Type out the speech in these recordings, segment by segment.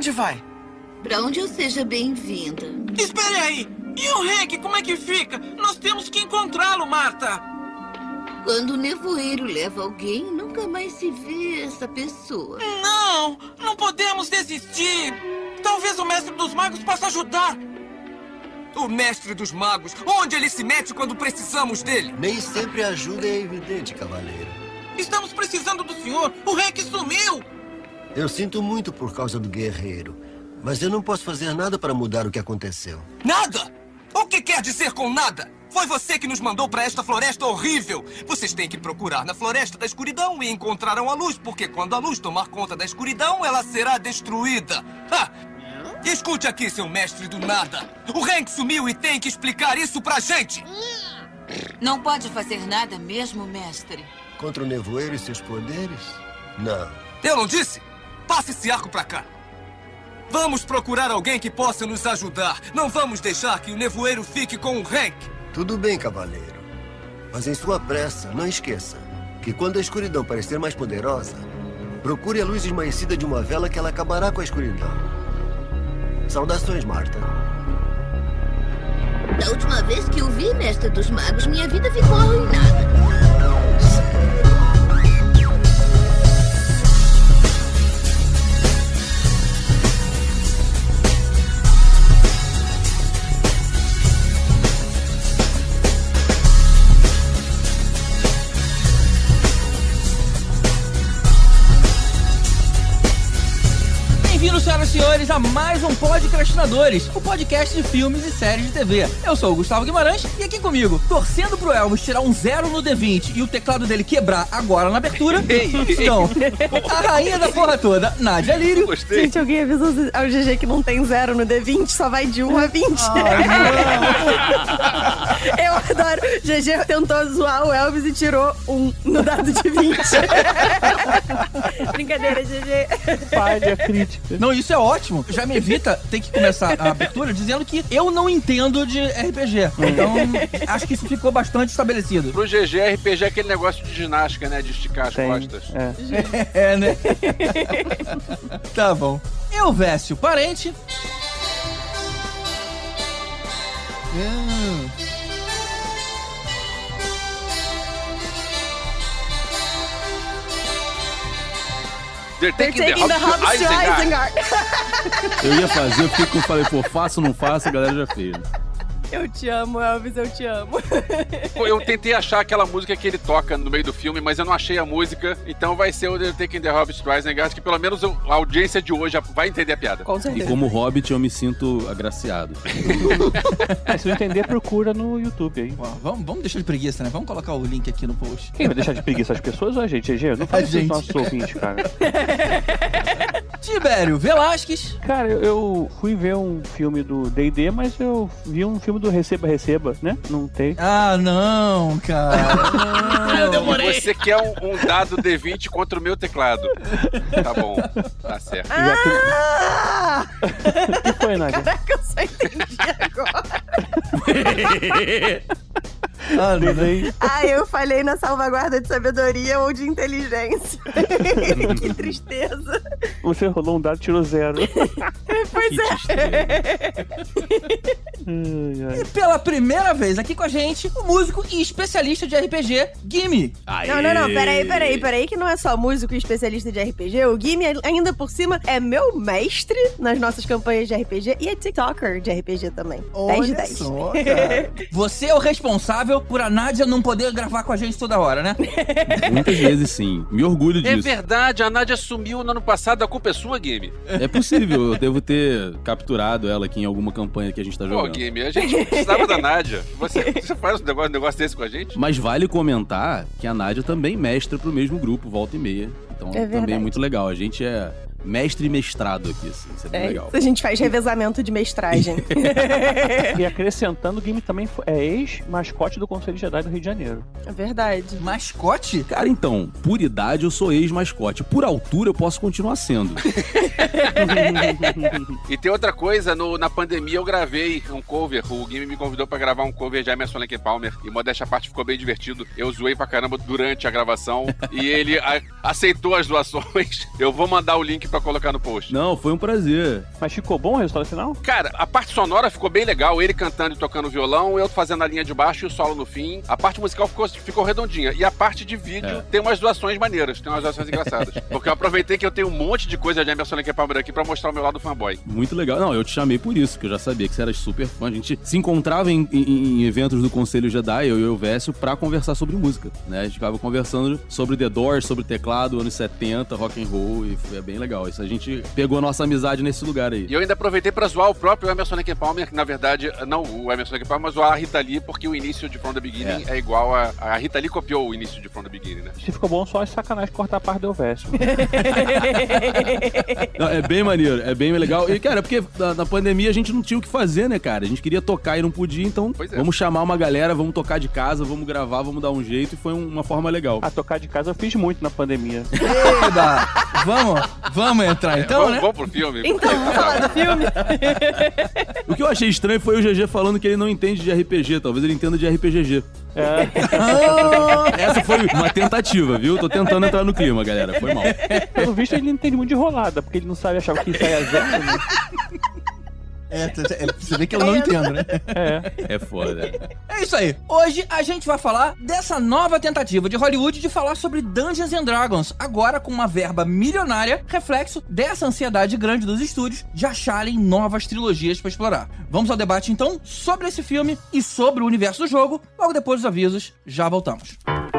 onde vai? Pra onde eu seja bem-vinda. Espere aí! E o Hank, como é que fica? Nós temos que encontrá-lo, Marta! Quando o nevoeiro leva alguém, nunca mais se vê essa pessoa. Não! Não podemos desistir! Talvez o mestre dos magos possa ajudar! O mestre dos magos, onde ele se mete quando precisamos dele? Nem sempre a ajuda é evidente, cavaleiro. Estamos precisando do senhor! O Hank sumiu! Eu sinto muito por causa do guerreiro, mas eu não posso fazer nada para mudar o que aconteceu. Nada? O que quer dizer com nada? Foi você que nos mandou para esta floresta horrível. Vocês têm que procurar na floresta da escuridão e encontrarão a luz, porque quando a luz tomar conta da escuridão, ela será destruída. Ha! Escute aqui, seu mestre do nada. O Hank sumiu e tem que explicar isso pra gente. Não pode fazer nada mesmo, mestre. Contra o nevoeiro e seus poderes? Não. Eu não disse? Passe esse arco pra cá. Vamos procurar alguém que possa nos ajudar. Não vamos deixar que o nevoeiro fique com o Hank. Tudo bem, cavaleiro. Mas em sua pressa, não esqueça que quando a escuridão parecer mais poderosa, procure a luz esmaecida de uma vela que ela acabará com a escuridão. Saudações, Marta. Da última vez que o vi, mestre dos magos, minha vida ficou arruinada. Senhoras e senhores, a mais um Podcastinadores, o podcast de filmes e séries de TV. Eu sou o Gustavo Guimarães e aqui comigo, torcendo pro Elvis tirar um zero no D20 e o teclado dele quebrar agora na abertura, estão a rainha da porra toda, Nádia Lírio. Gostei. Gente, alguém avisa ao GG que não tem zero no D20, só vai de 1 a 20. Eu adoro. GG tentou zoar o Elvis e tirou um no dado de 20. Brincadeira, GG. Falha crítica. Não, isso é ótimo. Já me evita ter que começar a abertura dizendo que eu não entendo de RPG. Então, acho que isso ficou bastante estabelecido. Pro GG, RPG é aquele negócio de ginástica, né? De esticar as Tem. costas. É. É, né? tá bom. Eu, Vécio, parente. Hum. They're They're taking, taking the Hobbs Hobbs to Isengard. Eu ia fazer, eu fiquei com falei, pô, faço ou não faço, a galera já fez. Eu te amo, Elvis, eu te amo. Pô, Eu tentei achar aquela música que ele toca no meio do filme, mas eu não achei a música. Então vai ser o The Taking the Hobbit to Isengard, que pelo menos a audiência de hoje vai entender a piada. Com E certeza. como hobbit eu me sinto agraciado. É, se não entender, procura no YouTube aí. Vamos, vamos deixar de preguiça, né? Vamos colocar o link aqui no post. Quem vai deixar de preguiça? As pessoas ou a gente, GG? Não faz isso nossos ouvintes, cara. Tibério Velasquez. Cara, eu, eu fui ver um filme do D&D, mas eu vi um filme do Receba Receba, né? Não tem. Ah, não, cara. Não. E você quer um, um dado D20 contra o meu teclado. Tá bom, tá certo. E aquele... Ah! O que foi, Nádia? Caraca, eu só entendi agora. Ah, não. Delay. Ah, eu falhei na salvaguarda de sabedoria ou de inteligência. que tristeza. Você rolou um dado e tirou zero. Pois Que é. Ai, ai. E pela primeira vez aqui com a gente, o músico e especialista de RPG, Gimme. Não, não, não, peraí, peraí, peraí, que não é só músico e especialista de RPG. O Gimme, ainda por cima, é meu mestre nas nossas campanhas de RPG e é TikToker de RPG também. 10 de 10. só, cara. Você é o responsável por a Nádia não poder gravar com a gente toda hora, né? Muitas vezes sim. Me orgulho É disso. verdade, a Nádia sumiu no ano passado, a culpa é sua, Game. É possível, eu devo ter capturado ela aqui em alguma campanha que a gente tá Pô, jogando. Game, a gente precisava da Nádia. Você, você faz um negócio, um negócio desse com a gente? Mas vale comentar que a Nádia também mestra pro mesmo grupo, volta e meia. Então É também é muito legal. A gente é mestre e mestrado aqui, assim. Isso é bem É, legal. isso, a gente faz revezamento de mestragem. E acrescentando, o Game também é ex-mascote do Conselho Jedi do Rio de Janeiro. é verdade. Mascote? Cara, então, por idade eu sou ex-mascote. Por altura eu posso continuar sendo. E tem outra coisa, no- na pandemia eu gravei um cover. O Game me convidou pra gravar um cover de Emerson Lake Palmer. E modéstia à parte ficou bem divertido. Eu zoei pra caramba durante a gravação. e ele a- aceitou as doações. Eu vou mandar o link pra colocar no post. Não, foi um prazer. Mas ficou bom o resultado final? Cara, a parte sonora ficou bem legal, ele cantando e tocando violão, eu fazendo a linha de baixo e o solo no fim. A parte musical ficou, ficou redondinha. E a parte de vídeo É. tem umas doações maneiras, tem umas doações engraçadas. Porque eu aproveitei que eu tenho um monte de coisa de Emerson Lake Palmer aqui pra mostrar o meu lado fanboy. Muito legal. Não, eu te chamei por isso, que eu já sabia que você era super fã. A gente se encontrava em, em- em eventos do Conselho Jedi, eu e o Vécio, pra conversar sobre música, né? A gente ficava conversando sobre The Doors, sobre teclado, anos 70, rock and roll, e foi bem legal. Isso a gente pegou a nossa amizade nesse lugar aí. E eu ainda aproveitei pra zoar o próprio Emerson Lake Palmer, que na verdade, não o Emerson Lake Palmer, mas zoar a Rita Lee, porque o início de From the Beginning é, igual a. A RitaLee copiou o início de From the Beginning, né? Se ficou bom, só é sacanagem cortar a parte do verso. Não, é bem maneiro, é bem legal. E, cara, porque na, na pandemia a gente não tinha o que fazer, né, cara? A gente queria tocar e não podia, então é. vamos chamar uma galera, vamos tocar de casa, vamos gravar, vamos dar um jeito, e foi um- uma forma legal. Ah, tocar de casa eu fiz muito na pandemia. Eba! vamos, vamos entrar então, vamos, né? vamos pro filme. Então, vamos falar do filme? O que eu achei estranho foi o GG falando que ele não entende de RPG, talvez ele entenda de RPGG. É, Essa foi uma tentativa, viu? Tô tentando entrar no clima, galera. Foi mal. pelo visto ele não entende muito de rolada, porque ele não sabe achar o que sai a zero, né? É, você vê que eu não entendo, né? É. É foda. É isso aí. Hoje a gente vai falar dessa nova tentativa de Hollywood de falar sobre Dungeons and Dragons, agora com uma verba milionária, reflexo dessa ansiedade grande dos estúdios de acharem novas trilogias pra explorar. Vamos ao debate então sobre esse filme e sobre o universo do jogo. Logo depois dos avisos, já voltamos. Opa,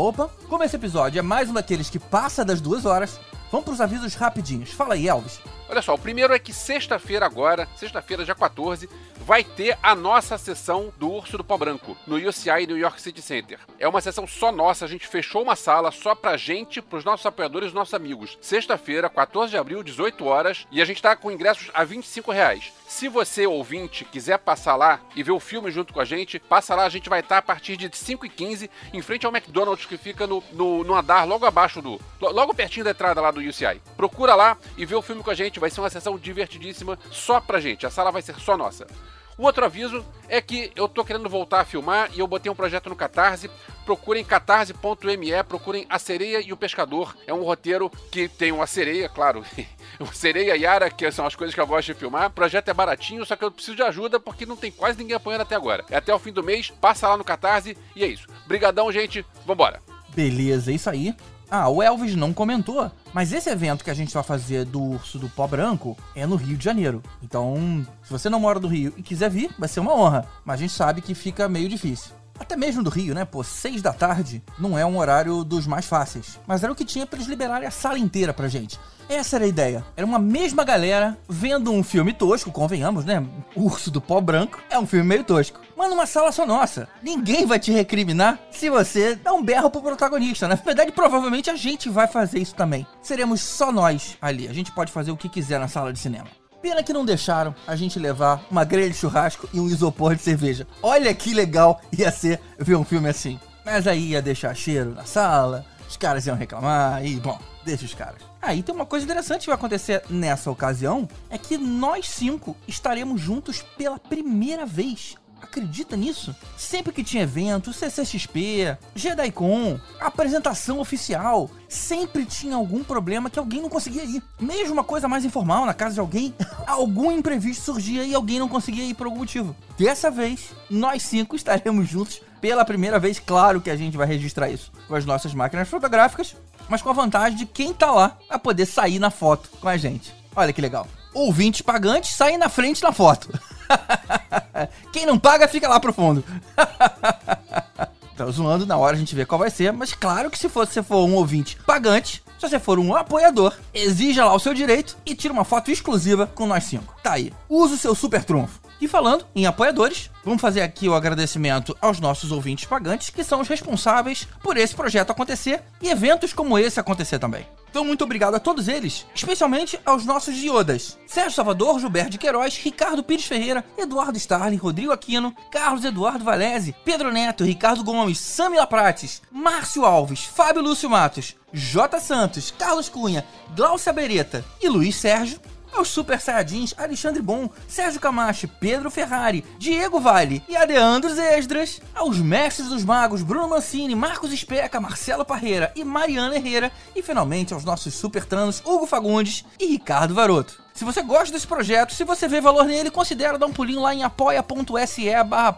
opa. Como esse episódio é mais um daqueles que passa das duas horas, vamos pros avisos rapidinhos. Fala aí, Elvis. Olha só, o primeiro é que sexta-feira agora, sexta-feira, dia 14, vai ter a nossa sessão do Urso do Pó Branco, no UCI New York City Center. É uma sessão só nossa, a gente fechou uma sala só pra gente, pros nossos apoiadores e nossos amigos. Sexta-feira, 14 de abril, 18 horas, e a gente tá com ingressos a 25 reais. Se você, ouvinte, quiser passar lá e ver o filme junto com a gente, passa lá, a gente vai estar a partir de 5h15, em frente ao McDonald's, que fica no, no, no andar logo abaixo do... lo- Logo pertinho da entrada lá do UCI. Procura lá e vê o filme com a gente, vai ser uma sessão divertidíssima só pra gente, a sala vai ser só nossa. O outro aviso é que eu tô querendo voltar a filmar e eu botei um projeto no Catarse. Procurem catarse.me, procurem A Sereia e o Pescador. É um roteiro que tem uma sereia, claro. uma sereia e Yara, que são as coisas que eu gosto de filmar. O projeto é baratinho, só que eu preciso de ajuda porque não tem quase ninguém apoiando até agora. É até o fim do mês, passa lá no Catarse e é isso. Brigadão, gente. Vambora. Beleza, é isso aí. Ah, o Elvis não comentou, mas esse evento que a gente vai fazer do Urso do Pó Branco é no Rio de Janeiro. Então, se você não mora no Rio e quiser vir, vai ser uma honra. Mas a gente sabe que fica meio difícil. Até mesmo do Rio, né? Pô, seis da tarde não é um horário dos mais fáceis. Mas era o que tinha pra eles liberarem a sala inteira pra gente. Essa era a ideia. Era uma mesma galera vendo um filme tosco, convenhamos, né? Urso do Pó Branco é um filme meio tosco. Mas numa sala só nossa. Ninguém vai te recriminar se você dá um berro pro protagonista. né? Na verdade, provavelmente a gente vai fazer isso também. Seremos só nós ali. A gente pode fazer o que quiser na sala de cinema. Pena que não deixaram a gente levar uma grelha de churrasco e um isopor de cerveja. Olha que legal ia ser ver um filme assim. Mas aí ia deixar cheiro na sala, os caras iam reclamar e, bom, deixa os caras. Aí tem uma coisa interessante que vai acontecer nessa ocasião, é que nós cinco estaremos juntos pela primeira vez. Acredita nisso? Sempre que tinha evento, CCXP, JediCon, apresentação oficial, sempre tinha algum problema que alguém não conseguia ir. Mesmo uma coisa mais informal, na casa de alguém, algum imprevisto surgia e alguém não conseguia ir por algum motivo. Dessa vez, nós cinco estaremos juntos pela primeira vez. Claro que a gente vai registrar isso com as nossas máquinas fotográficas, mas com a vantagem de quem tá lá a poder sair na foto com a gente. Olha que legal. Ouvintes pagantes saem na frente na foto. Quem não paga fica lá pro fundo. Tô zoando, na hora a gente vê qual vai ser, mas claro que se você for um ouvinte pagante, se você for um apoiador, exija lá o seu direito e tira uma foto exclusiva com nós cinco. Tá aí, usa o seu super trunfo. E falando em apoiadores, vamos fazer aqui o agradecimento aos nossos ouvintes pagantes, que são os responsáveis por esse projeto acontecer e eventos como esse acontecer também. Então, muito obrigado a todos eles, especialmente aos nossos iodas: Sérgio Salvador, Gilberto de Queiroz, Ricardo Pires Ferreira, Eduardo Starling, Rodrigo Aquino, Carlos Eduardo Valese, Pedro Neto, Ricardo Gomes, Samila Prates, Márcio Alves, Fábio Lúcio Matos, J. Santos, Carlos Cunha, Glaucia Beretta e Luiz Sérgio. Aos Super Saiyajins Alexandre Bom, Sérgio Camacho, Pedro Ferrari, Diego Vale e Adeandros Esdras, aos Mestres dos Magos Bruno Mancini, Marcos Especa, Marcelo Parreira e Mariana Herrera, e finalmente aos nossos Super Tranos Hugo Fagundes e Ricardo Varoto. Se você gosta desse projeto, se você vê valor nele, considere dar um pulinho lá em apoia.se barra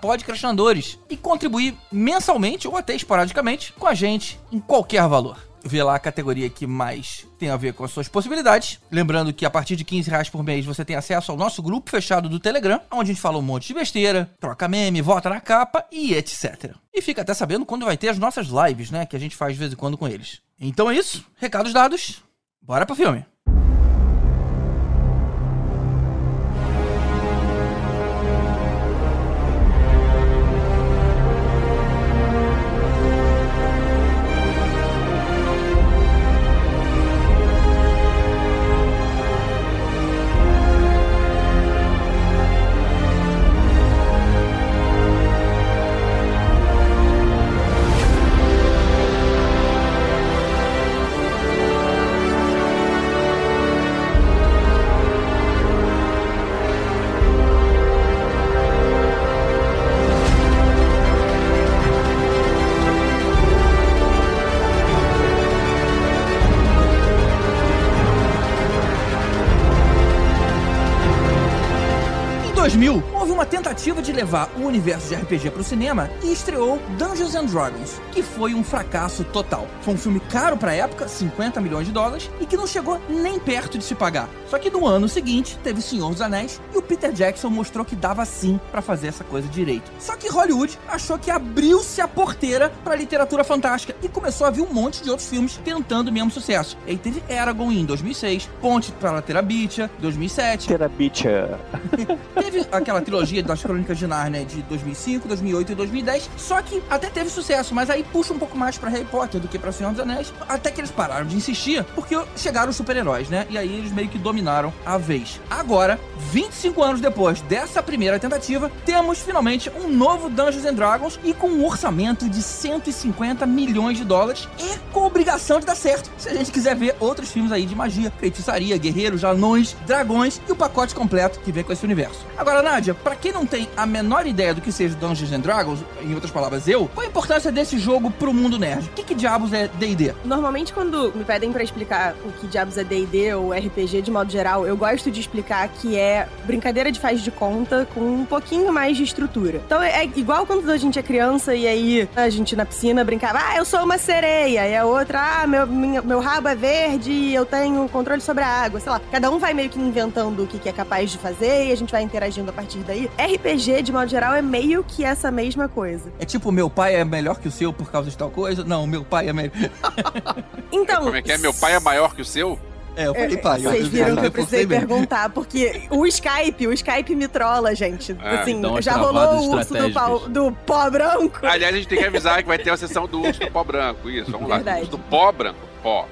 e contribuir mensalmente ou até esporadicamente com a gente em qualquer valor. Vê lá a categoria que mais tem a ver com as suas possibilidades. Lembrando que a partir de 15 reais por mês você tem acesso ao nosso grupo fechado do Telegram, onde a gente fala um monte de besteira, troca meme, vota na capa e etc. E fica até sabendo quando vai ter as nossas lives, né? Que a gente faz de vez em quando com eles. Então é isso, recados dados, bora pro filme. Tentativa de levar o universo de RPG para o cinema e estreou Dungeons and Dragons, que foi um fracasso total. Foi um filme caro para a época, 50 milhões de dólares, e que não chegou nem perto de se pagar. Só que no ano seguinte, teve Senhor dos Anéis e o Peter Jackson mostrou que dava sim para fazer essa coisa direito. Só que Hollywood achou que abriu-se a porteira para a literatura fantástica e começou a vir um monte de outros filmes tentando o mesmo sucesso. E aí teve Aragorn em 2006, Ponte para a Terabithia, 2007, Terabitia. Teve aquela trilogia das De Narnia de 2005, 2008 e 2010, só que até teve sucesso, mas aí puxa um pouco mais pra Harry Potter do que pra Senhor dos Anéis, até que eles pararam de insistir, porque chegaram os super-heróis, né? E aí eles meio que dominaram a vez. Agora, 25 anos depois dessa primeira tentativa, temos finalmente um novo Dungeons and Dragons e com um orçamento de 150 milhões de dólares e com obrigação de dar certo. Se a gente quiser ver outros filmes aí de magia, feitiçaria, guerreiros, anões, dragões e o pacote completo que vem com esse universo. Agora, Nádia, pra quem não tem a menor ideia do que seja Dungeons and Dragons, em outras palavras, eu, qual a importância desse jogo pro mundo nerd? O que, que diabos é D&D? Normalmente, quando me pedem pra explicar o que diabos é D&D ou RPG de modo geral, eu gosto de explicar que é brincadeira de faz de conta com um pouquinho mais de estrutura. Então é igual quando a gente é criança e aí a gente na piscina brincava, ah, eu sou uma sereia, e a outra, ah, meu, minha- meu rabo é verde e eu tenho controle sobre a água, sei lá. Cada um vai meio que inventando o que, que é capaz de fazer e a gente vai interagindo a partir daí. RPG, de modo geral, é meio que essa mesma coisa. É tipo, meu pai é melhor que o seu por causa de tal coisa? Não, meu pai é melhor. Então. Como é que é? Meu pai é maior que o seu? É, eu falei pai. Vocês viram que eu precisei perguntar, porque o Skype, o Skype me trola, gente. Ah, assim, então as já rolou o urso do, pau, do pó branco. Aliás, a gente tem que avisar que vai ter a sessão do urso do pó branco. Isso, vamos lá. Verdade. Urso do pó branco.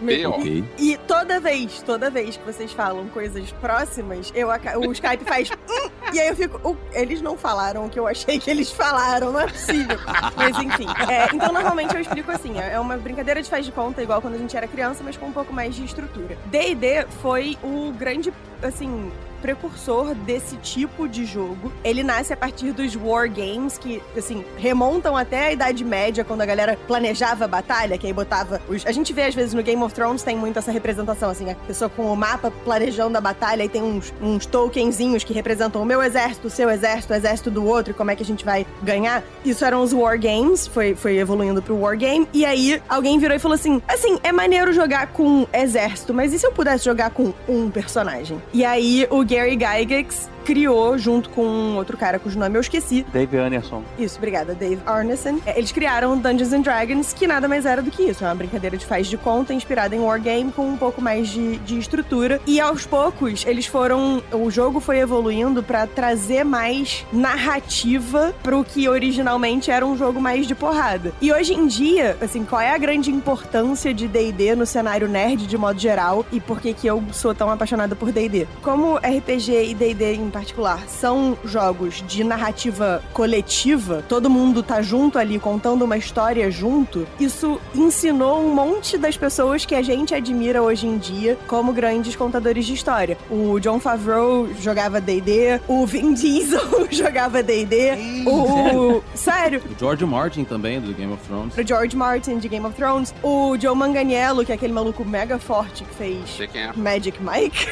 P-O. Ok. E toda vez, toda vez que vocês falam coisas próximas, eu, o Skype faz. "Hum", e aí eu fico. "Uh, eles não falaram o que eu achei que eles falaram, não é possível. Mas enfim. é, então, normalmente eu explico assim: é uma brincadeira de faz de conta, igual quando a gente era criança, mas com um pouco mais de estrutura. DD foi o grande, assim. Precursor desse tipo de jogo. Ele nasce a partir dos War Games, que, assim, remontam até a Idade Média, quando a galera planejava a batalha, que aí botava. Os... A gente vê, às vezes, no Game of Thrones tem muito essa representação, assim, a pessoa com o mapa planejando a batalha e tem uns, uns tokenzinhos que representam o meu exército, o seu exército, o exército do outro e como é que a gente vai ganhar. Isso eram os War Games, foi, foi evoluindo pro War Game. E aí alguém virou e falou assim: assim, é maneiro jogar com exército, mas e se eu pudesse jogar com um personagem? E aí o Gary Gygax criou, junto com um outro cara cujo nome eu esqueci, Dave Anderson. isso, obrigada, Dave Arneson. É, Eles criaram Dungeons and Dragons, que nada mais era do que isso. É uma brincadeira de faz de conta, inspirada em Wargame, com um pouco mais de, de estrutura. E aos poucos, eles foram. O jogo foi evoluindo pra trazer mais narrativa pro que originalmente era um jogo mais de porrada. E hoje em dia, assim, qual é a grande importância de DD no cenário nerd de modo geral? E por que, que eu sou tão apaixonada por DD? Como RPG e DD em particular são jogos de narrativa coletiva, todo mundo tá junto ali contando uma história junto, isso ensinou um monte das pessoas que a gente admira hoje em dia como grandes contadores de história. O John Favreau jogava D&D, o Vin Diesel jogava D&D, o... Sério? O George Martin também, do Game of Thrones. O George Martin de Game of Thrones, o Joe Manganiello, que é aquele maluco mega forte que fez Sei quem é. Magic Mike.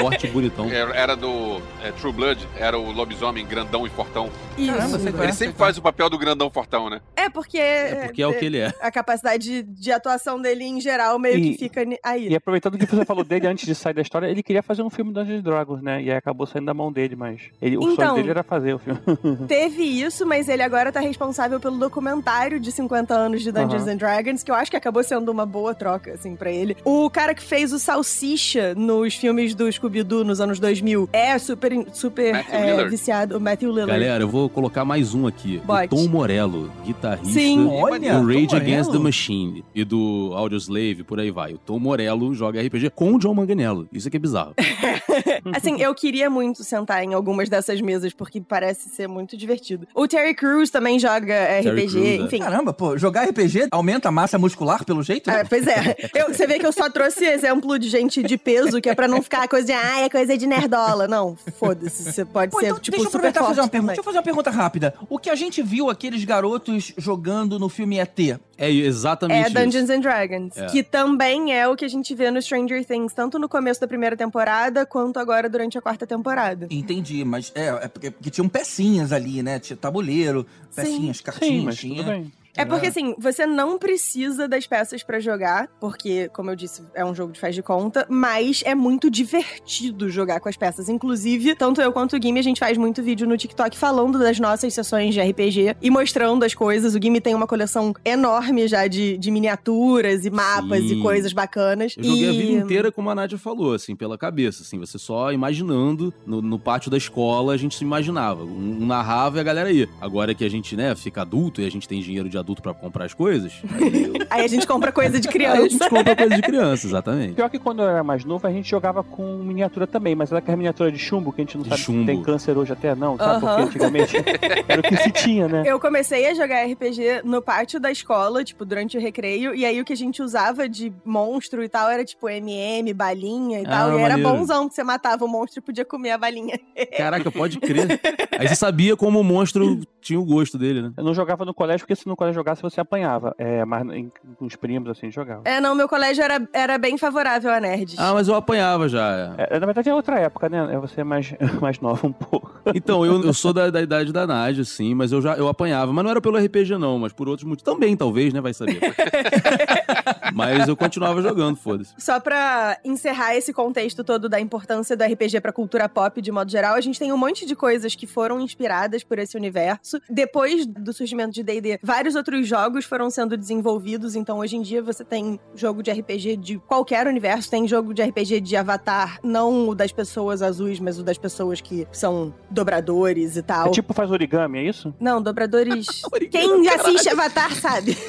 Forte e bonitão. Era, era do é, True Blood, era o lobisomem grandão e fortão. Isso. Caramba, Ele sempre é. faz o papel do grandão fortão, né? É porque... É porque é o que ele é. A capacidade de atuação dele em geral meio E- que fica aí. E aproveitando que você falou dele antes de sair da história, ele queria fazer um filme Dungeons and Dragons, né? E aí acabou saindo da mão dele, mas ele, o Então- sonho dele era fazer o filme. Teve isso, mas ele agora tá responsável pelo documentário de 50 anos de Dungeons Aham. and Dragons, que eu acho que acabou sendo uma boa troca, assim, pra ele. O cara que fez o Salsicha nos filmes do Scooby-Doo nos anos 2000 é super, super Matthew é, viciado, o Matthew Lillard. Galera, eu vou colocar mais um aqui. Bote. O Tom Morello, guitarrista Sim. Olha, do Tom Rage Morello. Against the Machine e do Audioslave, por aí vai. O Tom Morello joga RPG com o John Manganiello. Isso aqui é bizarro. Assim, eu queria muito sentar em algumas dessas mesas, porque parece ser muito divertido. O Terry Crews também joga RPG, Crews, é. enfim. Caramba, pô, jogar RPG aumenta a massa muscular pelo jeito? É, pois é. Eu- você vê que eu só trouxe exemplo de gente de peso, que é pra não ficar coisa de, ah, é coisa de nerdola. Não, foda-se. Você pode Pô, ser, então, tipo, deixa eu super aproveitar e forte fazer uma pergunta. também. Deixa eu fazer uma pergunta rápida. O que a gente viu aqueles garotos jogando no filme ET? É exatamente É Dungeons isso. and Dragons, É. que também é o que a gente vê no Stranger Things, tanto no começo da primeira temporada, quanto agora durante a quarta temporada. Entendi, mas é, é porque, porque tinham pecinhas ali, né? Tinha tabuleiro, Sim. pecinhas, Sim, cartinhas, mas tinha. tudo bem. É porque, assim, você não precisa das peças pra jogar, porque, como eu disse, é um jogo de faz de conta, mas é muito divertido jogar com as peças. Inclusive, tanto eu quanto o Gimme, a gente faz muito vídeo no TikTok falando das nossas sessões de RPG e mostrando as coisas. O Gimme tem uma coleção enorme já de, de miniaturas e mapas Sim. e coisas bacanas. Eu joguei e... a vida inteira, como a Nádia falou, assim, pela cabeça, assim, você só imaginando, no, no pátio da escola, a gente se imaginava, um, um narrava e a galera ia. Agora que a gente, né, fica adulto e a gente tem dinheiro de adulto pra comprar as coisas, aí, eu- Aí a gente compra coisa de aí a gente criança. compra coisa de criança, exatamente. Pior que quando eu era mais novo, a gente jogava com miniatura também, mas era aquela miniatura de chumbo, que a gente não De sabe chumbo. se tem câncer hoje até, não, sabe? Aham. Porque antigamente era o que se tinha, né? Eu comecei a jogar RPG no pátio da escola, tipo, durante o recreio, e aí o que a gente usava de monstro e tal era tipo MM, balinha e Ah, tal, e era maneiro. bonzão que você matava o monstro e podia comer a balinha. Caraca, pode crer. Aí você sabia como o monstro tinha o gosto dele, né? Eu não jogava no colégio, porque se no colégio jogasse, você apanhava. É, mas em- com os primos, assim, jogava. É, não, meu colégio era, era bem favorável a nerds. Ah, mas eu apanhava já. é. É, na verdade é outra época, né? É você mais, mais nova um pouco. Então, eu, eu sou da, da idade da Nádia, sim, mas eu já eu apanhava. Mas não era pelo RPG, não, mas por outros motivos. Também, talvez, né? Vai saber. mas eu continuava jogando, foda-se. Só pra encerrar esse contexto todo da importância do RPG pra cultura pop de modo geral, a gente tem um monte de coisas que foram inspiradas por esse universo. Depois do surgimento de D&D, vários outros jogos foram sendo desenvolvidos, então hoje em dia você tem jogo de RPG de qualquer universo, tem jogo de RPG de Avatar, não o das pessoas azuis, mas o das pessoas que são dobradores e tal. É tipo faz origami, é isso? Não, dobradores... Quem assiste Avatar sabe.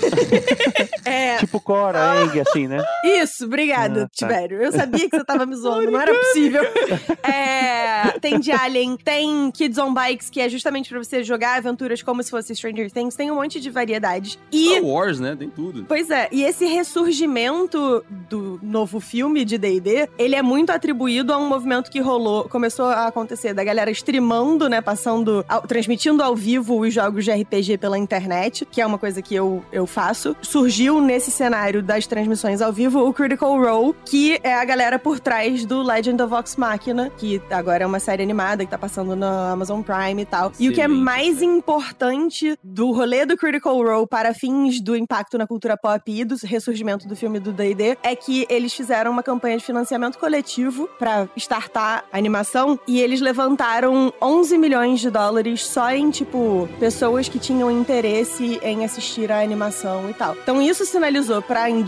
é... Tipo Cora, Assim, né? Isso, obrigada, Ah, tá. Tibério. Eu sabia que você tava me zoando, não era possível. É, tem de Alien, tem Kids on Bikes, que é justamente pra você jogar aventuras como se fosse Stranger Things, tem um monte de variedades. E. Star Wars, né? Tem tudo. Pois é, e esse ressurgimento do novo filme de D&D, ele é muito atribuído a um movimento que rolou, começou a acontecer da galera streamando, né, passando, ao- transmitindo ao vivo os jogos de RPG pela internet, que é uma coisa que eu, eu faço. Surgiu nesse cenário das transmissões ao vivo o Critical Role, que é a galera por trás do Legend of Vox Machina, que agora é uma série animada que tá passando na Amazon Prime e tal. E o que é mais importante do rolê do Critical Role para fins do impacto na cultura pop e do ressurgimento do filme do D&D é que eles fizeram uma campanha de financiamento coletivo pra startar a animação e eles levantaram 11 milhões de dólares só em, tipo, pessoas que tinham interesse em assistir a animação e tal. Então isso sinalizou pra indústria,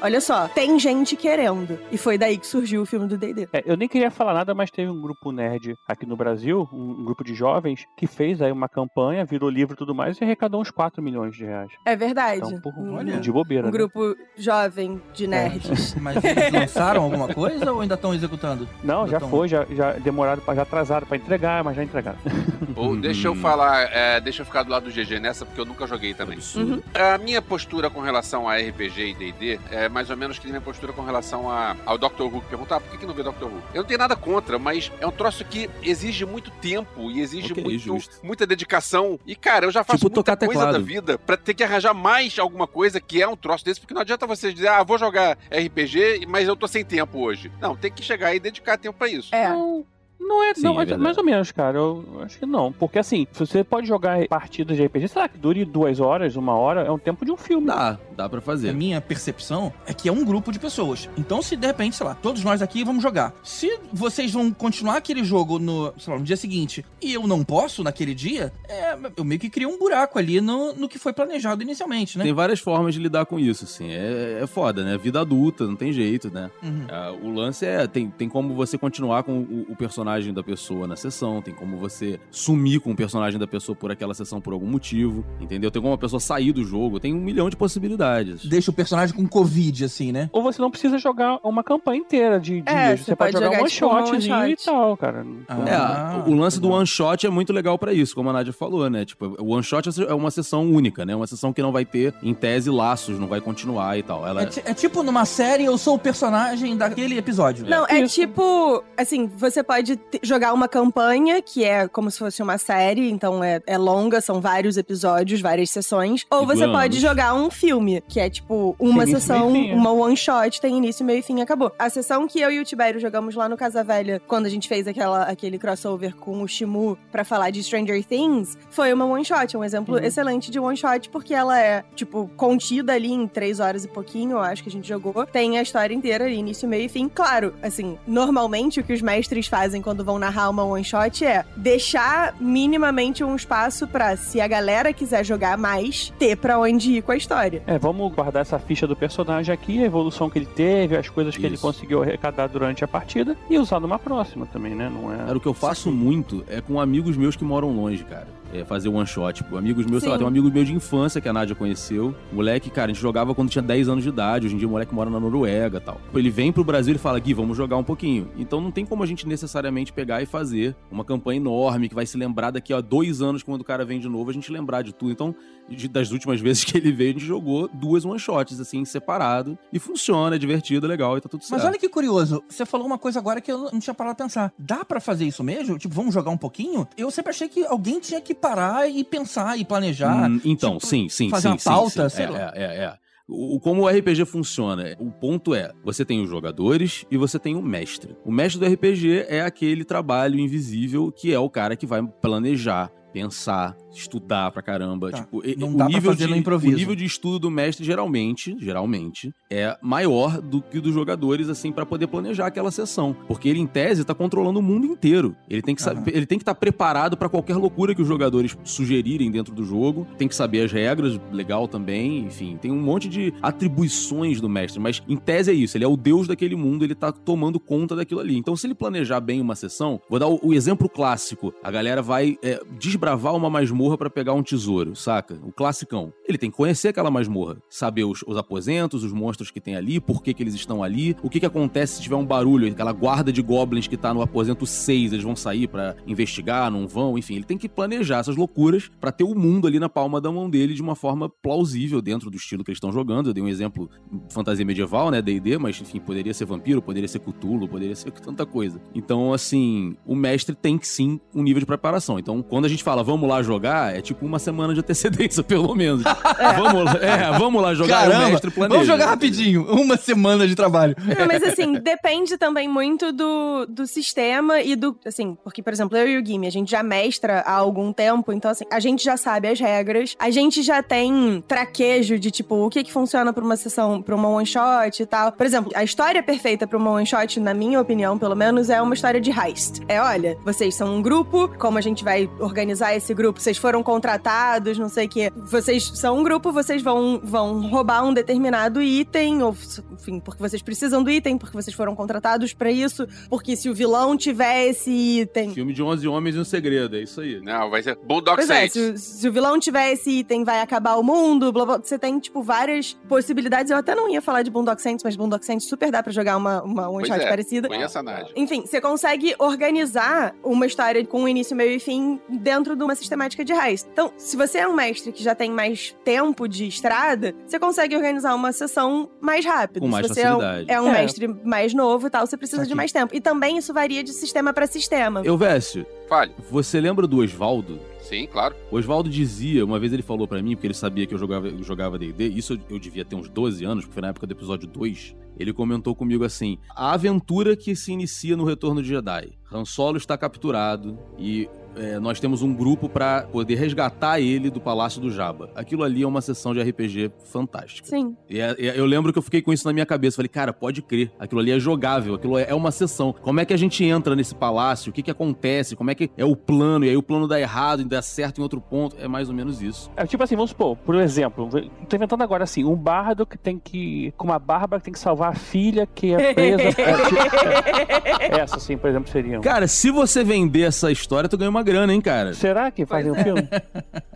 olha só, tem gente querendo. E foi daí que surgiu o filme do D&D. É, eu nem queria falar nada, mas teve um grupo nerd aqui no Brasil, um, grupo de jovens, que fez aí uma campanha, virou livro e tudo mais, e arrecadou uns 4 milhões de reais. É verdade. Então, por, olha, de bobeira. um né? grupo jovem de nerds. Mas eles lançaram alguma coisa ou ainda estão executando? Não, Ainda já tão- foi, já, já demoraram, pra- já atrasaram pra entregar, mas já entregaram. Ou deixa eu falar, é, deixa eu ficar do lado do GG nessa, porque eu nunca joguei também. Absurdo. A minha postura com relação a RPG e D&D é mais ou menos que a minha postura com relação a- ao Dr. Who. que Perguntar ah, por que, que não vê Dr. Who? Eu não tenho nada contra, mas é um troço que exige muito tempo e exige Ok, muito, justo. muita dedicação. E, cara, eu já faço Tipo muita coisa teclado. da vida pra ter que arranjar mais alguma coisa que é um troço desse, porque não adianta você dizer, ah, vou jogar RPG, mas eu tô sem tempo hoje. Não, tem que chegar e dedicar tempo pra isso. É. Não, não é, Sim, não, é mais, ou menos, cara. Eu acho que não. Porque assim, se você pode jogar partidas de RPG, sei lá, que dure duas horas, uma hora, é um tempo de um filme. Dá, dá pra A fazer. minha percepção é que é um grupo de pessoas. Então, se de repente, sei lá, todos nós aqui vamos jogar. Se vocês vão continuar aquele jogo no, sei lá, no dia seguinte e eu não posso naquele dia, é, eu meio que crio um buraco ali no, no que foi planejado inicialmente, né? Tem várias formas de lidar com isso, assim. É, é foda, né? Vida adulta, não tem jeito, né? Uhum. Ah, o lance é, tem, tem como você continuar com o, o personagem da pessoa na sessão, tem como você sumir com o personagem da pessoa por aquela sessão por algum motivo, entendeu? Tem como a pessoa sair do jogo, tem um milhão de possibilidades. Deixa o personagem com Covid, assim, né? Ou você não precisa jogar uma campanha inteira de dias. É, você, você pode pode jogar jogar, um tipo, uma shotzinho one e shot. tal, cara. Então, É, Ah, o lance do one shot é muito legal pra isso, como a Nádia falou, né? Tipo, o one shot é uma sessão única, né? Uma sessão que não vai ter, em tese, laços, não vai continuar e tal. Ela É, é tipo numa série, eu sou o personagem daquele episódio. Não, é Isso. tipo, assim, você pode jogar uma campanha, que é como se fosse uma série, então é, é longa, são vários episódios, várias sessões. Ou você planos. pode jogar um filme, que é tipo uma Tem sessão, meio e fim, é. uma one shot, tem início, meio e fim, acabou. A sessão que eu e o Tibério jogamos lá no Casa Velha, quando a gente fez aquela, aquele crossover com o Shimu pra falar de Stranger Things, foi uma one shot, é um exemplo Uhum. excelente de one shot, porque ela é, tipo, contida ali em três horas e pouquinho, eu acho que a gente jogou. Tem a história inteira, início, meio e fim. Claro, assim, normalmente o que os mestres fazem quando vão narrar uma one shot é deixar minimamente um espaço pra, se a galera quiser jogar mais, ter pra onde ir com a história. É, vamos guardar essa ficha do personagem aqui, a evolução que ele teve, as coisas que ele Isso. conseguiu arrecadar durante a partida e usar numa próxima também, né? Não é. Cara, o que eu faço muito é com amigos meus que moram longe, cara. É fazer one shot. Tipo, amigos meus, sei lá, tem um amigo meu de infância que a Nádia conheceu. Moleque, cara, a gente jogava quando tinha 10 anos de idade. Hoje em dia o moleque mora na Noruega e tal. Ele vem pro Brasil e fala, Gui, vamos jogar um pouquinho. Então não tem como a gente necessariamente pegar e fazer uma campanha enorme que vai se lembrar daqui a dois anos, quando o cara vem de novo, a gente lembrar de tudo. Então, de- das últimas vezes que ele veio, a gente jogou duas one shots, assim, separado. E funciona, é divertido, é legal e tá tudo certo. Mas olha que curioso, você falou uma coisa agora que eu não tinha parado pra pensar. Dá pra fazer isso mesmo? Tipo, vamos jogar um pouquinho? Eu sempre achei que alguém tinha que parar e pensar e planejar. Hum, então, tipo, sim, sim, fazer sim. uma sim, pauta, sim. sei é, lá. É, é, é. O, como o RPG funciona, o ponto é, você tem os jogadores e você tem o mestre. O mestre do RPG é aquele trabalho invisível que é o cara que vai planejar, pensar, estudar pra caramba. Tá. Tipo, Não o dá pra nível fazer de, no improviso. O nível de estudo do mestre geralmente, geralmente, é maior do que o dos jogadores assim pra poder planejar aquela sessão, porque ele em tese tá controlando o mundo inteiro. Ele tem que Aham. saber, ele tem que estar preparado pra qualquer loucura que os jogadores sugerirem dentro do jogo. Tem que saber as regras, legal também, enfim, tem um monte de atribuições do mestre, mas em tese é isso, ele é o deus daquele mundo, ele tá tomando conta daquilo ali. Então se ele planejar bem uma sessão, vou dar o, o exemplo clássico, a galera vai é, desbravar uma masmorra pra pegar um tesouro, saca? O classicão. Ele tem que conhecer aquela masmorra, saber os, os aposentos, os monstros que tem ali, por que que eles estão ali, o que que acontece se tiver um barulho, aquela guarda de goblins que tá no aposento 6, eles vão sair pra investigar, não vão, enfim, ele tem que planejar essas loucuras pra ter o mundo ali na palma da mão dele de uma forma plausível dentro do estilo que eles estão jogando. Eu dei um exemplo fantasia medieval, né, D&D, mas enfim, poderia ser vampiro, poderia ser Cthulhu, poderia ser tanta coisa. Então, assim, o mestre tem que sim um nível de preparação. Então, quando a gente fala vamos lá jogar, é tipo uma semana de antecedência, pelo menos. Vamos lá, é, vamos lá jogar, e o Caramba, mestre planeja. vamos jogar rapidinho, uma semana de trabalho. Não, mas assim, depende também muito do, do sistema e do. Assim, porque, por exemplo, eu e o Gimme, a gente já mestra há algum tempo, então, assim, a gente já sabe as regras, a gente já tem traquejo de, tipo, o que que funciona pra uma sessão, pra uma one shot e tal. Por exemplo, a história perfeita pra uma one shot, na minha opinião, pelo menos, é uma história de heist. É, olha, vocês são um grupo, como a gente vai organizar organizar esse grupo? Vocês foram contratados, não sei o quê. Vocês são um grupo, vocês vão, vão roubar um determinado item, ou enfim, porque vocês precisam do item, porque vocês foram contratados pra isso, porque se o vilão tiver esse item. Filme de 11 homens e um segredo, é isso aí. Não, vai ser Bulldog Pois é, se, o- se o vilão tiver esse item, vai acabar o mundo, blá, blá, você tem, tipo, várias possibilidades. Eu até não ia falar de Boondock Saints, mas Boondock Saints super dá pra jogar uma, uma one Pois shot é, parecida. Conheço a Nádia. Enfim, você consegue organizar uma história com um início, meio e fim dentro de uma sistemática de raiz. Então, se você é um mestre que já tem mais tempo de estrada, você consegue organizar uma sessão mais rápido. Com mais se você é um, facilidade. é um É. mestre mais novo e tal, você precisa de mais tempo. E também isso varia de sistema pra sistema. Eu, Vécio, Fale. você lembra do Osvaldo? Sim, claro. O Oswaldo dizia, uma vez ele falou pra mim, porque ele sabia que eu jogava eu jogava D&D, isso eu, eu devia ter uns 12 anos, porque foi na época do episódio 2, ele comentou comigo assim, a aventura que se inicia no Retorno de Jedi. Han Solo está capturado e é, nós temos um grupo pra poder resgatar ele do Palácio do Jabba. Aquilo ali é uma sessão de RPG fantástica. Sim. E é- é- eu lembro que eu fiquei com isso na minha cabeça. Falei, cara, pode crer. Aquilo ali é jogável. Aquilo é é uma sessão. Como é que a gente entra nesse palácio? O que que acontece? Como é que é o plano? E aí o plano dá errado e dá certo em outro ponto. É mais ou menos isso. É tipo assim, vamos supor, por exemplo, tô inventando agora assim, um bardo que tem que. com uma bárbara que tem que salvar a filha que é presa. é, tipo- é, essa, assim, por exemplo, seria. um- Cara, se você vender essa história, tu ganha uma grana, hein, cara? Será que fazem um Pois é. filme?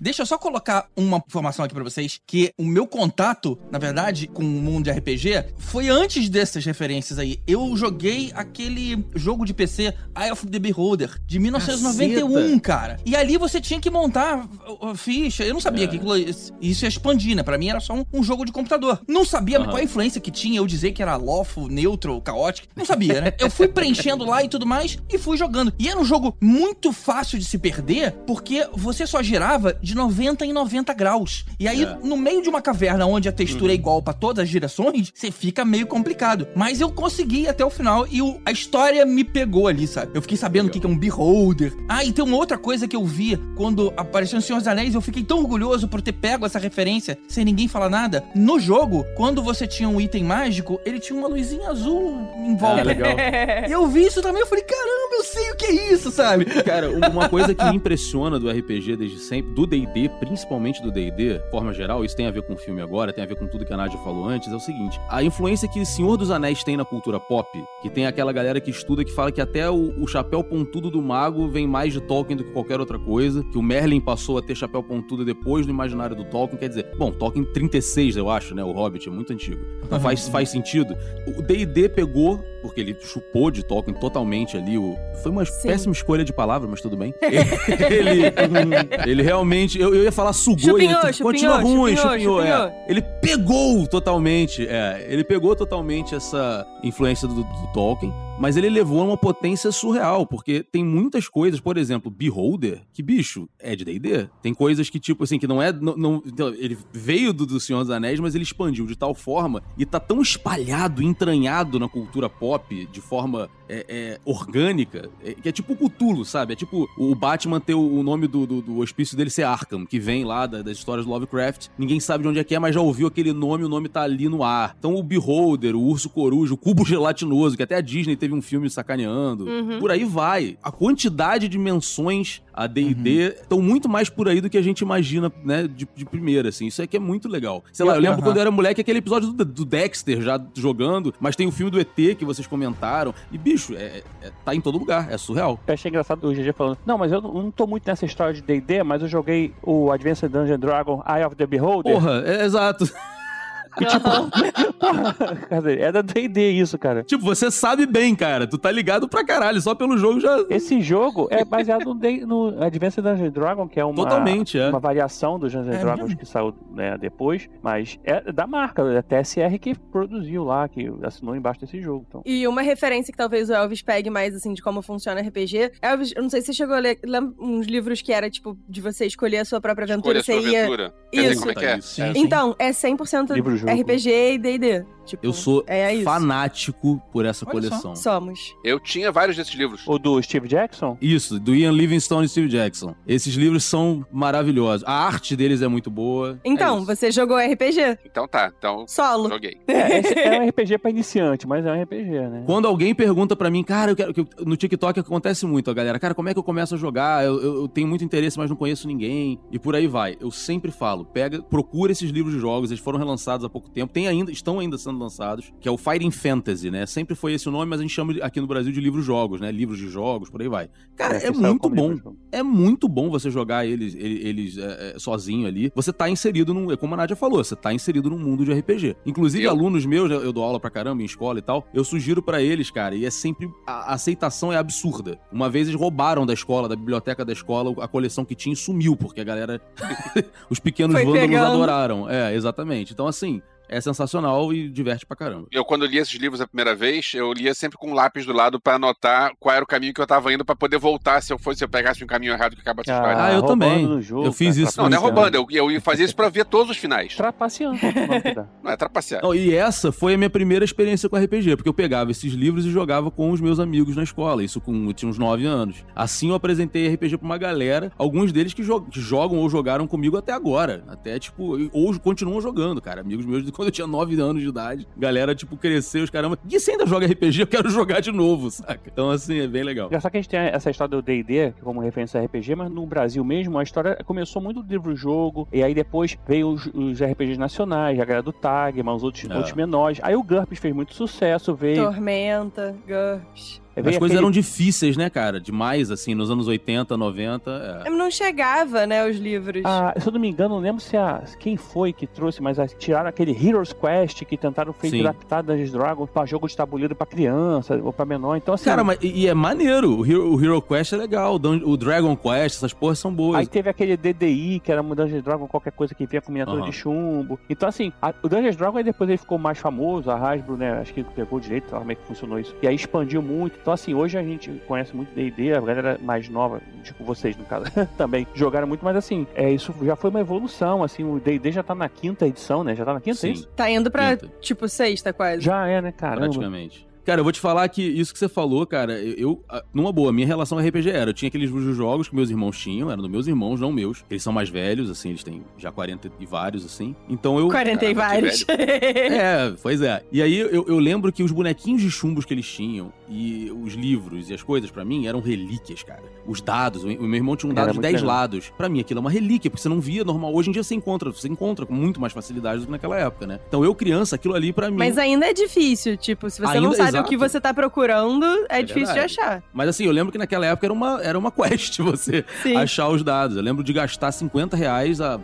Deixa eu só colocar uma informação aqui pra vocês, que o meu contato, na verdade, com o mundo de RPG foi antes dessas referências aí. Eu joguei aquele jogo de PC Eye of the Beholder de 1991, cara. E ali você tinha que montar a- a ficha. Eu não sabia que aquilo, isso ia expandir, né? Pra mim era só um, um jogo de computador. Não sabia Aham. qual a influência que tinha eu dizer que era lawful, neutral, caótico. Não sabia, né? Eu fui preenchendo lá e tudo mais e fui jogando. E era um jogo muito fácil de se perder, porque você só girava de 90 em 90 graus. E aí, É. no meio de uma caverna onde a textura é igual pra todas as direções, você fica meio complicado. Mas eu consegui até o final e o- a história me pegou ali, sabe? Eu fiquei sabendo o que que é um beholder. Ah, e tem uma outra coisa que eu vi quando apareceu o Senhor dos Anéis, eu fiquei tão orgulhoso por ter pego essa referência sem ninguém falar nada. No jogo, quando você tinha um item mágico, ele tinha uma luzinha azul em volta. É, legal. E eu vi isso também, eu falei, caramba, eu sei o que é isso, sabe? Cara, um- uma coisa que me impressiona do RPG desde sempre, do D&D, principalmente do D&D, de forma geral, isso tem a ver com o filme agora, tem a ver com tudo que a Nádia falou antes, é o seguinte, a influência que Senhor dos Anéis tem na cultura pop, que tem aquela galera que estuda que fala que até o, o chapéu pontudo do mago vem mais de Tolkien do que qualquer outra coisa, que o Merlin passou a ter chapéu pontudo depois do imaginário do Tolkien, quer dizer, bom, Tolkien 36, eu acho, né, o Hobbit, é muito antigo. Então faz, faz sentido. O D&D pegou, porque ele chupou de Tolkien totalmente ali, o... foi uma Sim. péssima escolha de palavra, mas tudo bem. ele, ele realmente, eu, eu ia falar sugou, e Chupinhou, continua chupinhou, ruim, chupinhou, chupinhou, é. chupinhou. Ele pegou totalmente, é, ele pegou totalmente essa influência do, do Tolkien, mas ele levou a uma potência surreal, porque tem muitas coisas, por exemplo, Beholder, que bicho, é de D&D. Tem coisas que tipo assim, que não é, não, não- então, ele veio do, do Senhor dos Anéis, mas ele expandiu de tal forma e tá tão espalhado, entranhado na cultura pop de forma é, é, orgânica, é, que é tipo Cthulhu, sabe? É tipo o Batman ter o, o nome do, do, do hospício dele ser Arkham, que vem lá da- das histórias do Lovecraft. Ninguém sabe de onde é que é, mas já ouviu aquele nome, o nome tá ali no ar. Então o Beholder, o Urso Coruja, o Cubo Gelatinoso, que até a Disney teve um filme sacaneando. Uhum. Por aí vai. A quantidade de menções a D&D Uhum. estão muito mais por aí do que a gente imagina, né, de, de primeira, assim. Isso aqui é muito legal. Sei lá, eu lembro Aham. quando eu era moleque, aquele episódio do, do Dexter já jogando, mas tem o filme do ET que vocês comentaram. E, bicho, é, é- tá em todo lugar. É surreal. Eu achei engraçado o GG falando, não, mas eu não, eu não tô muito nessa história de D&D, mas eu joguei o Advanced Dungeon Dragon Eye of the Beholder. Porra, é exato. Quer dizer, é da D&D isso, cara. tipo, você sabe bem, cara. Tu tá ligado pra caralho. Só pelo jogo já. Esse jogo é baseado no, D- no Advanced Dungeon Dragon, que é uma, Totalmente, é. uma variação do Dungeons and É Dragons mesmo? que saiu né, depois, mas é da marca, é a TSR que produziu lá, que assinou embaixo desse jogo. Então. E uma referência que talvez o Elvis pegue mais, assim, de como funciona RPG. Elvis, eu não sei se você chegou a ler lembra uns livros que era, tipo, de você escolher a sua própria aventura. Escolha a sua você ia... aventura. Dizer Isso. como é que é? Sim, sim. Então, é 100% Livro-jogo. RPG e D&D. Tipo, Eu sou é isso. fanático por essa Olha só. coleção. Somos. Eu tinha vários desses livros. O do Steve Jackson? Isso, do Ian Livingstone e Steve Jackson. Esses livros são maravilhosos. A arte deles é muito boa. Então, É você jogou RPG? Então tá, então Solo. joguei. É, é um RPG pra iniciante, mas é um RPG, né? Quando alguém pergunta pra mim, cara, eu quero. que No TikTok acontece muito, a galera, cara, como é que eu começo a jogar? Eu, eu- eu tenho muito interesse, mas não conheço ninguém. E por aí vai. Eu sempre falo, pega, procura esses livros de jogos, eles foram relançados há pouco tempo, tem ainda, estão ainda sendo lançados, que é o Fighting Fantasy, né? Sempre foi esse o nome, mas a gente chama aqui no Brasil de livros-jogos, né? Livros de jogos, por aí vai. Cara, é, saiu muito bom. É muito bom você jogar eles, eles, eles, é, é, sozinho ali. Você tá inserido num. é Como a Nádia falou, você tá inserido num mundo de RPG. Inclusive, Eu- alunos meus, eu dou aula pra caramba em escola e tal. Eu sugiro pra eles, cara, e é sempre. A aceitação é absurda. Uma vez eles roubaram da escola, da biblioteca da escola, a coleção que tinha e sumiu, porque a galera. Os pequenos Foi vândalos pegando. adoraram. É, exatamente. Então, assim, é sensacional e diverte pra caramba. Eu, quando li esses livros a primeira vez, eu lia sempre com um lápis do lado pra anotar qual era o caminho que eu tava indo pra poder voltar se eu fosse, se eu pegasse um caminho errado que acabasse a história. Ah, eu também. jogo, Eu fiz cara, isso Não, não é roubando, eu, eu fazia isso pra ver todos os finais. Trapaceando. é. Não é trapacear. Não, e essa foi a minha primeira experiência com RPG, porque eu pegava esses livros e jogava com os meus amigos na escola, isso com eu tinha uns 9 anos. Assim eu apresentei RPG pra uma galera, alguns deles que, jo- que jogam ou jogaram comigo até agora. Até, tipo, ou continuam jogando, cara. Amigos meus de quando eu tinha 9 anos de idade. Galera, tipo, cresceu, os caramba. E você ainda joga RPG? Eu quero jogar de novo, saca? Então, assim, é bem legal. Engraçado que a gente tem essa história do D&D como referência a RPG, mas no Brasil mesmo a história começou muito do livro-jogo, e aí depois veio os, os RPGs nacionais, a galera do Tag, mas os outros, É. outros menores. Aí o GURPS fez muito sucesso, veio... Tormenta, GURPS. As veio coisas aquele- eram difíceis, né, cara? Demais, assim, nos anos 80, 90. é. Não chegava, né, os livros. Ah, se eu não me engano, não lembro se a, quem foi que trouxe, mas a- tiraram aquele Heroes Quest que tentaram feito adaptar Dungeons Dragons pra jogo de tabuleiro pra criança ou pra menor. Então, assim. Cara, mas e e é maneiro. O Hero, o Hero Quest é legal. o Dragon Quest, essas porras são boas. Aí teve aquele DDI, que era um Dungeons Dragon, qualquer coisa que vinha com miniatura Aham. de chumbo. Então, assim, a- o Dungeons Dragon aí depois ele ficou mais famoso, a Hasbro, né? Acho que pegou direito, lá como é que funcionou isso. E aí expandiu muito. Então, assim, hoje a gente conhece muito D&D, a galera mais nova, tipo vocês, no caso, também jogaram muito, mas assim, é, isso já foi uma evolução, assim, o D&D já tá na quinta edição, né? Já tá na quinta, é Sim. isso? Tá indo pra, Quinta. tipo, sexta quase. Já é, né, caramba? praticamente. Cara, eu vou te falar que isso que você falou, cara, eu, numa boa, minha relação com RPG era, eu tinha aqueles jogos que meus irmãos tinham, eram dos meus irmãos, não meus. Eles são mais velhos, assim, eles têm já 40 e vários, assim. Então eu... 40 e Caramba, que vários. É, pois é. E aí eu, eu lembro que os bonequinhos de chumbos que eles tinham e os livros e as coisas pra mim eram relíquias, cara. Os dados, o o meu irmão tinha um dado de muito 10 legal. lados. Pra mim aquilo é uma relíquia, porque você não via normal. Hoje em dia você encontra, você encontra com muito mais facilidade do que naquela época, né? Então eu criança, aquilo ali pra mim Mas ainda é difícil, tipo, se você não Ainda- sabe o exato. que você tá procurando, é, É difícil verdade. de achar. Mas assim, eu lembro que naquela época era uma, era uma quest você Sim. achar os dados. Eu lembro de gastar 50 reais há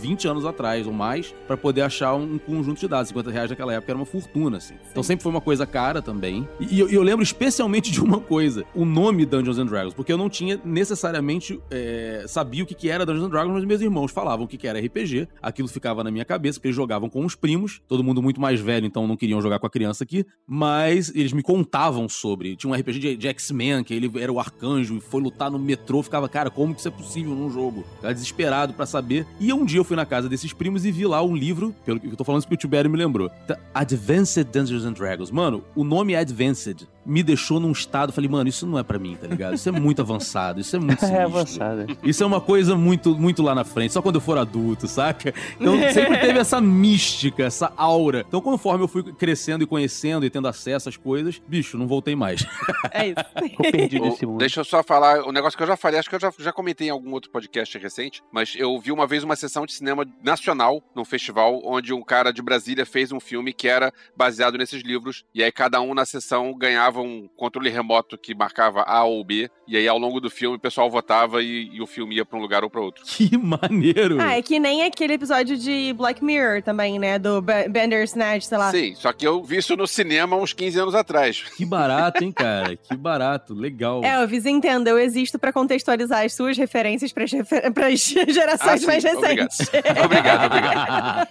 20 anos atrás ou mais pra poder achar um conjunto de dados. 50 reais naquela época era uma fortuna, assim. Então sempre foi uma coisa cara também. E, e eu, e eu lembro especialmente de uma coisa: o nome Dungeons and Dragons. Porque eu não tinha necessariamente é, sabia o que, que era Dungeons and Dragons, mas meus irmãos falavam o que, que era RPG. Aquilo ficava na minha cabeça, porque eles jogavam com os primos, todo mundo muito mais velho, então não queriam jogar com a criança aqui. Mas eles me contavam sobre. Tinha um RPG de, de X-Men, que ele era o arcanjo e foi lutar no metrô. Ficava, cara, como que isso é possível num jogo? Ficava desesperado pra saber. E um dia eu fui na casa desses primos e vi lá um livro, pelo que eu tô falando isso que o Tio Barry me lembrou. Advanced Dungeons and Dragons. Mano, o nome Advanced me deixou num estado. Falei, mano, isso não é pra mim, tá ligado? Isso é muito avançado, isso é muito É sinistro. avançada. Isso é uma coisa muito, muito lá na frente, só quando eu for adulto, saca? Então sempre teve essa mística, essa aura. Então, conforme eu fui crescendo e conhecendo e tendo acesso às coisas, bicho, não voltei mais. É isso. Ficou perdido esse mundo. deixa eu só falar o negócio que eu já falei, acho que eu já, já comentei em algum outro podcast recente, mas eu vi uma vez uma sessão de cinema nacional num festival onde um cara de Brasília fez um filme que era baseado nesses livros, e aí cada um na sessão ganhava um controle remoto que marcava A ou B, e aí ao longo do filme o pessoal votava e, e o filme ia pra um lugar ou pra outro. Que maneiro! Ah, é que nem aquele episódio de Black Mirror também, né? Do Ba- Bandersnatch, sei lá. Sim, só que eu vi isso no cinema uns 15 anos atrás. Que barato, hein, cara? Que barato, legal. É, o Viz entenda, eu existo pra contextualizar as suas referências pras, refer... pras gerações Ah, sim, mais obrigado. recentes. obrigado, obrigado.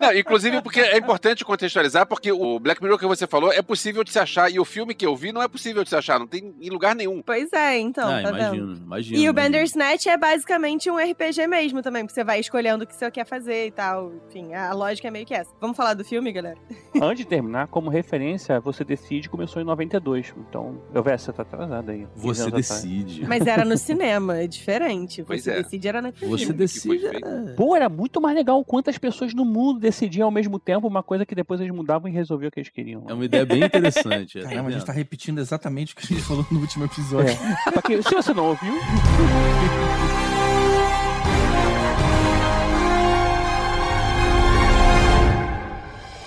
Não, inclusive porque é importante contextualizar, porque o Black Mirror que você falou é possível de se achar, e o filme que eu vi não é possível de se achar, não tem em lugar nenhum. Pois é, então, ah, tá imagino, vendo? imagino. E o. Bandersnatch é basicamente um RPG mesmo também, porque você vai escolhendo o que você quer fazer e tal. Enfim, a lógica é meio que essa. Vamos falar do filme, galera? Antes de terminar, como referência, Você Decide começou em 92. Então, eu vejo, você tá atrasado aí. 15 Você decide. Mas era no cinema, é diferente. Pois Você é. decide era na TV. Você filme decide. é. Pô, era muito mais legal quantas pessoas no mundo decidiam ao mesmo tempo uma coisa que depois eles mudavam e resolviam o que eles queriam. É uma ideia bem interessante. é, Caramba, a gente vendo? tá repetindo exatamente o que a gente falou no último episódio. É. Pra que- se você não ouviu,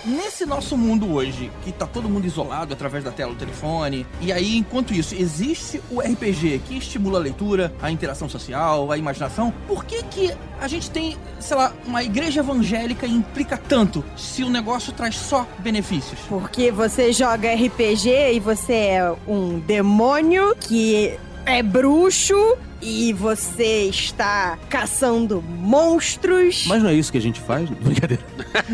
Nesse nosso mundo hoje, que tá todo mundo isolado através da tela do telefone, e aí, enquanto isso, existe o RPG que estimula a leitura, a interação social, a imaginação, por que que a gente tem, sei lá, uma igreja evangélica implica tanto se o negócio traz só benefícios? Porque você joga RPG e você é um demônio que é bruxo e você está caçando monstros. Mas não é isso que a gente faz? Brincadeira.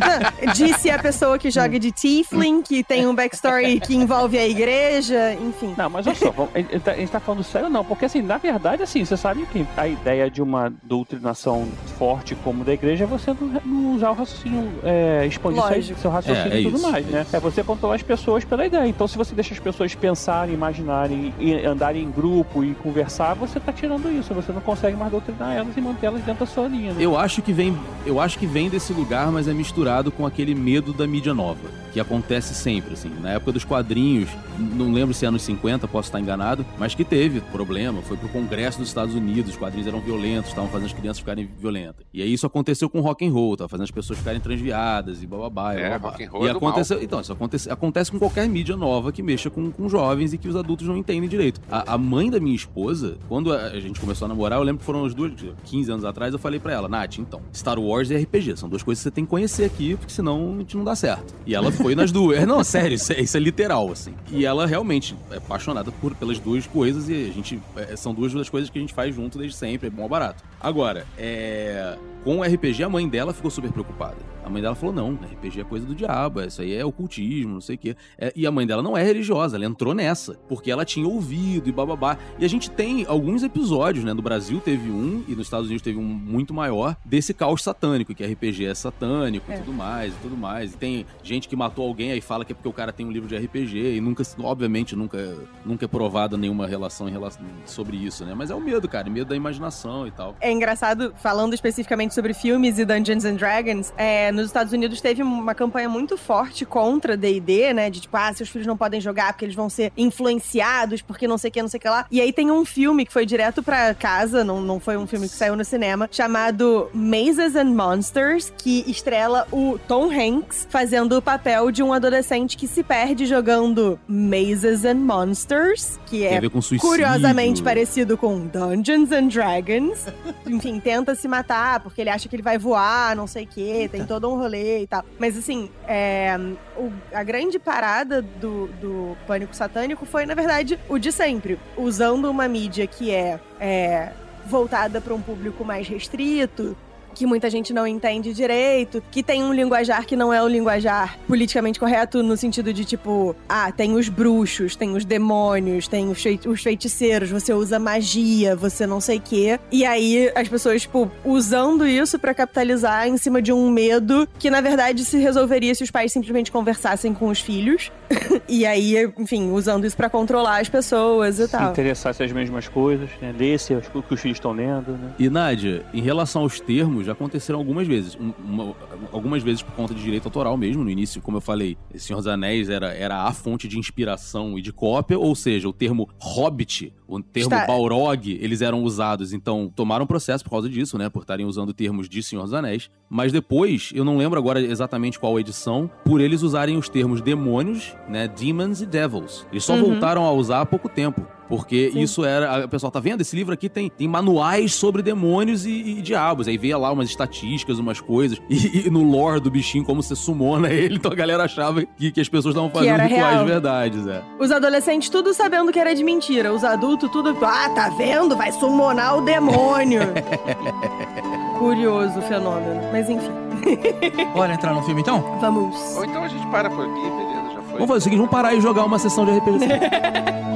Disse a pessoa que joga de Tiefling, que tem um backstory que envolve a igreja, enfim. Não, mas olha só, vamos- a gente tá- gente tá falando sério não, porque assim, na verdade, assim, você sabe que a ideia de uma doutrinação forte como da igreja é você não, não usar o raciocínio, é, expandir seu, Lógico. seu raciocínio É, é e tudo isso, mais, é né? isso. É você controlar as pessoas pela ideia. Então, se você deixa as pessoas pensarem, imaginarem e andarem em grupo e conversar, você tá tirando isso. Você não consegue mais doutrinar elas e manter elas dentro da sua linha, né? Eu acho que vem, eu acho que vem desse lugar, mas é misturado com aquele medo da mídia nova, que acontece sempre, assim. Na época dos quadrinhos, não lembro se é anos 50, posso estar enganado, mas que teve problema, foi pro Congresso dos Estados Unidos, os quadrinhos eram violentos, estavam fazendo as crianças ficarem violentas. E aí isso aconteceu com rock and roll, tava fazendo as pessoas ficarem transviadas e bababá, e É, bababá. rock and roll E é aconteceu, então, isso acontece, acontece com qualquer mídia nova que mexa com, com jovens e que os adultos não entendem direito. A, a mãe da minha esposa, quando a, gente começou a namorar, eu lembro que foram as duas, 15 anos atrás, eu falei pra ela, Nath, então, Star Wars e RPG, são duas coisas que você tem que conhecer aqui, porque senão a gente não dá certo. E ela foi nas duas. Não, sério, isso é, isso é literal, assim. E ela realmente é apaixonada por, pelas duas coisas e a gente. é, são duas das coisas que a gente faz junto desde sempre, é bom ou barato. Agora, é. Com o RPG, a mãe dela ficou super preocupada. A mãe dela falou: não, RPG é coisa do diabo, isso aí é ocultismo, não sei o quê. É, e a mãe dela não é religiosa, ela entrou nessa, porque ela tinha ouvido e bababá. E a gente tem alguns episódios, né? No Brasil teve um, e nos Estados Unidos teve um muito maior, desse caos satânico, que RPG é satânico É. e tudo mais, e tudo mais. E tem gente que matou alguém aí fala que é porque o cara tem um livro de RPG, e nunca, obviamente, nunca, nunca é provada nenhuma relação, em relação sobre isso, né? Mas é o medo, cara, medo da imaginação e tal. É engraçado, falando especificamente sobre filmes e Dungeons and Dragons, é, nos Estados Unidos teve uma campanha muito forte contra D&D, né? De tipo, ah, seus filhos não podem jogar porque eles vão ser influenciados, porque não sei o que, não sei o que lá. E aí tem um filme que foi direto pra casa, não, não foi um filme que saiu no cinema, chamado Mazes and Monsters, que estrela o Tom Hanks fazendo o papel de um adolescente que se perde jogando Mazes and Monsters, que é curiosamente parecido com Dungeons and Dragons. Enfim, tenta se matar porque ele acha que ele vai voar, não sei o quê, tem todo um rolê e tal. Mas assim, é, o- a grande parada do, do Pânico Satânico foi, na verdade, o de sempre. Usando uma mídia que é, é, voltada para um público mais restrito. Que muita gente não entende direito, que tem um linguajar que não é o linguajar politicamente correto, no sentido de tipo, ah, tem os bruxos, tem os demônios, tem os, fei- os feiticeiros, você usa magia, você não sei o quê. E aí as pessoas, tipo, usando isso pra capitalizar em cima de um medo que na verdade se resolveria se os pais simplesmente conversassem com os filhos. e aí, enfim, usando isso pra controlar as pessoas e Se tal. interessasse as mesmas coisas, né? Lesse o que os filhos estão lendo, né? E Nádia, em relação aos termos, já aconteceram algumas vezes. Um- uma- algumas vezes por conta de direito autoral mesmo. No início, como eu falei, Senhor dos Anéis era, era a fonte de inspiração e de cópia, ou seja, o termo hobbit, o termo Está- Balrog, eles eram usados. Então, tomaram processo por causa disso, né? Por estarem usando termos de Senhor dos Anéis. Mas depois, eu não lembro agora exatamente qual edição, por eles usarem os termos demônios, né? Demons e devils. Eles só Uhum. voltaram a usar há pouco tempo. Porque Sim. isso era. O pessoal tá vendo? Esse livro aqui tem, tem manuais sobre demônios e, e diabos. Aí veio lá umas estatísticas, umas coisas. E, e no lore do bichinho, como você sumona ele. Então a galera achava que, que as pessoas estavam fazendo rituais real. verdades, é. Os adolescentes tudo sabendo que era de mentira. Os adultos tudo, ah, tá vendo? Vai summonar o demônio. curioso o fenômeno. Mas enfim, Bora entrar no filme então? vamos. Ou então a gente para por aqui, beleza, já foi. Vamos fazer o seguinte, vamos parar e jogar uma sessão de RPG.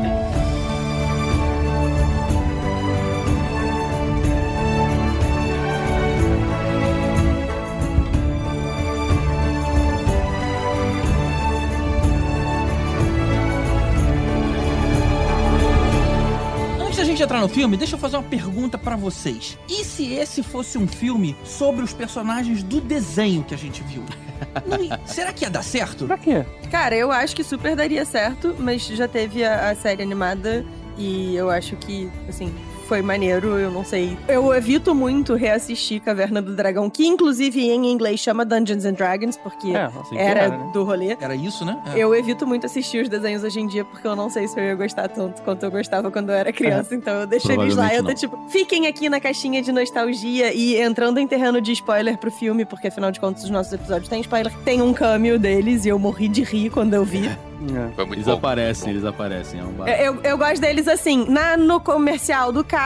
Gente entrar no filme, deixa eu fazer uma pergunta pra vocês. E se esse fosse um filme sobre os personagens do desenho que a gente viu? Não será que ia dar certo? Pra quê? Cara, eu acho que super daria certo, mas já teve a, a série animada e eu acho que, assim, foi maneiro, eu não sei. Eu evito muito reassistir Caverna do Dragão, que inclusive em inglês chama Dungeons and Dragons, porque É, assim era era, né? do rolê. Era isso, né? É. Eu evito muito assistir os desenhos hoje em dia, porque eu não sei se eu ia gostar tanto quanto eu gostava quando eu era criança. Então eu deixo eles lá. Eu tô tipo, fiquem aqui na caixinha de nostalgia e entrando em terreno de spoiler pro filme, porque afinal de contas os nossos episódios têm spoiler. Tem um cameo deles e eu morri de rir quando eu vi. É. Eles bom. aparecem, eles aparecem. É um. Eu, eu gosto deles assim, na, no comercial do carro,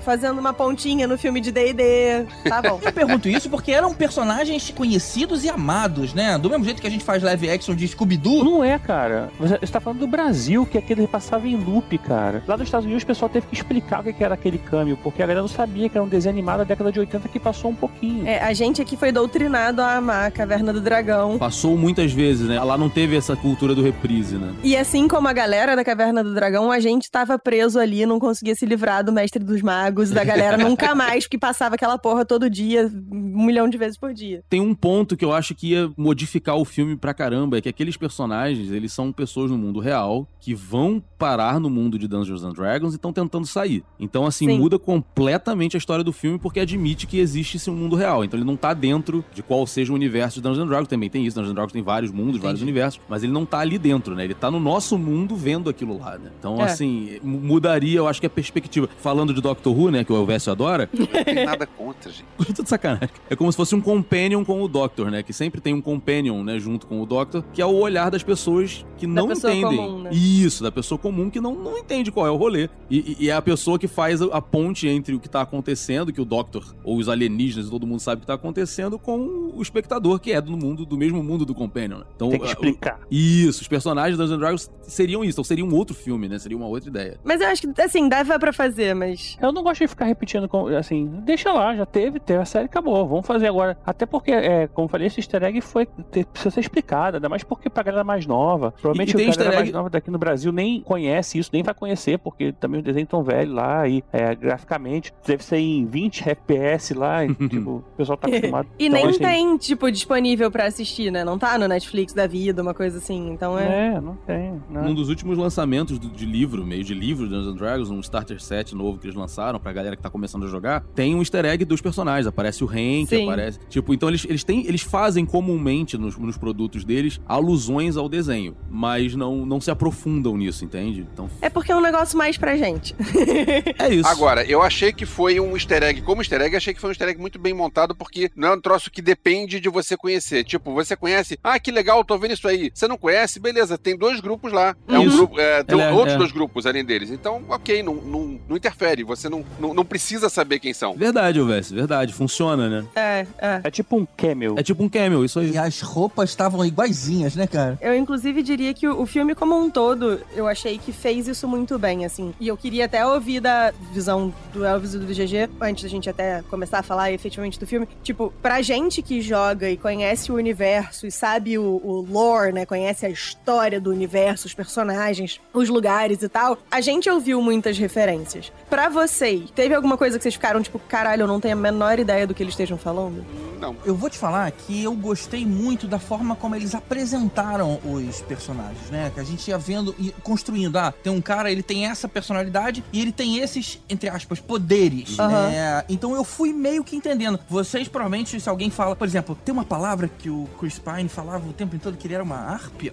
fazendo uma pontinha no filme de D&D. Tá bom. Eu pergunto isso porque eram personagens conhecidos e amados, né? Do mesmo jeito que a gente faz live action de Scooby-Doo. Não é, cara. Você você tá falando do Brasil, que aquele passava em loop, cara. Lá nos Estados Unidos o pessoal teve que explicar o que que era aquele câmbio, porque a galera não sabia que era um desenho animado da década de 80 que passou um pouquinho. É, a gente aqui foi doutrinado a amar a Caverna do Dragão. Passou muitas vezes, né? Lá não teve essa cultura do reprise, né? E assim como a galera da Caverna do Dragão, a gente tava preso ali, não conseguia se livrar do Mestre dos Magos, da galera nunca mais, porque passava aquela porra todo dia, um milhão de vezes por dia. Tem um ponto que eu acho que ia modificar o filme pra caramba, é que aqueles personagens, eles são pessoas no mundo real que vão parar no mundo de Dungeons and Dragons e estão tentando sair. Então, assim, Sim. muda completamente a história do filme porque admite que existe esse mundo real. Então ele não tá dentro de qual seja o universo de Dungeons and Dragons. Também tem isso, Dungeons and Dragons tem vários mundos, vários Entendi. universos, mas ele não tá ali dentro, né? Ele tá no nosso mundo vendo aquilo lá, né? Então, É. assim, mu- mudaria, eu acho que a perspectiva. Falando de Doctor Who, né, que o Elvésio adora, Não tem nada contra, gente. Tô de sacanagem. É como se fosse um companion com o Doctor, né? Que sempre tem um companion, né, junto com o Doctor, que é o olhar das pessoas que Da não pessoa entendem. comum, né? Isso, da pessoa comum que não, não entende qual é o rolê. E, e- é a pessoa que faz a, ponte entre o que tá acontecendo, que o Doctor ou os alienígenas, todo mundo sabe o que tá acontecendo, com o espectador, que é do mundo, do mesmo mundo do companion. né? Então, Tem que explicar. Isso, os personagens de Dungeons Dragons seriam isso, então seria um outro filme, né? Seria uma outra ideia. Mas eu acho que, assim, dava pra fazer, mas... Eu não gosto de ficar repetindo, com- assim, deixa lá, já teve, teve a série, acabou, vamos fazer agora. Até porque, é, como eu falei, esse easter egg foi, precisa ser explicado, ainda mais porque pra galera mais nova. Provavelmente E- e a galera easter mais egg- nova daqui no Brasil nem conhece isso, nem vai conhecer, porque também os desenhos tão velhos lá e é, graficamente deve ser em 20 FPS lá, e, tipo, o pessoal tá acostumado. E Então, nem assim, tem, tipo, disponível pra assistir, né? Não tá no Netflix da vida, uma coisa assim. Então é... É, não tem. Né? Um dos últimos lançamentos do- de livro, meio de livro Dungeons and Dragons, um starter set novo que eles lançaram pra galera que tá começando a jogar, tem um easter egg dos personagens. Aparece o Hank, Sim. aparece. Tipo, então eles, eles têm. Eles fazem comumente nos, nos produtos deles alusões ao desenho. Mas não, não se aprofundam nisso, entende? Então. É porque é um negócio mais pra gente. É isso. Agora, eu achei que foi um easter egg. Como easter egg, achei que foi um easter egg muito bem montado, porque não é um troço que depende de você conhecer. Tipo, você conhece, ah, que legal, tô vendo isso aí. Você não conhece? Beleza, tem dois grupos lá. É um Isso. grupo, é, tem é- outros é. dois grupos além deles. Então, ok, não, não, não interfere. Você não, não, não precisa saber quem são. Verdade, Elvis, verdade. Funciona, né? É, é. É tipo um camel. É tipo um camel, isso aí. E as roupas estavam iguaizinhas, né, cara? Eu, inclusive, diria que o, o filme como um todo, eu achei que fez isso muito bem, assim. E eu queria até ouvir da visão do Elvis e do GG, antes da gente até começar a falar efetivamente do filme. Tipo, pra gente que joga e conhece o universo e sabe o, o lore, né? Conhece a história do universo, os personagens, os lugares e tal, a gente ouviu muitas referências. Pra vocês, teve alguma coisa que vocês ficaram, tipo, caralho, eu não tenho a menor ideia do que eles estejam falando? Não. Eu vou te falar que eu gostei muito da forma como eles apresentaram os personagens, né? Que a gente ia vendo e construindo. Ah, tem um cara, ele tem essa personalidade e ele tem esses, entre aspas, poderes. Aham. né? Então eu fui meio que entendendo. Vocês, provavelmente, se alguém fala, por exemplo, tem uma palavra que o Chris Pine falava o tempo todo que ele era uma harpia.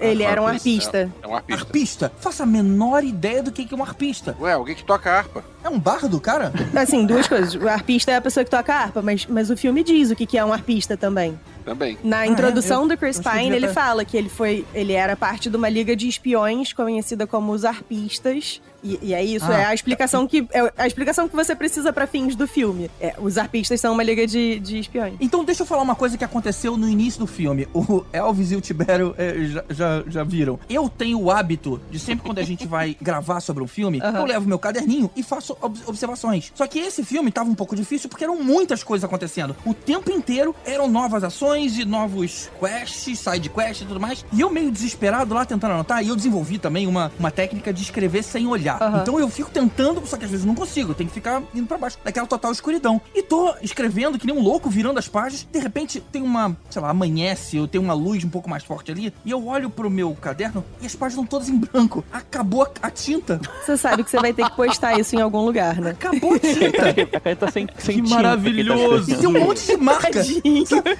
Ele era um Harpista. arpista. É um arpista. Arpista? Faça a menor ideia do que que é um arpista. Ué, alguém que toca harpa. É um bardo, cara? Assim, duas coisas. O arpista é a pessoa que toca harpa, mas, mas o filme diz o que que é um arpista também. Também. Na é? introdução Eu- do Chris Pine, ele tá- fala que ele foi. Ele era parte de uma liga de espiões conhecida como os arpistas. E, e é isso, Ah, é a explicação que é a explicação que você precisa pra fins do filme. É, os arpistas são uma liga de, de espiões. Então deixa eu falar uma coisa que aconteceu no início do filme. O Elvis e o Tibério é, já, já, já viram. Eu tenho o hábito de sempre quando a gente vai gravar sobre um filme, eu levo meu caderninho e faço ob- observações. Só que esse filme tava um pouco difícil porque eram muitas coisas acontecendo. O tempo inteiro eram novas ações e novos quests, side quests e tudo mais. E eu meio desesperado lá tentando anotar. E eu desenvolvi também uma, uma técnica de escrever sem olhar. Aham. Então eu fico tentando, só que às vezes não consigo. Tem que ficar indo pra baixo daquela total escuridão. E tô escrevendo que nem um louco, virando as páginas. De repente tem uma, sei lá, amanhece, ou tem uma luz um pouco mais forte ali. E eu olho pro meu caderno e as páginas estão todas em branco. Acabou a, a tinta. Você sabe que você vai ter que postar isso em algum lugar, né? Acabou a tinta. A caneta sem, sem Que tinta maravilhoso. que tá E tem um monte de marca.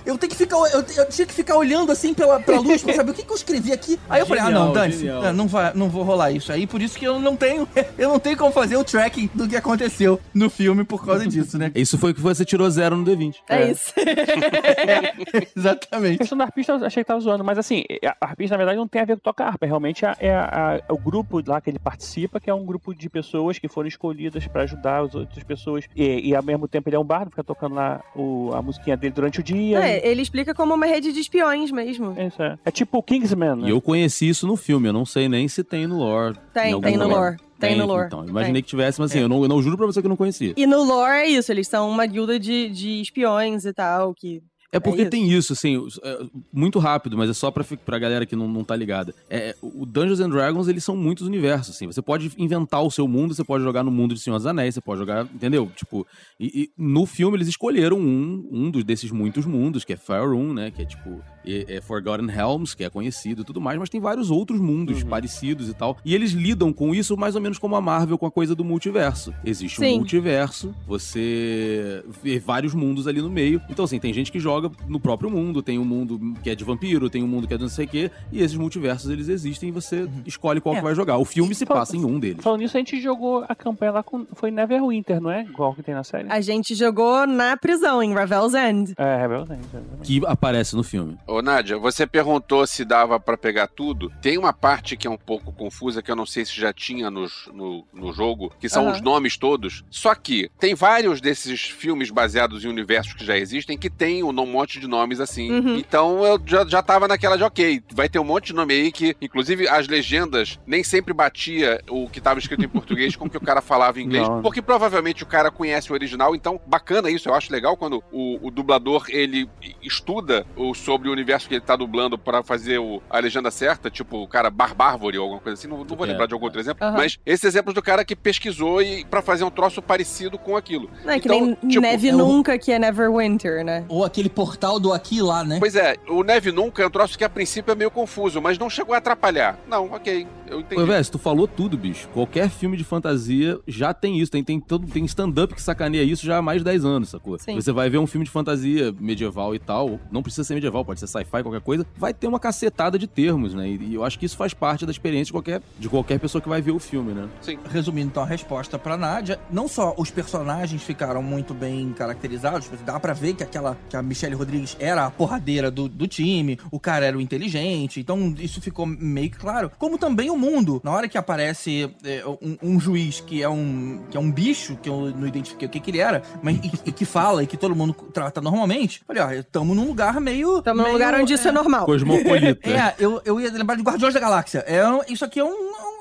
Eu tenho que ficar. Eu, eu tinha que ficar olhando assim pela, pela luz pra saber o que, que eu escrevi aqui. Aí eu falei, ah, não, Genial, Dani, genial. não, vai, não vou rolar isso aí. Por isso que eu não tenho. Eu não tenho como fazer o tracking do que aconteceu no filme por causa disso, né? Isso foi o que você tirou zero no D20. É, isso. A Exatamente. questão da arpista eu achei que tava zoando, mas assim, a arpista na verdade não tem a ver com tocar harpa, realmente é, é a- é o grupo lá que ele participa, que é um grupo de pessoas que foram escolhidas pra ajudar as outras pessoas, e, e ao mesmo tempo ele é um bardo, fica tocando lá o- a musiquinha dele durante o dia. É, ele explica como uma rede de espiões mesmo. É isso, é. É tipo o Kingsman, né? E eu conheci isso no filme, eu não sei nem se tem no lore. Tem, tem no lore. Tem no lore. Então, imaginei Tem. que tivesse, mas assim, eu, não, eu não juro pra você que eu não conhecia. E no lore é isso, eles são uma guilda de, de espiões e tal, que... É porque isso. tem isso, assim, é, muito rápido, mas é só pra, pra galera que não, não tá ligada. É, o Dungeons and Dragons, eles são muitos universos, assim. Você pode inventar o seu mundo, você pode jogar no mundo de Senhor dos Anéis, você pode jogar, entendeu? Tipo, e, e no filme eles escolheram um, um dos, desses muitos mundos, que é Faerun, né? Que é tipo, é, é Forgotten Realms, que é conhecido e tudo mais, mas tem vários outros mundos parecidos e tal. E eles lidam com isso mais ou menos como a Marvel com a coisa do multiverso. Existe um Sim. multiverso, você vê vários mundos ali no meio. Então, assim, tem gente que joga no próprio mundo, tem um mundo que é de vampiro, tem um mundo que é de não sei o quê, e esses multiversos eles existem e você escolhe qual É. que vai jogar. O filme se passa em um deles. Falando nisso, a gente jogou a campanha lá com. Foi Neverwinter, não é? Igual que tem na série. A gente jogou na prisão, em Ravel's End. É, Rebel End, exatamente. Que aparece no filme. Ô, Nádia, você perguntou se dava pra pegar tudo. Tem uma parte que é um pouco confusa, que eu não sei se já tinha nos- no, no jogo, que são Aham. os nomes todos. Só que tem vários desses filmes baseados em universos que já existem que tem um monte de nomes assim. Uhum. Então eu já, já tava naquela de, ok, vai ter um monte de nome aí que, inclusive, as legendas nem sempre batia o que tava escrito em português com o que o cara falava em inglês. Não. Porque provavelmente o cara conhece o original, então bacana isso, eu acho legal quando o, o dublador ele estuda o, sobre o universo que ele tá dublando pra fazer o- a legenda certa, tipo o cara Barbárvore ou alguma coisa assim, não, não vou É. lembrar de algum outro exemplo, Aham. mas esses exemplos do cara que pesquisou e para fazer um troço parecido com aquilo. Não é que Então, nem tipo, Neve é o- Nunca, que é Neverwinter, né? Ou aquele portal do aqui lá, né? Pois é, o Neve Nunca é um troço que a princípio é meio confuso, mas não chegou a atrapalhar. Não, ok, eu entendi. Ô, Vés, tu falou tudo, bicho. Qualquer filme de fantasia já tem isso. Tem, tem, todo- tem stand-up que sacaneia isso já há mais de 10 anos, sacou? Sim. Você vai ver um filme de fantasia medieval e tal, não precisa ser medieval, pode ser sci-fi, qualquer coisa, vai ter uma cacetada de termos, né? E, e eu acho que isso faz parte da experiência de qualquer, de qualquer pessoa que vai ver o filme, né? Resumindo então a resposta pra Nádia, não só os personagens ficaram muito bem caracterizados, dá pra ver que aquela que a Michelle Rodrigues era a porradeira do, do time, o cara era o inteligente, então isso ficou meio que claro. Como também o mundo, na hora que aparece é, um, um juiz que é um que é um bicho, que eu não identifiquei o que, que ele era, mas e, e que fala e que todo mundo trata normalmente, falei, ó, estamos num lugar meio. Estamos num meio, lugar onde isso é normal. Cosmopolita. é, eu, eu ia lembrar de Guardiões da Galáxia. É, isso aqui é, um,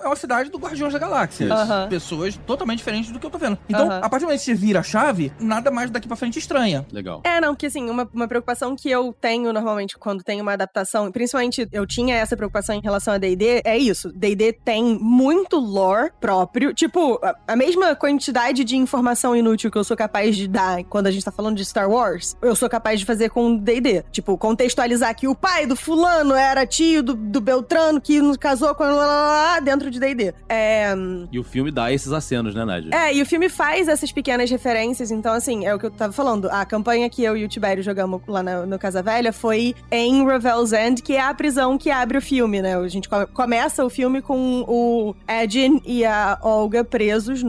é uma cidade do Guardiões da Galáxia. Pessoas totalmente diferentes do que eu tô vendo. Então, Aham. a partir do momento que você vira a chave, nada mais daqui pra frente estranha. Legal. É, não, porque assim, uma, uma preocupação que eu tenho normalmente quando tem uma adaptação, principalmente eu tinha essa preocupação em relação a D&D, é isso. D&D tem muito lore próprio, tipo, a, a mesma quantidade de informação inútil que eu sou capaz de dar quando a gente tá falando de Star Wars, eu sou capaz de fazer com D&D. Tipo, contextualizar que o pai do fulano era tio do, do Beltrano que nos casou com lá, lá, lá, dentro de D&D. É... E o filme dá esses acenos, né, Nádia? É, e o filme faz essas pequenas referências, então, assim, é o que eu tava falando. A campanha que eu e o Tibério jogamos lá no, no Casa Velha foi em Ravel's End, que é a prisão que abre o filme, né? A gente co- começa o filme com o Edin e a Olga presos,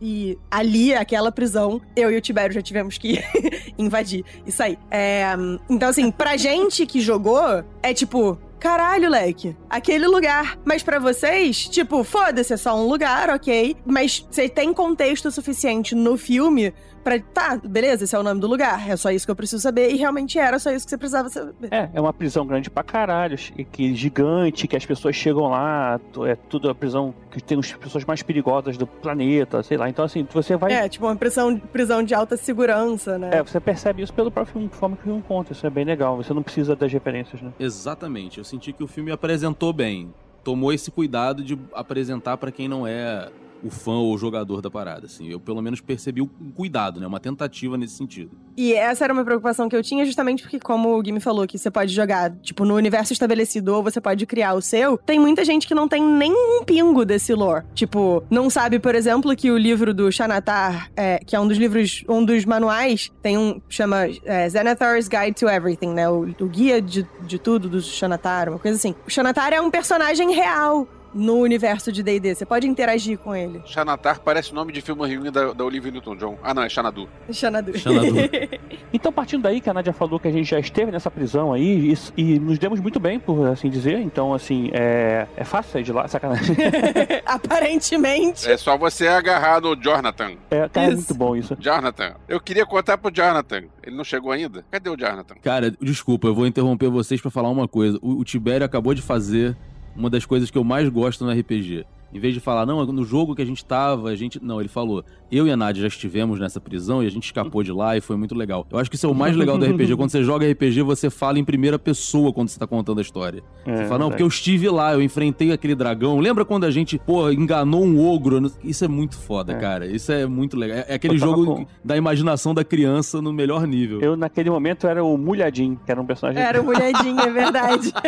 e ali, aquela prisão, eu e o Tibério já tivemos que invadir. Isso aí. É, então, assim, pra gente que jogou, é tipo. Caralho, leque, aquele lugar. Mas pra vocês, tipo, foda-se, é só um lugar, ok. Mas você tem contexto suficiente no filme pra. Tá, beleza, esse é o nome do lugar. É só isso que eu preciso saber. E realmente era só isso que você precisava saber. É, é uma prisão grande pra caralho, que gigante, que as pessoas chegam lá, é tudo a prisão que tem as pessoas mais perigosas do planeta, sei lá. Então, assim, você vai. É, tipo uma prisão, prisão de alta segurança, né? É, você percebe isso pelo próprio filme, forma que o filme conta. Isso é bem legal. Você não precisa das referências, né? Exatamente. Eu senti que o filme apresentou bem. Tomou esse cuidado de apresentar pra quem não é o fã ou o jogador da parada, assim. Eu pelo menos percebi um cuidado, né? Uma tentativa nesse sentido. E essa era uma preocupação que eu tinha, justamente porque, como o Gui me falou, que você pode jogar, tipo, no universo estabelecido ou você pode criar o seu, tem muita gente que não tem nem um pingo desse lore. Tipo, não sabe, por exemplo, que o livro do Xanatar, é, que é um dos livros, um dos manuais, tem um, chama é, Xanathar's Guide to Everything, né? O, o guia de, de tudo do Xanatar, uma coisa assim. O Xanatar é um personagem real no universo de D&D, você pode interagir com ele. Xanatar parece nome de filme ruim da, da Olivia Newton-John. Ah, não, é Xanadu. Xanadu. Xanadu. Então, partindo daí, que a Nadia falou que a gente já esteve nessa prisão aí e, e nos demos muito bem, por assim dizer. Então, assim, é, é fácil sair de lá, sacanagem. Aparentemente. É só você agarrar no Jonathan. É, cara, é Isso. muito bom isso. Jonathan. Eu queria contar pro Jonathan. Ele não chegou ainda? Cadê o Jonathan? Cara, desculpa, eu vou interromper vocês pra falar uma coisa. O, o Tibério acabou de fazer uma das coisas que eu mais gosto no RPG. Em vez de falar, não, no jogo que a gente tava, a gente. Não, ele falou, eu e a Nádia já estivemos nessa prisão e a gente escapou de lá e foi muito legal. Eu acho que isso é o mais legal do RPG. Quando você joga RPG, você fala em primeira pessoa quando você tá contando a história. É, Você fala, não, porque eu estive lá, eu enfrentei aquele dragão. Lembra quando a gente, pô, enganou um ogro? Isso é muito foda, É. cara. Isso é muito legal. É é aquele jogo com- da imaginação da criança no melhor nível. Eu, naquele momento, era o Mulhadinho, que era um personagem. Era uma olhadinha, é verdade.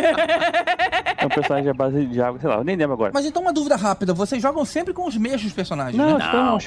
É um personagem à base de água, sei lá, eu nem lembro agora. Mas então uma dúvida rápida, vocês jogam sempre com os mesmos personagens, Não, né? isso foi um Não.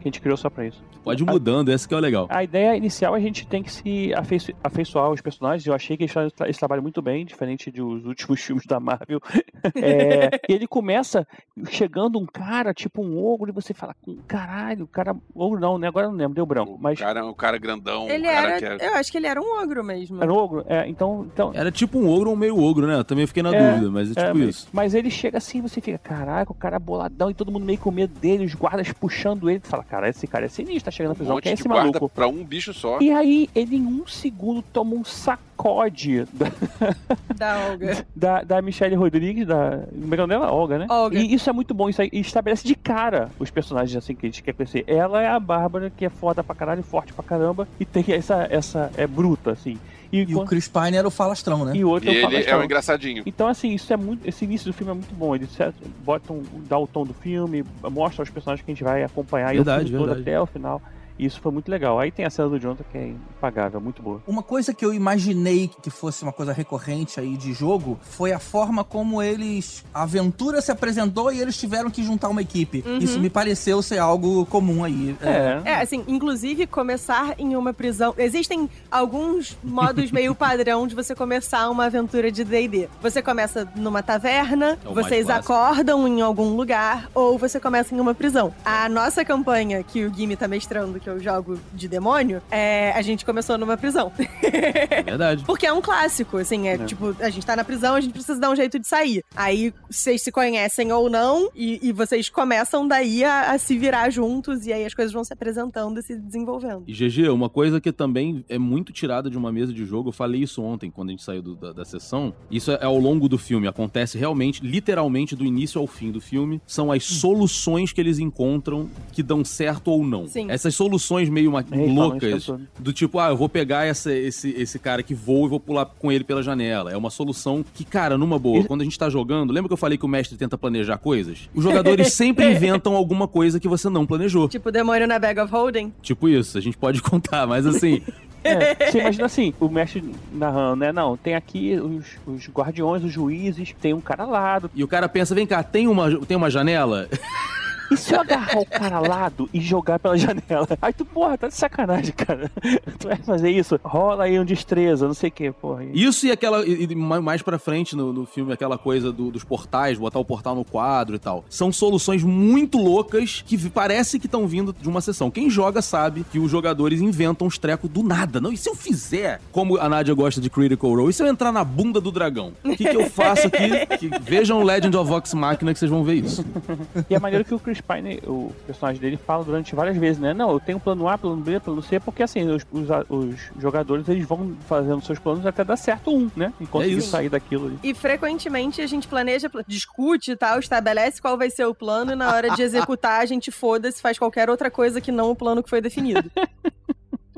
Que a gente criou só pra isso. Pode ir mudando, esse que é o legal. A ideia inicial é a gente tem que se afeiço- afeiçoar aos personagens. Eu achei que eles fizeram esse trabalho muito bem, diferente dos últimos filmes da Marvel. É, e ele começa chegando um cara, tipo um ogro, e você fala, caralho, o cara. Ogro não, né? Agora eu não lembro, deu branco. O Mas. cara, o cara grandão. Ele o cara era. que é... Eu acho que ele era um ogro mesmo. Era um ogro? É, então. então Era tipo um ogro ou um meio ogro, né? Eu também fiquei na É, dúvida, mas é é, tipo isso. mas ele chega assim e você fica, caraca, o cara boladão e todo mundo meio com medo dele, os guardas puxando ele. Tu fala, cara, esse cara é sinistro, tá chegando na Um prisão. monte Quem é esse maluco? pra um bicho só. E aí, ele em um segundo toma um sacode da, Da Olga. da, da Michelle Rodrigues, da. Como é que é o nome dela? Olga, né? Olga. E isso é muito bom, isso aí estabelece de cara os personagens assim que a gente quer conhecer. Ela é a Bárbara, que é foda pra caralho, forte pra caramba, e tem essa. essa é bruta, assim. E, E o Chris Pine era o falastrão, né? e o outro E é o ele é falastrão. um engraçadinho. Então, assim, isso é muito. Esse início do filme é muito bom. Ele certo, bota um, dá o tom do filme, mostra os personagens que a gente vai acompanhar Verdade, e o filme todo até o final. Isso foi muito legal. Aí tem a cena do Jonathan que é impagável, muito boa. Uma coisa que eu imaginei que fosse uma coisa recorrente aí de jogo foi a forma como eles. A aventura se apresentou e eles tiveram que juntar uma equipe. Uhum. Isso me pareceu ser algo comum aí. É. É, assim, inclusive começar em uma prisão. Existem alguns modos meio padrão de você começar uma aventura de DD. Você começa numa taverna, É vocês acordam em algum lugar, ou você começa em uma prisão. A nossa campanha, que o Gimme tá mestrando, que eu jogo de demônio, é, a gente começou numa prisão. É verdade. Porque é um clássico, assim, é, É. tipo, a gente tá na prisão, a gente precisa dar um jeito de sair. Aí vocês se conhecem ou não, e, e vocês começam daí a, a se virar juntos, e aí as coisas vão se apresentando e se desenvolvendo. E GG, uma coisa que também é muito tirada de uma mesa de jogo, eu falei isso ontem quando a gente saiu do- da, da sessão. Isso é ao longo do filme, acontece realmente, literalmente, do início ao fim do filme. São as soluções que eles encontram que dão certo ou não. Sim. Essas soluções meio ma- Eles falam isso o loucas, do tipo, ah, eu vou pegar essa- esse, esse cara que voa e vou pular com ele pela janela. É uma solução que, cara, numa boa, Isso- quando a gente tá jogando, lembra que eu falei que o mestre tenta planejar coisas? Os jogadores sempre inventam alguma coisa que você não planejou. Tipo, demônio na bag of holding. Tipo isso, a gente pode contar, mas assim, É, você imagina assim, o mestre narrando, né? Não, tem aqui os, os guardiões, os juízes, tem um cara lá do E o cara pensa, vem cá, tem uma, tem uma janela? E se eu agarrar o cara lado e jogar pela janela? Aí tu, porra, tá de sacanagem, cara. Tu vai fazer isso? Rola aí um destreza, não sei o que, porra. Isso e aquela. E, ma- mais pra frente no, no filme, aquela coisa do- dos portais, botar o portal no quadro e tal. São soluções muito loucas que parece que estão vindo de uma sessão. Quem joga sabe que os jogadores inventam uns trecos do nada. Não, e se eu fizer, como a Nádia gosta de Critical Role, e se eu entrar na bunda do dragão? O que, que eu faço aqui? Que- vejam Legend of Vox Machina que vocês vão ver isso. E é maneiro que o Chris Pine, o personagem dele, fala durante várias vezes, né? Não, eu tenho plano A, plano B, plano C, porque assim, os, os, os jogadores eles vão fazendo seus planos até dar certo um, né? E conseguir isso. sair daquilo ali. E frequentemente a gente planeja, pla- discute e tal, estabelece qual vai ser o plano e na hora de executar a gente foda-se, faz qualquer outra coisa que não o plano que foi definido.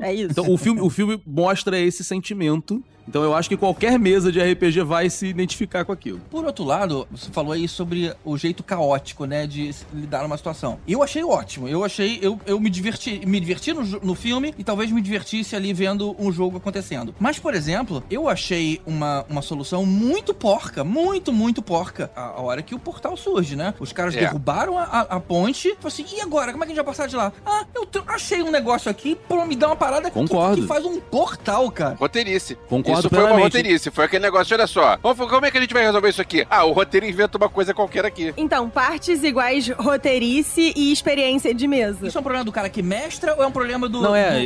É isso. Então o filme, o filme mostra esse sentimento. Então eu acho que qualquer mesa de RPG vai se identificar com aquilo. Por outro lado, você falou aí sobre o jeito caótico, né, de lidar numa situação. Eu achei ótimo. Eu achei, eu, eu me diverti, me diverti no, no filme e talvez me divertisse ali vendo um jogo acontecendo. Mas, por exemplo, eu achei uma, uma solução muito porca, muito, muito porca, a, a hora que o portal surge, né? Os caras É. derrubaram a, a, a ponte, assim, e agora? Como é que a gente vai passar de lá? Ah, eu achei um negócio aqui, pô, me dá uma parada que- Concordo. que faz um portal, cara. Roteirice. Concordo isso foi uma roteirice. Foi aquele negócio, olha só. Vamos- Como é que a gente vai resolver isso aqui? Ah, o roteiro inventa uma coisa qualquer aqui. Então, partes iguais roteirice e experiência de mesa. Isso é um problema do cara que mestra ou é um problema do... Não, é,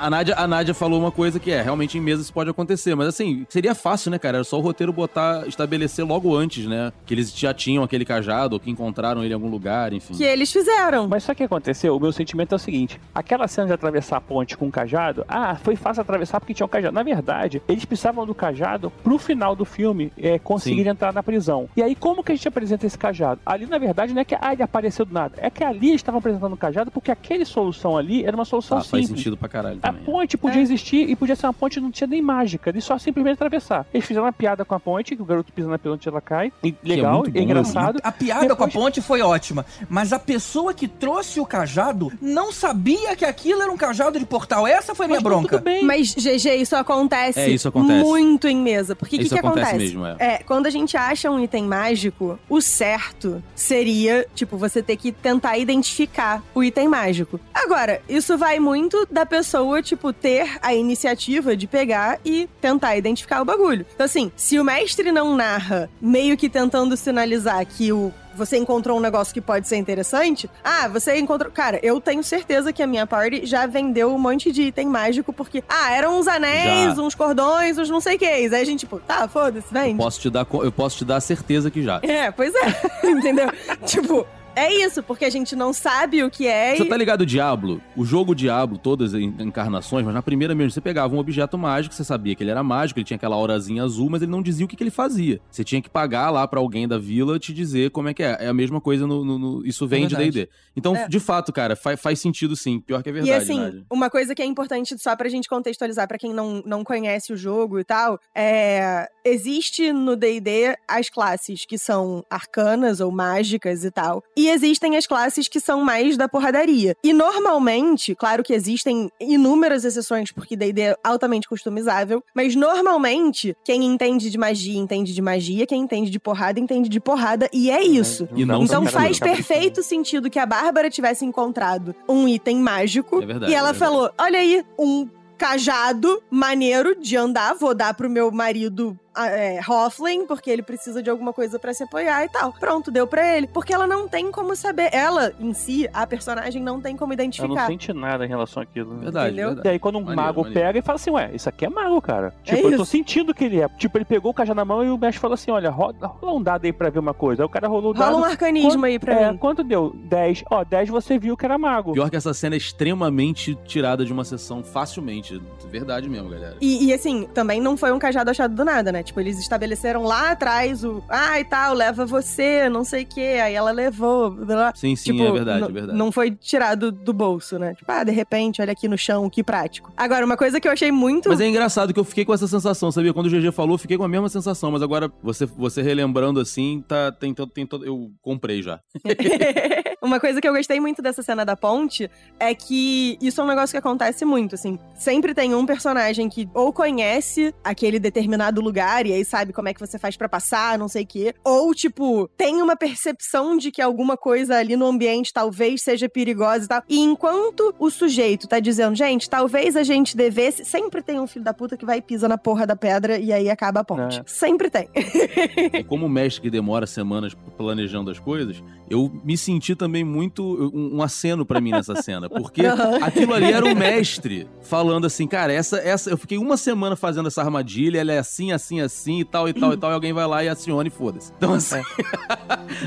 a, Nádia, a Nádia falou uma coisa que é, realmente em mesa isso pode acontecer, mas assim, seria fácil, né, cara? Era só o roteiro botar, estabelecer logo antes, né? Que eles já tinham aquele cajado, ou que encontraram ele em algum lugar, enfim. Que eles fizeram. Mas o que aconteceu? O meu sentimento é o seguinte: aquela cena de atravessar a ponte com um cajado, ah, foi fácil atravessar porque tinha um cajado. Na verdade, eles precisavam do cajado pro final do filme é, conseguir Sim. entrar na prisão. E aí, como que a gente apresenta esse cajado? Ali, na verdade, não é que ah, ele apareceu do nada. É que ali eles estavam apresentando o cajado porque aquele solução ali era uma solução Ah, faz simples. sentido pra caralho A também. ponte podia É. existir e podia ser uma ponte que não tinha nem mágica, eles só simplesmente atravessar. Eles fizeram uma piada com a ponte, que o garoto pisa na ponte e ela cai. E legal, muito bom, é engraçado. né? A piada Depois- com a ponte foi ótima, mas a pessoa que trouxe o cajado não sabia que aquilo era um cajado de portal. Essa foi a minha Mas tá bronca. Tudo bem. Mas, GG, isso acontece, É, isso acontece. Muito em mesa. Porque o que, que acontece acontece? mesmo, é. É, quando a gente acha um item mágico, o certo seria, tipo, você ter que tentar identificar o item mágico. Agora, isso vai muito da pessoa, tipo, ter a iniciativa de pegar e tentar identificar o bagulho. Então, assim, se o mestre não narra, meio que tentando sinalizar que o você encontrou um negócio que pode ser interessante. Ah, você encontrou. Cara, eu tenho certeza que a minha party já vendeu um monte de item mágico, porque, ah, eram uns anéis, Já. uns cordões, uns não sei o que. Aí a gente, tipo, tá, foda-se, Eu vende. posso te dar, eu posso te dar certeza que já. É, pois é. Entendeu? tipo, é isso, porque a gente não sabe o que é. Você e- tá ligado, Diablo? O jogo Diablo, todas as en- encarnações, mas na primeira mesmo, você pegava um objeto mágico, você sabia que ele era mágico, ele tinha aquela aurazinha azul, mas ele não dizia o que, que ele fazia. Você tinha que pagar lá pra alguém da vila te dizer como é que é. É a mesma coisa no. no- no- isso vem de verdade. DD. Então, É. de fato, cara, fa- faz sentido sim. Pior que é E verdade, assim, Nádia. uma coisa que é importante só pra gente contextualizar pra quem não, não conhece o jogo e tal, é existe no D&D as classes que são arcanas ou mágicas e tal, e existem as classes que são mais da porradaria. E normalmente, claro que existem inúmeras exceções porque D&D é altamente customizável, mas normalmente quem entende de magia entende de magia, quem entende de porrada entende de porrada e é isso. E não Então faz perfeito sentido que a Bárbara tivesse encontrado um item mágico É verdade, e ela é falou: Olha aí, um cajado maneiro de andar, vou dar pro meu marido é, Hoffling, porque ele precisa de alguma coisa pra se apoiar e tal. Pronto, deu pra ele. Porque ela não tem como saber. Ela, em si, a personagem, não tem como Ela não identificar. sente nada em relação àquilo. né? Verdade, entendeu? verdade. E aí, quando um Maneiro, mago maneiro. pega e fala assim, ué, isso aqui é mago, cara. É Tipo, eu tô isso. sentindo que ele é. Tipo, ele pegou o cajado na mão e o mestre falou assim: olha, rola, rola um dado aí pra ver uma coisa. Aí o cara rolou o dado. Rola um arcanismo Quanto- aí pra é, mim. quanto deu? 10. Ó, 10 você viu que era mago. Pior que essa cena é extremamente tirada de uma sessão facilmente. Verdade mesmo, galera. E, e, assim, também não foi um cajado achado do nada, né? Tipo, eles estabeleceram lá atrás o. Ah, e tal, leva você, não sei o quê. Aí ela levou. blá. Sim, sim, tipo, é verdade, é verdade. Não foi tirado do bolso, né? Tipo, ah, de repente, olha aqui no chão, que prático. Agora, uma coisa que eu achei muito. Mas é engraçado que eu fiquei com essa sensação, sabia? Quando o GG falou, eu fiquei com a mesma sensação, mas agora você, você relembrando assim, tá, tem, todo- tem todo. Eu comprei já. Uma coisa que eu gostei muito dessa cena da ponte é que isso é um negócio que acontece muito, assim. Sempre tem um personagem que ou conhece aquele determinado lugar lugar e aí sabe como é que você faz pra passar, não sei o quê. Ou, tipo, tem uma percepção de que alguma coisa ali no ambiente talvez seja perigosa e tal. E enquanto o sujeito tá dizendo, gente, talvez a gente devesse. Sempre tem um filho da puta que vai e pisa na porra da pedra e aí acaba a ponte. É. Sempre tem. E como mestre que demora semanas planejando as coisas, eu me senti também muito um, um aceno pra mim nessa cena, porque Aham. aquilo ali era o mestre falando assim, cara, essa essa eu fiquei uma semana fazendo essa armadilha, ela é assim, assim, assim e tal e tal e tal, e alguém vai lá e aciona e foda-se. Então assim,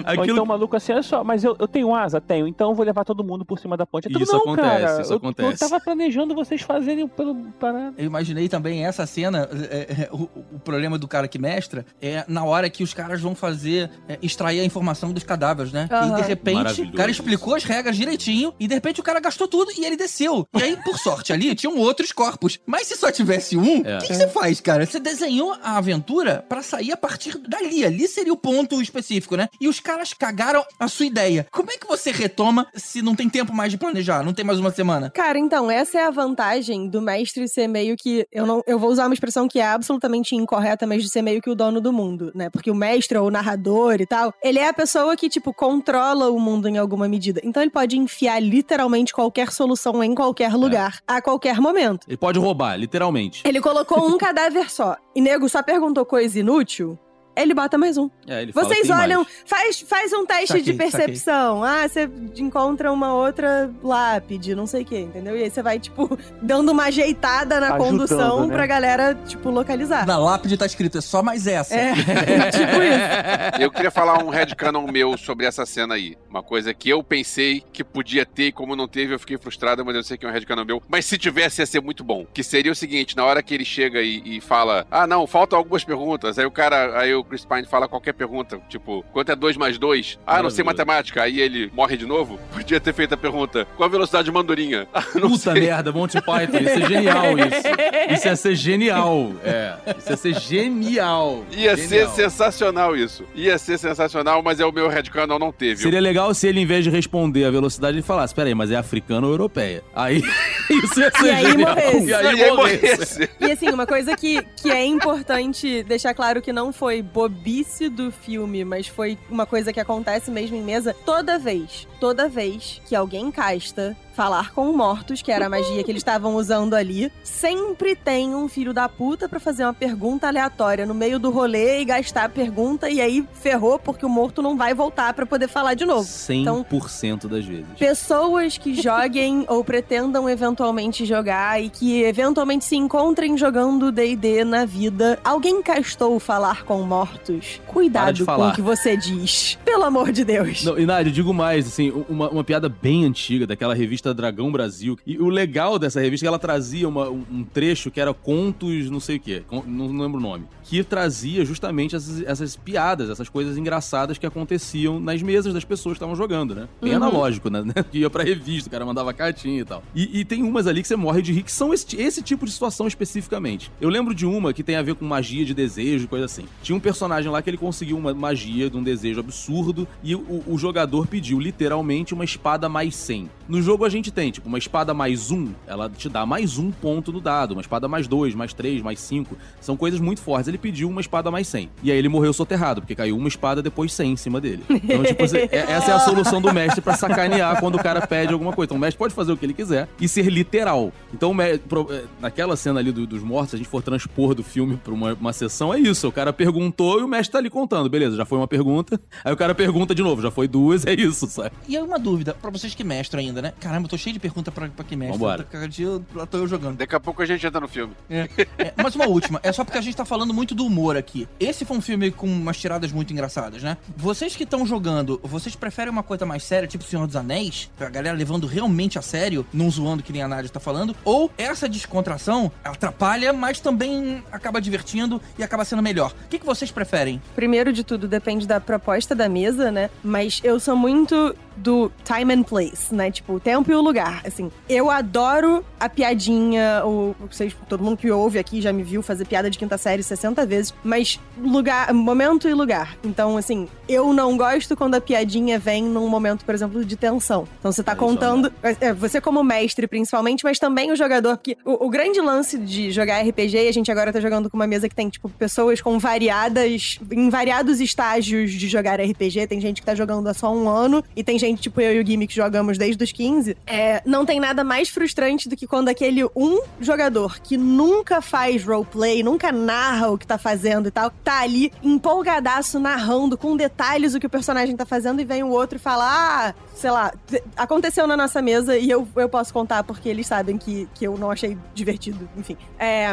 Ou aquilo então o maluco assim, olha só, mas eu, eu tenho asa? Tenho, então eu vou levar todo mundo por cima da ponte. Isso não, acontece, cara, isso eu, acontece. Eu tava planejando vocês fazerem pelo parada. Eu imaginei também essa cena, é, é, o, o problema do cara que mestra é na hora que os caras vão fazer, é, extrair a informação dos cadáveres, né? Aham. E de repente, o cara explicou as regras direitinho e de repente o cara gastou tudo e ele desceu. E aí, por sorte, ali tinham outros corpos. Mas se só tivesse um, o É. que, que você faz, cara? Você desenhou a aventura pra sair a partir dali. Ali seria o ponto específico, né? E os caras cagaram a sua ideia. Como é que você retoma se não tem tempo mais de planejar? Não tem mais uma semana? Cara, então, essa é a vantagem do mestre ser meio que. Eu não eu vou usar uma expressão que é absolutamente incorreta, mas de ser meio que o dono do mundo, né? Porque o mestre ou o narrador e tal, ele é a pessoa que, tipo, controla o mundo em alguma medida. Então ele pode enfiar literalmente qualquer solução em qualquer lugar, a qualquer momento. ele pode roubar, literalmente. Ele colocou um cadáver só. E nego só perguntou coisa inútil. Ele bota mais um. É, Vocês "Tem olham, mais". faz, faz um teste Saquei, de percepção. Ah, você encontra uma outra lápide, não sei o quê, entendeu? E aí você vai, tipo, dando uma ajeitada na Ajudando, condução né? pra galera, tipo, localizar. Na lápide tá escrito, é só mais essa. É, tipo isso. Eu queria falar um headcanon meu sobre essa cena aí. Uma coisa que eu pensei que podia ter e como não teve, eu fiquei frustrado, mas eu sei que é um headcanon meu. Mas se tivesse, ia ser muito bom. Que seria o seguinte, na hora que ele chega e, e fala, ah, não, faltam algumas perguntas. Aí o cara, aí o Chris Pine fala qualquer pergunta, tipo, quanto é 2 mais 2? Ah, não sei Maravilhoso. matemática. Aí ele morre de novo. Podia ter feito a pergunta, qual a velocidade de mandurinha? Ah, Puta sei. merda, Monty Python, isso é genial isso. Isso ia ser genial. É, isso ia ser genial. Ia Genial. ser sensacional isso. Ia ser sensacional, mas é o meu headcanon não teve. Seria legal se ele, em vez de responder a velocidade, ele falasse: Peraí, mas é africana ou europeia? Aí isso ia ser E aí genial. morresse. E E aí aí morresse. morresse. E assim, uma coisa que, que é importante deixar claro que não foi bobice do filme, mas foi uma coisa que acontece mesmo em mesa. Toda vez, toda vez que alguém casta falar com mortos, que era a magia que eles estavam usando ali, sempre tem um filho da puta pra fazer uma pergunta aleatória no meio do rolê e gastar a pergunta e aí ferrou porque o morto não vai voltar pra poder falar de novo. 100% das vezes. Pessoas que joguem ou pretendam eventualmente jogar e que eventualmente se encontrem jogando D&D na vida, alguém castou falar com mortos? De Cuidado com o que você diz. Pelo amor de Deus. Não, e Nádia, eu digo mais, assim, uma, uma piada bem antiga daquela revista Dragão Brasil. E o legal dessa revista é que ela trazia uma- um, trecho que era contos, não sei o quê, não lembro o nome, que trazia justamente essas, essas piadas, essas coisas engraçadas que aconteciam nas mesas das pessoas que estavam jogando, né? Bem Uhum. analógico, né? Que ia pra revista, o cara mandava cartinha e tal. E, e tem umas ali que você morre de rir, que são esse, esse tipo de situação especificamente. Eu lembro de uma que tem a ver com magia de desejo, coisa assim. Tinha um personagem lá que ele conseguiu uma magia de um desejo absurdo e o, o jogador pediu literalmente uma espada mais 100. No jogo a gente tem, tipo, uma espada mais um, ela te dá mais um ponto no dado. Uma espada mais dois, mais três, mais cinco. São coisas muito fortes. Ele pediu uma espada mais 100. E aí ele morreu soterrado, porque caiu uma espada depois 100 em cima dele. Então, tipo, é- essa é a solução do mestre pra sacanear quando o cara pede alguma coisa. Então o mestre pode fazer o que ele quiser e ser literal. Então, é, naquela cena ali do- dos mortos, se a gente for transpor do filme pra uma, uma sessão, é isso. O cara perguntou e o mestre tá ali contando. Beleza, já foi uma pergunta. Aí o cara pergunta de novo, já foi duas, é isso, sabe? E aí uma dúvida, pra vocês que mestram ainda, né? Caramba, eu tô cheio de pergunta pra, pra quem mestra. Vambora. Cada dia eu- lá tô eu jogando. Daqui a pouco a gente entra no filme. É, mas uma última, é só porque a gente tá falando muito do humor aqui. Esse foi um filme com umas tiradas muito engraçadas, né? Vocês que estão jogando, vocês preferem uma coisa mais séria, tipo Senhor dos Anéis? A galera levando realmente a sério, não zoando que nem a Nádia tá falando? Ou essa descontração atrapalha, mas também acaba divertindo e acaba sendo melhor? O que, que vocês preferem? Primeiro de tudo, depende da proposta da mesa, né? Mas eu sou muito do time and place, né? Tipo, o tempo e o lugar. Assim, eu adoro a piadinha, ou vocês, todo mundo que ouve aqui já me viu fazer piada de quinta série 60 vezes, mas lugar, momento e lugar. Então, assim, eu não gosto quando a piadinha vem num momento, por exemplo, de tensão. Então você tá É, contando, é, você como mestre, sexualmente, mas também o jogador, porque o, o grande lance de jogar RPG, e a gente agora tá jogando com uma mesa que tem, tipo, pessoas com variadas, em variados estágios de jogar RPG, tem gente que tá jogando há só um ano, e tem gente, tipo eu e o Gimmick, que jogamos desde os 15, é, não tem nada mais frustrante do que quando aquele um jogador que nunca faz roleplay, nunca narra o que tá fazendo e tal, tá ali empolgadaço narrando com detalhes o que o personagem tá fazendo e vem o outro e fala: Ah, sei lá, aconteceu na nossa mesa e eu, eu posso contar porque eles sabem que, que eu não achei divertido. Enfim, é,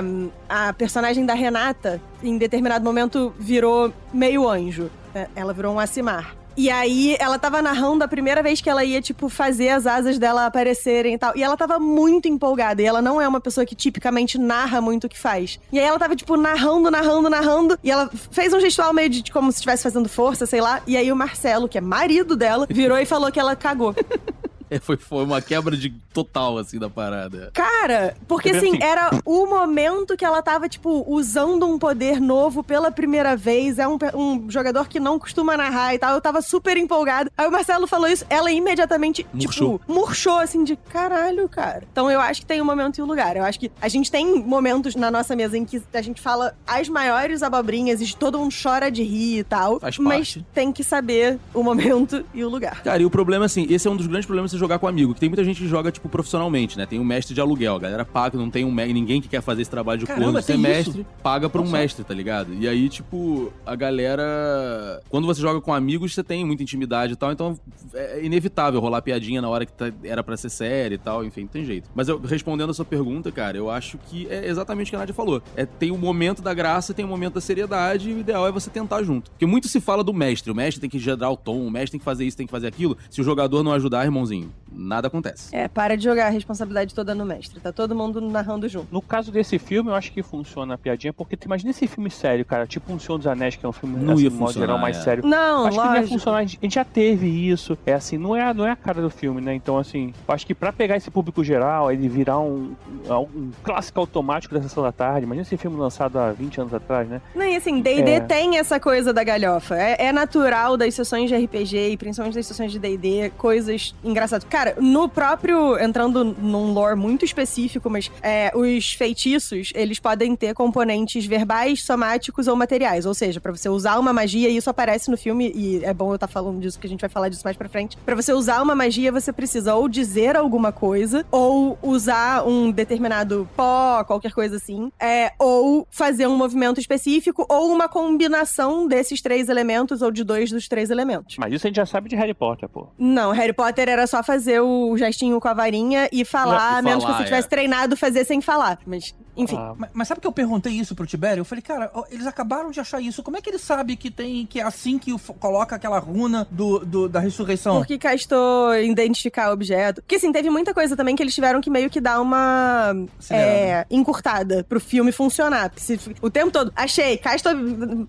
a personagem da Renata, em determinado momento, virou meio anjo. né? Ela virou um Acimar. E aí, ela tava narrando a primeira vez que ela ia, tipo, fazer as asas dela aparecerem e tal. E ela tava muito empolgada. E ela não é uma pessoa que tipicamente narra muito o que faz. E aí ela tava, tipo, narrando, narrando, narrando. E ela fez um gestual meio de como se estivesse fazendo força, sei lá. E aí o Marcelo, que é marido dela, virou e falou que ela cagou. É, foi, foi uma quebra de total, assim, da parada. Cara, porque assim, Assim. era o momento que ela tava, tipo, usando um poder novo pela primeira vez. É um, um jogador que não costuma narrar e tal. Eu tava super empolgada. Aí o Marcelo falou isso, ela imediatamente, Murchou. tipo, murchou, assim, de caralho, cara. Então eu acho que tem um momento e um lugar. Eu acho que a gente tem momentos na nossa mesa em que a gente fala as maiores abobrinhas e todo mundo chora de rir e tal. Faz mas parte. tem que saber o momento e o lugar. Cara, e o problema, assim, esse é um dos grandes problemas de você jogar com amigo, que tem muita gente que joga, tipo, profissionalmente, né? Tem um mestre de aluguel, a galera paga, não tem um ninguém que quer fazer esse trabalho de Caramba, corno ser tem mestre, isso? paga pra um Nossa. mestre, tá ligado? E aí, tipo, a galera... Quando você joga com amigos, você tem muita intimidade e tal, então é inevitável rolar piadinha na hora que tá- era pra ser série e tal, enfim, não tem jeito. Mas eu, respondendo a sua pergunta, cara, eu acho que é exatamente o que a Nadia falou. É, tem o momento da graça, tem o momento da seriedade, e o ideal é você tentar junto. Porque muito se fala do mestre, o mestre tem que gerar o tom, o mestre tem que fazer isso, tem que fazer aquilo. Se o jogador não ajudar, irmãozinho, nada acontece. É, para de jogar a responsabilidade toda no mestre. Tá todo mundo narrando junto. No caso desse filme, eu acho que funciona a piadinha, porque tu imagina esse filme sério, cara, tipo um Senhor dos Anéis, que é um filme, Não assim, ia modo geral, mais é. sério. Não, acho que não ia lógico. funcionar. A gente já teve isso. É assim, não é, não é a cara do filme, né? Então, assim, eu acho que pra pegar esse público geral, ele virar um, um clássico automático da sessão da tarde. Imagina esse filme lançado há 20 anos atrás, né? Não, e assim, D&D É. tem essa coisa da galhofa. É, é natural das sessões de RPG e principalmente das sessões de D&D, coisas engraçadas. Cara, no próprio, entrando num lore muito específico, mas é, os feitiços, eles podem ter componentes verbais, somáticos ou materiais. Ou seja, pra você usar uma magia, e isso aparece no filme, e é bom eu estar falando disso, que a gente vai falar disso mais pra frente. Pra você usar uma magia, você precisa ou dizer alguma coisa, ou usar um determinado pó, qualquer coisa assim, é, ou fazer um movimento específico, ou uma combinação desses três elementos, ou de dois dos três elementos. Mas isso a gente já sabe de Harry Potter, pô. Não, Harry Potter era só fazer o gestinho com a varinha e falar, a menos que falar, você tivesse é. treinado fazer sem falar. Mas, enfim. Ah, Mas, mas sabe que eu perguntei isso pro Tibério? Eu falei, cara, eles acabaram de achar isso. Como é que ele sabe que tem que é assim que coloca aquela runa do, do- da ressurreição? Porque castou identificar objeto. Porque, assim, teve muita coisa também que eles tiveram que meio que dar uma é, encurtada pro filme funcionar. O tempo todo, achei, castou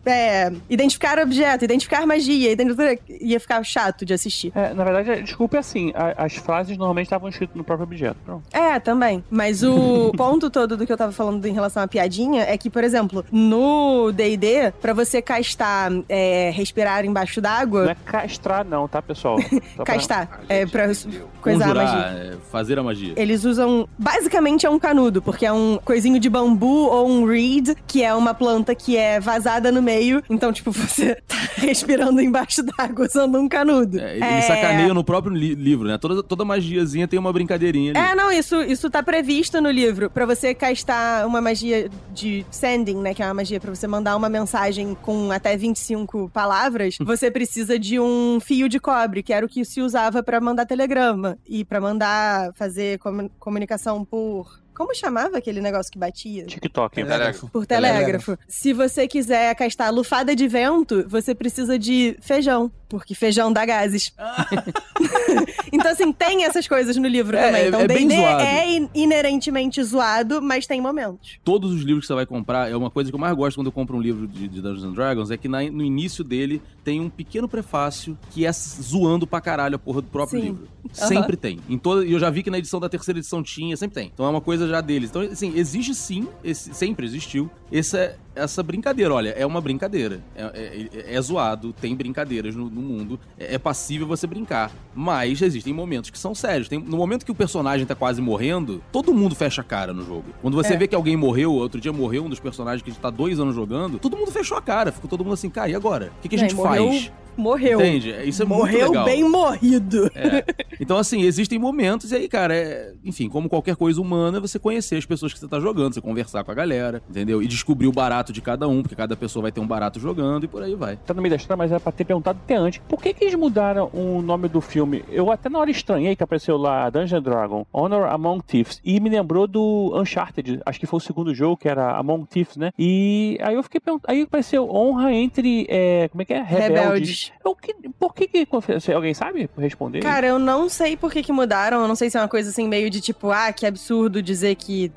é, identificar objeto, identificar magia, identificar... ia ficar chato de assistir. É, na verdade, desculpa, é assim, a- as frases normalmente estavam escritas no próprio objeto. Pronto. É, também. Mas o ponto todo do que eu tava falando em relação à piadinha é que, por exemplo, no D&D, pra você castar é, respirar embaixo Não d'água, é castrar, não, tá, pessoal? Pra- castar, A é pra entendeu. coisar a Conjurar, magia. é, fazer a magia. Eles usam. Basicamente é um canudo, porque é um coisinho de bambu ou um reed, que é uma planta que é vazada no meio. Então, tipo, você tá respirando embaixo d'água usando um canudo. É, ele sacaneia no próprio li- livro, né? Toda, toda magiazinha tem uma brincadeirinha ali. É, não, isso, isso tá previsto no livro. Pra você castar uma magia de sending, né? Que é uma magia pra você mandar uma mensagem com até 25 palavras, você precisa de um fio de cobre, que era o que se usava pra mandar telegrama. E pra mandar fazer comu- comunicação por. Como chamava aquele negócio que batia? TikTok. Telégrafo. Por telégrafo. Se você quiser castar lufada de vento, você precisa de feijão, porque feijão dá gases. então, assim, tem essas coisas no livro É, também. é- Então, é bem D&D zoado. é in- inerentemente zoado, mas tem momentos. Todos os livros que você vai comprar, é uma coisa que eu mais gosto quando eu compro um livro de, de Dungeons and Dragons, é que na- no início dele tem um pequeno prefácio que é zoando pra caralho a porra do próprio Sim. livro. Sempre tem. Em toda, e eu já vi que na edição da terceira edição tinha, sempre tem. Então é uma coisa já deles. Então, assim, existe sim, esse- sempre existiu, essa, essa brincadeira. Olha, é uma brincadeira. É, é- é zoado, tem brincadeiras no, no mundo. É, é passível você brincar. Mas existem momentos que são sérios. Tem- no momento que o personagem tá quase morrendo, todo mundo fecha a cara no jogo. Quando você É. vê que alguém morreu, outro dia morreu um dos personagens que a gente tá dois anos jogando, todo mundo fechou a cara. Ficou todo mundo assim, cara, e agora? O que, que a gente faz? Morreu. Entende? Isso é muito Morreu legal. bem morrido. É. Então, assim, existem momentos, e aí, cara, é- enfim, como qualquer coisa humana, é você conhecer as pessoas que você tá jogando, você conversar com a galera, entendeu? E descobrir o barato de cada um, porque cada pessoa vai ter um barato jogando e por aí vai. Tá no meio da história, mas era pra ter perguntado até antes. Por que que eles mudaram o nome do filme? Eu até na hora estranhei que apareceu lá Dungeon Dragon, Honor Among Thieves. E me lembrou do Uncharted, acho que foi o segundo jogo, que era Among Thieves, né? E aí eu fiquei perguntando, aí apareceu honra entre, é, como é que é? Rebeldes. Rebeldes. Eu que- por que que, se alguém sabe responder? Cara, eu não sei por que, que mudaram. Eu não sei se é uma coisa assim, meio de tipo, ah, que absurdo dizer que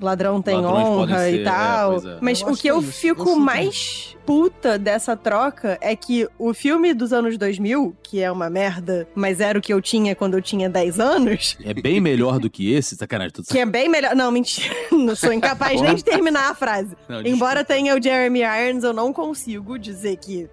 ladrão tem Ladrões honra ser, e tal. é, é. Mas Eu o que que é eu fico mais puta dessa troca é que o filme dos anos 2000, que é uma merda, mas era o que eu tinha quando eu tinha 10 anos, É bem melhor do que esse, sacanagem, tudo que é bem melhor. Não, mentira. Não sou incapaz nem de terminar a frase. Não, Embora tenha o Jeremy Irons, eu não consigo dizer que.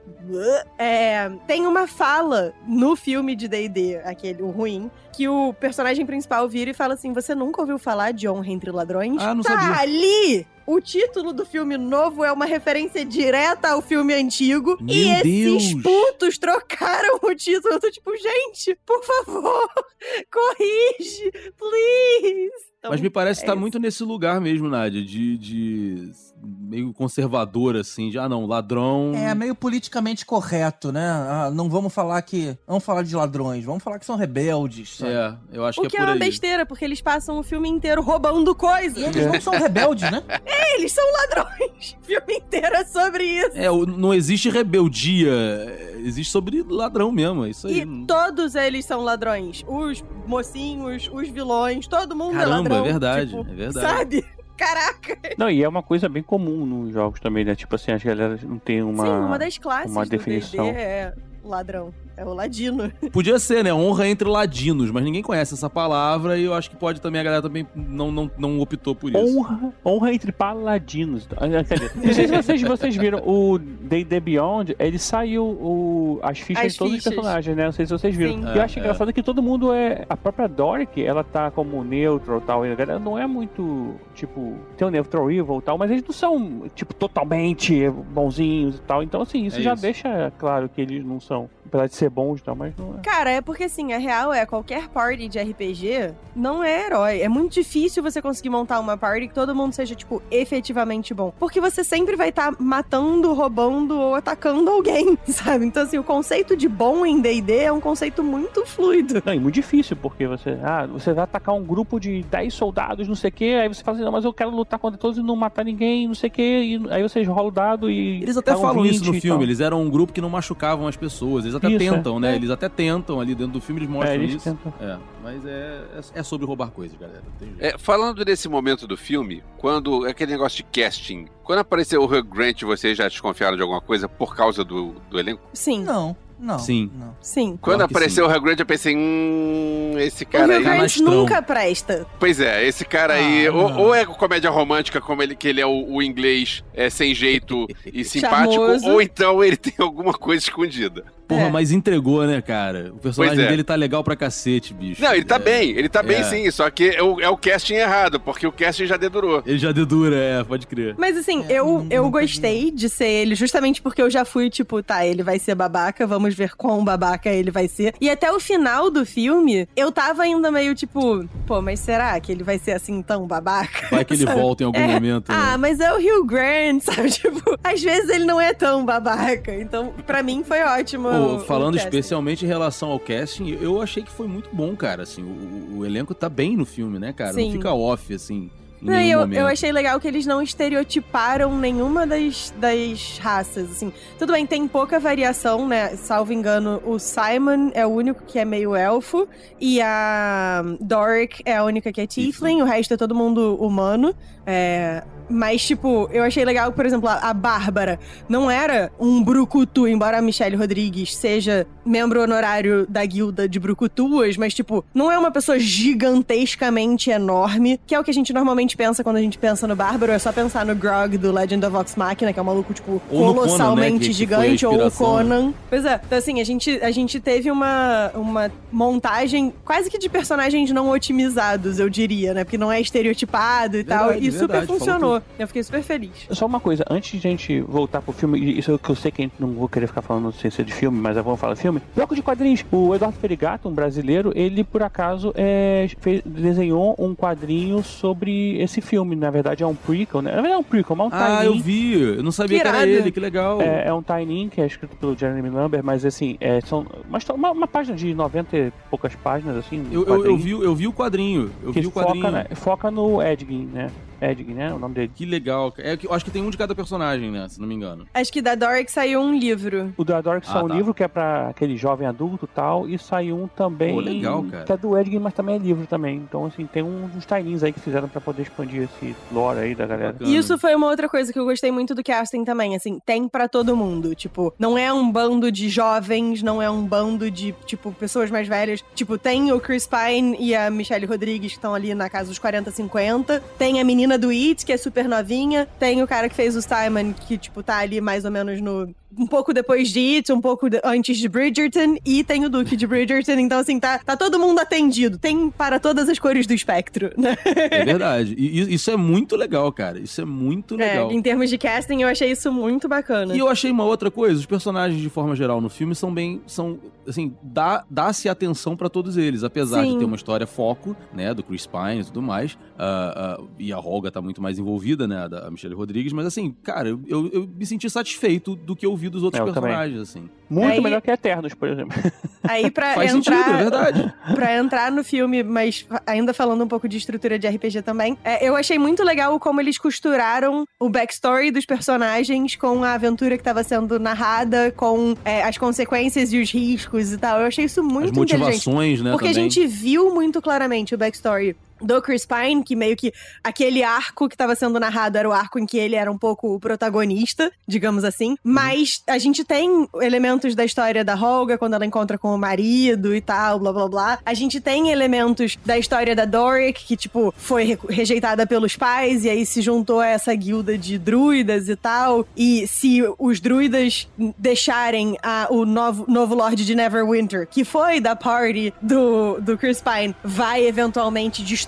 É, tem uma fala no filme de DD, aquele, o ruim, que o personagem principal vira e fala assim: Você nunca ouviu falar de honra entre ladrões? Ah, não tá sabia. ali! O título do filme novo é uma referência direta ao filme antigo. Meu e esses Deus. putos trocaram o título. Eu tô tipo, gente, por favor, corrige, please. Então, Mas me parece que é tá isso. muito nesse lugar mesmo, Nádia, de, de meio conservador, assim, de, ah, não, ladrão... É meio politicamente correto, né? Ah, não vamos falar que. Vamos falar de ladrões, vamos falar que são rebeldes. sabe? É, eu acho O que, que é é por uma aí. besteira, porque eles passam o filme inteiro roubando coisas. E eles não são rebeldes, né? Eles são ladrões. O filme inteiro é sobre isso. É, não existe rebeldia, é, existe sobre ladrão mesmo, é isso aí. E todos eles são ladrões. Os mocinhos, os vilões, todo mundo é Caramba, ladrão. é verdade, tipo, é verdade. Sabe? Caraca. Não, e é uma coisa bem comum nos jogos também, né? Tipo assim, as galera não tem uma... Sim, uma das classes uma definição. é ladrão. É o ladino. Podia ser, né? Honra entre ladinos, mas ninguém conhece essa palavra e eu acho que pode também, a galera também não, não, não optou por isso. Honra, honra entre paladinos. Ah, Não sei se vocês, vocês viram, o D&D Beyond, ele saiu o, as fichas As de todos fichas. os personagens, né? Não sei se vocês viram. Sim. E eu É, acho é. engraçado que todo mundo é... A própria Doric, ela tá como neutral e tal, e a galera não é muito, tipo... Tem o neutral evil e tal, mas eles não são, tipo, totalmente bonzinhos e tal. Então, assim, isso É já isso. deixa claro que eles não são, apesar de ser bons e tal, mas não é. Cara, é porque assim, a real é qualquer party de RPG não é herói. É muito difícil você conseguir montar uma party que todo mundo seja, tipo, efetivamente bom. Porque você sempre vai estar matando, roubando ou atacando alguém, sabe? Então, assim, o conceito de bom em DD é um conceito muito fluido. Não, e muito difícil, porque você, ah, você vai atacar um grupo de 10 soldados, não sei o que, aí você fala assim, não, mas eu quero lutar contra todos e não matar ninguém, não sei o que, e aí vocês rolam o dado e. Eles até pegam falam isso 20 no filme, eles eram um grupo que não machucavam as pessoas, eles até Isso, tentam, é. né? É. Eles até tentam ali dentro do filme, eles mostram É, eles isso. tentam. É, mas é, é, é sobre roubar coisas, galera. não tem jeito. É, falando desse momento do filme, quando aquele negócio de casting, quando apareceu o Hugh Grant, vocês já desconfiaram de alguma coisa por causa do, do elenco? Sim, Não, não. Sim. Não. sim. Quando Claro apareceu o Hugh Grant, eu pensei, hum, esse O cara Hugh aí. Grant Canastrão. nunca presta. Pois é, esse cara Ah, aí, ou, ou é comédia romântica, como ele que ele é o, o inglês é, sem jeito e simpático, Charmoso. ou então ele tem alguma coisa escondida. Porra, É. mas entregou, né, cara? O personagem é. dele tá legal pra cacete, bicho. Não, ele tá É. bem, ele tá bem É. sim, só que é o, é o casting errado, porque o casting já dedurou. Ele já dedura, é, pode crer. Mas assim, É, eu, não- eu não gostei de ser ele, justamente porque eu já fui, tipo, tá, ele vai ser babaca, vamos ver quão babaca ele vai ser. E até o final do filme, eu tava ainda meio tipo, pô, mas será que ele vai ser assim tão babaca? Vai que ele Sabe? volta em algum É. momento. né? Ah, mas é o Hugh Grant, sabe? Tipo, às vezes ele não é tão babaca. Então, pra mim foi ótimo. O- o falando casting. especialmente em relação ao casting, eu achei que foi muito bom, cara. Assim, o, o elenco tá bem no filme, né, cara? Sim. Não fica off, assim, Não, eu, eu achei legal que eles não estereotiparam nenhuma das, das raças, assim. Tudo bem, tem pouca variação, né? Salvo engano, o Simon é o único que é meio elfo e a Doric é a única que é tiefling, o resto é todo mundo humano. É, mas, tipo, eu achei legal, por exemplo, a, a Bárbara não era um brucutu, embora a Michelle Rodrigues seja membro honorário da guilda de brucutuas, mas, tipo, não é uma pessoa gigantescamente enorme, que é o que a gente normalmente pensa quando a gente pensa no Bárbaro, é só pensar no Grog do Legend of Vox Machina, que é um maluco, tipo, Ou no Conan, colossalmente né, que- que gigante, ou o inspiração, Conan. Pois é, então assim, a gente, a gente teve uma, uma montagem quase que de personagens não otimizados, eu diria, né? Porque não é estereotipado e tal, Verdade, e super verdade, funcionou. Eu fiquei super feliz. Só uma coisa, antes de a gente voltar pro filme, isso é o que eu sei que a gente não vou querer ficar falando sem ser de filme, mas vamos falar de filme. Bloco de quadrinhos. O Eduardo Ferigato, um brasileiro, ele por acaso é, fez- desenhou um quadrinho sobre esse filme. Na verdade é um prequel, né? Na verdade é um prequel, mas é um Ah, eu vi. Eu não sabia Que que, era ele, que legal. É, é um tie-in que é escrito pelo Jeremy Lambert, mas assim, é, são uma, uma, uma página de 90 e poucas páginas, assim. Eu, eu, eu vi, eu vi o quadrinho. Eu que vi o quadrinho. foca, né, foca no Edgin, né? Edgin, né? O nome dele. Que legal. É, eu acho que tem um de cada personagem, né? Se não me engano. Acho que da Doric saiu um livro. O da Dork Ah, saiu um tá. livro que é pra aquele jovem adulto e tal, e saiu um também. Pô, legal, cara. Que é do Edgin, mas também é livro também. Então, assim, tem uns tie aí que fizeram pra poder expandir esse lore aí da galera. Bacana. E isso foi uma outra coisa que eu gostei muito do casting também, assim, tem pra todo mundo, tipo, não é um bando de jovens, não é um bando de, tipo, pessoas mais velhas, tipo, tem o Chris Pine e a Michelle Rodrigues que estão ali na casa dos 40, 50, tem a menina do It, que é super novinha, tem o cara que fez o Simon, que, tipo, tá ali mais ou menos no... Um pouco depois de It, um pouco de- antes de Bridgerton, e tem o Duque de Bridgerton, então, assim, tá, tá todo mundo atendido. Tem para todas as cores do espectro, né? É verdade. E isso é muito legal, cara. Isso é muito legal. É, em termos de casting, eu achei isso muito bacana. E eu achei uma outra coisa, os personagens de forma geral no filme são bem, são, assim, dá- dá-se atenção pra todos eles, apesar Sim. de ter uma história foco, né, do Chris Pine e tudo mais, ah, ah, e a Olga tá muito mais envolvida, né, da Michelle Rodrigues, mas assim, cara, eu, eu, eu me senti satisfeito do que eu vi dos outros Eu também. personagens, assim. Muito Aí- melhor que Eternos, por exemplo. Aí pra Faz entrar, sentido, é verdade. pra entrar no filme, mas ainda falando um pouco de estrutura de RPG também, é, eu achei muito legal como eles costuraram o backstory dos personagens com a aventura que estava sendo narrada, com é, as consequências e os riscos e tal. Eu achei isso muito As inteligente. motivações, né, Porque também. a gente viu muito claramente o backstory do Chris Pine, que meio que aquele arco que estava sendo narrado era o arco em que ele era um pouco o protagonista, digamos assim. Mas a gente tem elementos da história da Holga quando ela encontra com o marido e tal, blá blá blá. A gente tem elementos da história da Doric, que, tipo, foi re- rejeitada pelos pais e aí se juntou a essa guilda de druidas e tal. E se os druidas deixarem a- o novo, novo Lorde de Neverwinter, que foi da party do, do Chris Pine, vai eventualmente destruir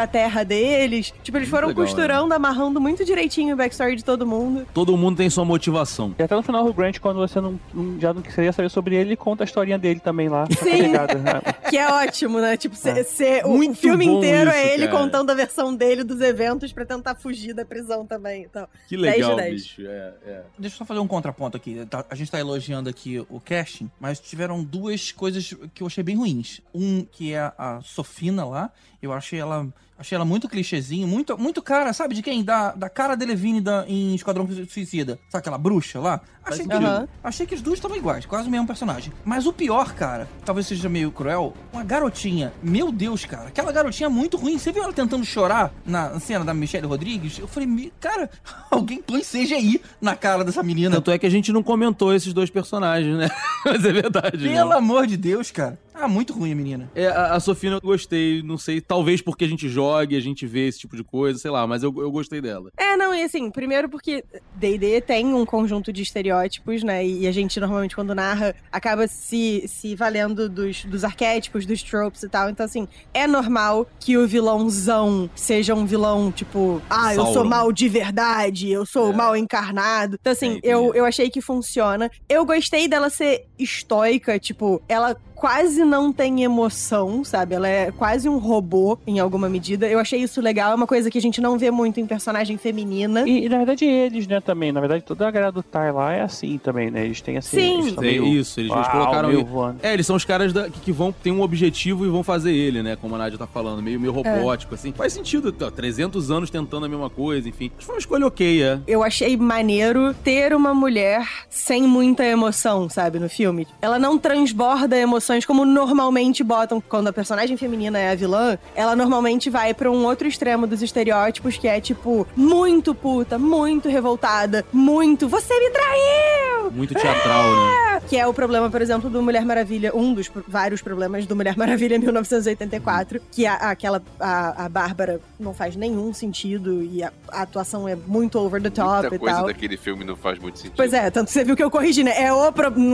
a terra deles. Tipo, eles foram legal, costurando, amarrando muito direitinho o backstory de todo mundo. Todo mundo tem sua motivação. E até no final, o Grant, quando você não, não- já não queria saber sobre ele, ele conta a historinha dele também lá. tá Sim. ligado, né? Que é ótimo, né? Tipo, ser, ser- o- o Muito filme inteiro isso, é ele cara. contando a versão dele dos eventos pra tentar fugir da prisão também. Então, Que 10 de legal, 10. bicho. É, é. Deixa eu só fazer um contraponto aqui. Tá- A gente tá elogiando aqui o casting, mas tiveram duas coisas que eu achei bem ruins. Um, que é a Sofina lá. Eu achei ela. Achei ela muito clichêzinho, muito, muito cara, sabe de quem? Da, da cara Delevingne da, em Esquadrão Suicida. Sabe aquela bruxa lá? Achei que, sentido. achei que os dois estavam iguais, quase o mesmo personagem. Mas o pior, cara, talvez seja meio cruel, uma garotinha. Meu Deus, cara, aquela garotinha muito ruim. Você viu ela tentando chorar na cena da Michelle Rodrigues? Eu falei, "Me- cara, alguém põe CGI na cara dessa menina. Tanto é que a gente não comentou esses dois personagens, né? Mas é verdade. né? Pelo amor de Deus, cara. Ah, muito ruim a menina. É, a, a Sofina eu gostei, não sei, talvez porque a gente jogue, a gente vê esse tipo de coisa, sei lá, mas eu, eu gostei dela. É, não, e assim, primeiro porque D&D tem um conjunto de estereótipos, né, e a gente normalmente quando narra acaba se, se valendo dos, dos arquétipos, dos tropes e tal, então assim, é normal que o vilãozão seja um vilão, tipo, ah, eu sou mal de verdade, eu sou É. mal encarnado. Então assim, É, eu, eu achei que funciona. Eu gostei dela ser estoica, tipo, ela quase não tem emoção, sabe? Ela é quase um robô em alguma medida. Eu achei isso legal, é uma coisa que a gente não vê muito em personagem feminina. E, e, na verdade eles, né, também. Na verdade, toda a galera do Tai lá é assim também, né? Eles têm assim. Sim. eles É meio- isso, eles, eles Uau, colocaram. meio voando. É, eles são os caras da- que, que vão ter um objetivo e vão fazer ele, né? Como a Nádia tá falando, meio, meio robótico, assim. Faz sentido, ó, 300 anos tentando a mesma coisa, enfim. Acho que foi uma escolha ok, é. Eu achei maneiro ter uma mulher sem muita emoção, sabe, no filme. Ela não transborda emoção versões, como normalmente botam quando a personagem feminina é a vilã, ela normalmente vai pra um outro extremo dos estereótipos, que é tipo, muito puta, muito revoltada, muito, você me traiu! Muito teatral, né? Que é o problema, por exemplo, do Mulher Maravilha, um dos vários problemas do Mulher Maravilha 1984, que a, aquela, a, a Bárbara não faz nenhum sentido e a, a atuação é muito over the top Muita e coisa tal. daquele filme não faz muito sentido. Pois é, tanto que você viu que eu corrigi, né? É o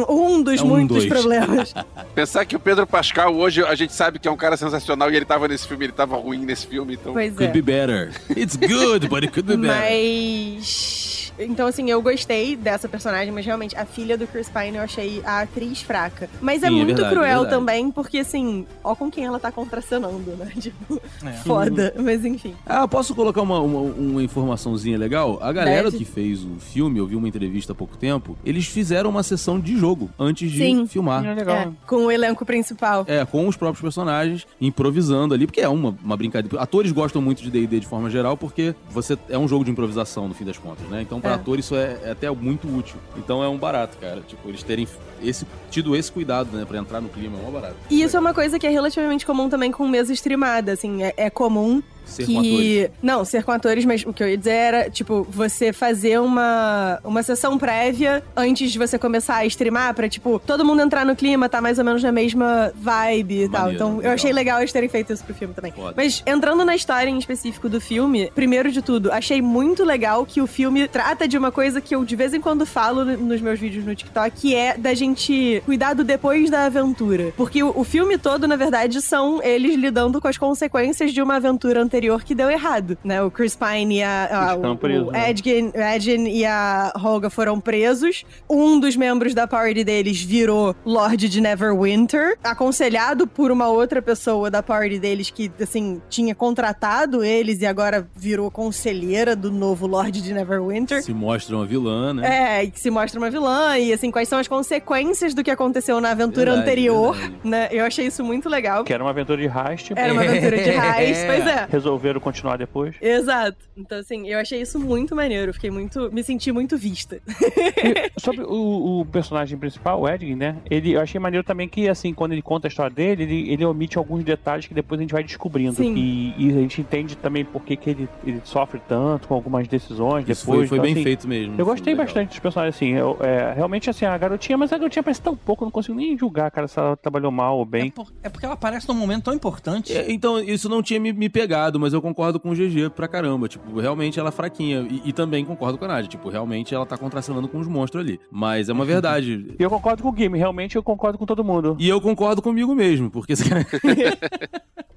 um dos É um muitos dois. problemas. Pensar que o Pedro Pascal hoje a gente sabe que é um cara sensacional e ele tava nesse filme, ele tava ruim nesse filme, então. Pois Could é. be better. It's good, but it could be better. Mas. Então, assim, eu gostei dessa personagem, mas realmente a filha do Chris Pine eu achei a atriz fraca. Mas é Sim, é muito verdade, é cruel verdade. também, porque assim, ó com quem ela tá contracenando, né? Tipo, É. foda. Mas enfim. Ah, posso colocar uma, uma, uma informaçãozinha legal? A galera Deve. que fez o filme, eu vi uma entrevista há pouco tempo, eles fizeram uma sessão de jogo antes de Sim. filmar. É legal. É, com o elenco principal. É, com os próprios personagens, improvisando ali, porque é uma, uma brincadeira. Atores gostam muito de D&D de forma geral, porque você é um jogo de improvisação, no fim das contas, né? Então, pra É. ator, isso é, é até muito útil. Então, é um barato, cara. Tipo, eles terem esse, tido esse cuidado, né? Pra entrar no clima, é um barato. E isso é uma coisa que é relativamente comum também com mesa streamada, assim, é, é comum Ser que... com atores. Não, ser com atores, mas o que eu ia dizer era, tipo, você fazer uma, uma sessão prévia antes de você começar a streamar, pra, tipo, todo mundo entrar no clima, tá mais ou menos na mesma vibe e tal. Então, eu legal. achei legal eles terem feito isso pro filme também. Foda. Mas, entrando na história em específico do filme, primeiro de tudo, achei muito legal que o filme trata de uma coisa que eu de vez em quando falo no- nos meus vídeos no TikTok, que é da gente cuidar do depois da aventura. Porque o, o filme todo, na verdade, são eles lidando com as consequências de uma aventura anterior que deu errado, né? O Chris Pine e a, a- o, presos, o né? Edgin, Edgin e a Holga foram presos. Um dos membros da party deles virou Lorde de Neverwinter, aconselhado por uma outra pessoa da party deles que, assim, tinha contratado eles e agora virou conselheira do novo Lorde de Neverwinter. Se mostra uma vilã, né? É, e que se mostra uma vilã, e assim, quais são as consequências do que aconteceu na aventura Verdade, anterior, verdade. né? Eu achei isso muito legal. Que era uma aventura de heist. Era uma aventura de raiz, pois é. Resolveram continuar depois. Exato. Então, assim, eu achei isso muito maneiro. Fiquei muito. Me senti muito vista. E sobre o, o personagem principal, o Edgin, né? Ele, eu achei maneiro também que, assim, quando ele conta a história dele, ele, ele omite alguns detalhes que depois a gente vai descobrindo. Sim. E, e a gente entende também por que, que ele, ele sofre tanto com algumas decisões Isso depois. foi, foi Então, bem assim, feito mesmo. Eu gostei legal. bastante dos personagens, assim. Eu, é, realmente, assim, a garotinha, mas a garotinha parece tão pouco, eu não consigo nem julgar, cara, se ela trabalhou mal ou É, bem. por- é porque ela aparece num momento tão importante. É, então, isso não tinha me, me pegado, mas eu concordo com o GG pra caramba. Tipo, realmente ela é fraquinha. E, e também concordo com a Nádia. Tipo, realmente ela tá contracenando com os monstros ali. Mas é uma verdade. E eu concordo com o Game, realmente eu concordo com todo mundo. E eu concordo comigo mesmo, porque A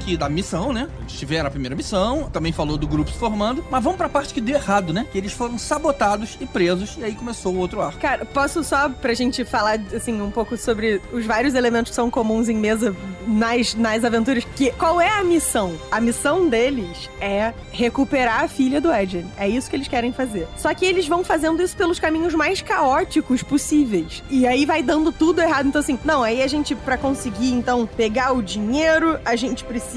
aqui da missão, né? Eles tiveram a primeira missão, também falou do grupo se formando, mas vamos pra parte que deu errado, né? Que eles foram sabotados e presos, e aí começou o outro arco. Cara, posso só pra gente falar, assim, um pouco sobre os vários elementos que são comuns em mesa nas, nas aventuras? Que, qual é a missão? A missão deles é recuperar a filha do Edgen. É isso que eles querem fazer. Só que eles vão fazendo isso pelos caminhos mais caóticos possíveis. E aí vai dando tudo errado. Então, assim, não, aí a gente, pra conseguir, então, pegar o dinheiro, a gente precisa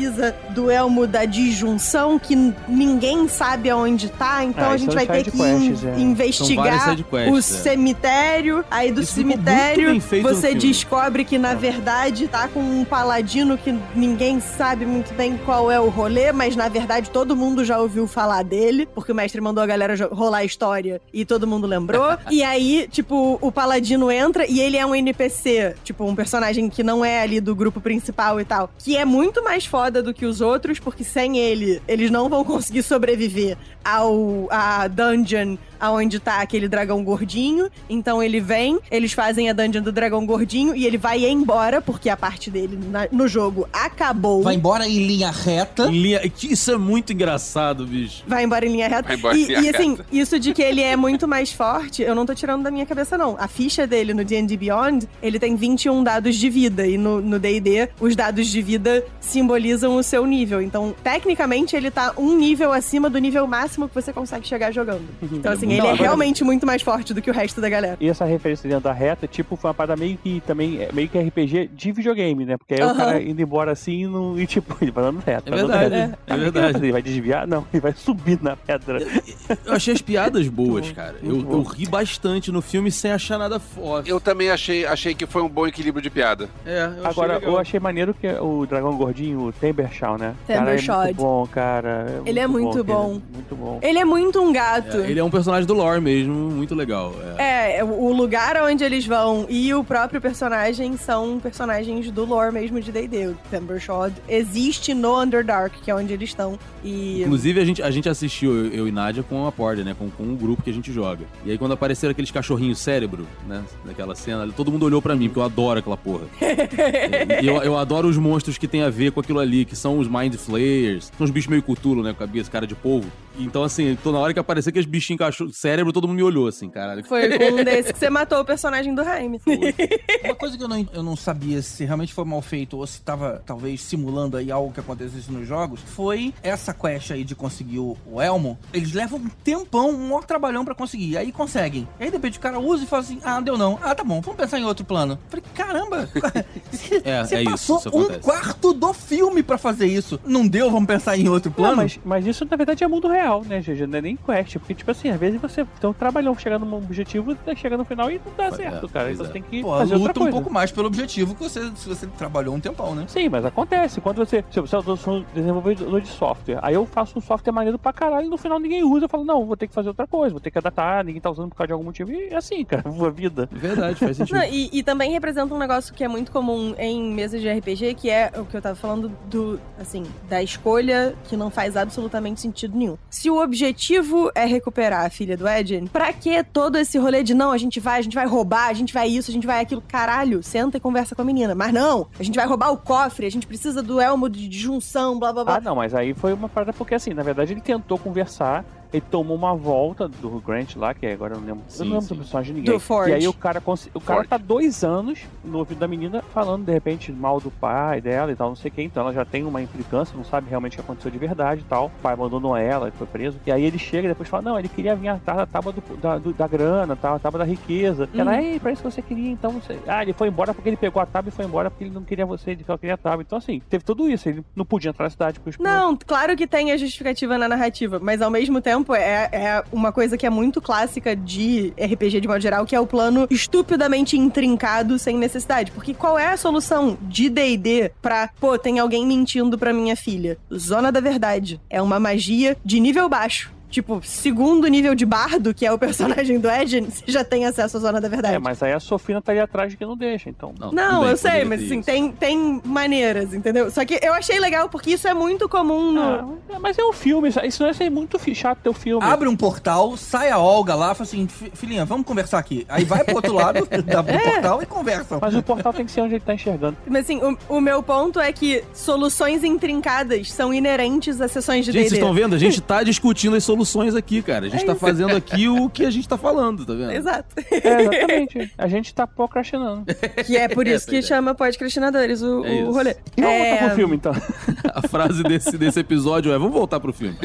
do elmo da disjunção, que ninguém sabe aonde tá. Então Ah, a gente são vai ter que in- é. Investigar sidequests, o é. cemitério, aí do Isso cemitério você descobre que na verdade tá com um paladino que ninguém sabe muito bem qual é o rolê, mas na verdade todo mundo já ouviu falar dele, porque o mestre mandou a galera rolar a história e todo mundo lembrou. e aí, tipo, o paladino entra e ele é um NPC, tipo, um personagem que não é ali do grupo principal e tal, que é muito mais foda do que os outros, porque sem ele, eles não vão conseguir sobreviver ao a dungeon aonde tá aquele dragão gordinho. Então ele vem, eles fazem a dungeon do dragão gordinho e ele vai embora, porque a parte dele na- no jogo acabou. Vai embora em linha reta. Em linha- Isso é muito engraçado, bicho. Vai embora em linha reta. Vai embora e, em linha e, assim, reta. isso de que ele é muito mais forte, eu não tô tirando da minha cabeça, não. A ficha dele no D&D Beyond, ele tem 21 dados de vida. E no no D&D, os dados de vida simbolizam o seu nível. Então, tecnicamente, ele tá um nível acima do nível máximo que você consegue chegar jogando. Então, assim, ele Não, é agora- realmente muito mais forte do que o resto da galera. E essa referência dentro da reta, tipo, foi uma parada meio que também, é meio que RPG de videogame, né? Porque aí o Aham. cara indo embora assim no- e tipo, ele vai dando reta. É verdade, reta. é verdade. Ele vai desviar? Não, ele vai subir na pedra. Eu achei as piadas boas, cara. Eu, eu ri bastante no filme sem achar nada forte. Eu também achei, achei que foi um bom equilíbrio de piada. É, eu achei Agora, legal. eu achei maneiro que o dragão gordinho, o Timbershaw, né? Cara, é muito bom, cara. Ele é muito cara. bom. Muito bom. Ele é muito um gato. É, ele é um personagem do lore mesmo, muito legal. É. É, o lugar onde eles vão e o próprio personagem são personagens do lore mesmo de D&D. O Timbershawd existe no Underdark, que é onde eles estão. E Inclusive, a gente, a gente assistiu, eu, eu e Nádia, com a Porter, né? Com, com um grupo que a gente joga. E aí, quando apareceram aqueles cachorrinhos cérebro, né? Naquela cena, todo mundo olhou pra mim, porque eu adoro aquela porra. E eu, eu adoro os monstros que tem a ver com aquilo ali, que são os Mind Flayers. São os bichos meio cutulo, né? Com a cabeça, cara de polvo. Então, assim, tô na hora que apareceu aqueles bichinhos cachorro, cérebro, todo mundo me olhou, assim, caralho. foi com um desse que você matou o personagem do Jaime. Uma coisa que eu não, eu não sabia se realmente foi mal feito ou se tava, talvez, simulando aí algo que acontecesse nos jogos, foi essa quest aí de conseguir o, o Elmo. Eles levam um tempão, um maior trabalhão pra conseguir. Aí conseguem. Aí, de repente, o cara usa e fala assim, ah, deu não. Ah, tá bom, vamos pensar em outro plano. Falei, caramba, você É, você é isso, passou isso um acontece. quarto do filme pra fazer isso. Não deu, vamos pensar em outro plano? Não, mas, mas isso na verdade é mundo real, né, GG? Não é nem quest. Porque, tipo assim, às vezes você tem um trabalhão chegar num objetivo, daí chega no final e não dá É, certo, cara. Então é. você tem que Pô, fazer outra luta um coisa. pouco mais pelo objetivo que você, se você trabalhou um tempão, né? Sim, mas acontece. Quando você. Se eu se eu sou um desenvolvedor de software, aí eu faço um software maneiro pra caralho e no final ninguém usa. Eu falo, não, vou ter que fazer outra coisa, vou ter que adaptar, ninguém tá usando por causa de algum motivo. E é assim, cara, a vida. Verdade, faz sentido. Não, e, e também representa um negócio que é muito comum em mesas de RPG, que é o que eu tava falando do, assim, da escolha que não faz absolutamente sentido nenhum. Se o objetivo é recuperar a filha do Edgen, pra que todo esse rolê de não, a gente vai, a gente vai roubar, a gente vai isso, a gente vai aquilo? Caralho, senta e conversa com a menina. Mas não, a gente vai roubar o cofre, a gente precisa do elmo de, de junção, blá blá blá. Ah, não, mas aí foi uma parada porque assim, na verdade ele tentou conversar. Ele tomou uma volta do Grant lá, que agora eu não lembro. eu Sim, não lembro sim. do personagem de ninguém. Do Ford. E aí o cara, o cara Ford. tá dois anos no ouvido da menina falando, de repente, mal do pai dela e tal, não sei quem. Então ela já tem uma implicância, não sabe realmente o que aconteceu de verdade e tal. O pai abandonou ela, ele foi preso. E aí ele chega e depois fala, não, ele queria vir atrás da tábua do- da, do- da grana, tal, a tábua da riqueza. E Ela, ei, pra isso que você queria, então você... Ah, ele foi embora porque ele pegou a tábua e foi embora porque ele não queria você, ele só queria a tábua. Então assim, teve tudo isso. Ele não podia entrar na cidade porque os Não, claro que tem a justificativa na narrativa, mas ao mesmo tempo é, é uma coisa que é muito clássica de RPG de modo geral, que é o plano estupidamente intrincado sem necessidade. Porque qual é a solução de D&D pra, pô, tem alguém mentindo pra minha filha? Zona da Verdade. É uma magia de nível baixo. Tipo, segundo nível de bardo, que é o personagem do Edgen, você já tem acesso à Zona da Verdade. É, mas aí a Sofina tá ali atrás que não deixa, então. Não, Não, bem, eu sei, mas assim, isso. tem, tem maneiras, entendeu? Só que eu achei legal porque isso é muito comum no. Ah, mas é um filme, isso- isso não é ser muito chato teu filme. Abre um portal, sai a Olga lá, fala assim, "Fi- filhinha, vamos conversar aqui. Aí vai pro outro lado da- do portal e conversa. Mas o portal tem que ser onde ele tá enxergando. Mas assim, o, o meu ponto é que soluções intrincadas são inerentes às sessões de Gente, vocês estão vendo? A gente tá discutindo as soluções aqui, cara. A gente É tá isso. fazendo aqui o que a gente tá falando, tá vendo? Exato. É, exatamente. A gente tá procrastinando. Que é por isso que Essa chama podcastinadores o, É o rolê. E vamos É, voltar pro filme, então. A frase desse, desse episódio é: vamos voltar pro filme.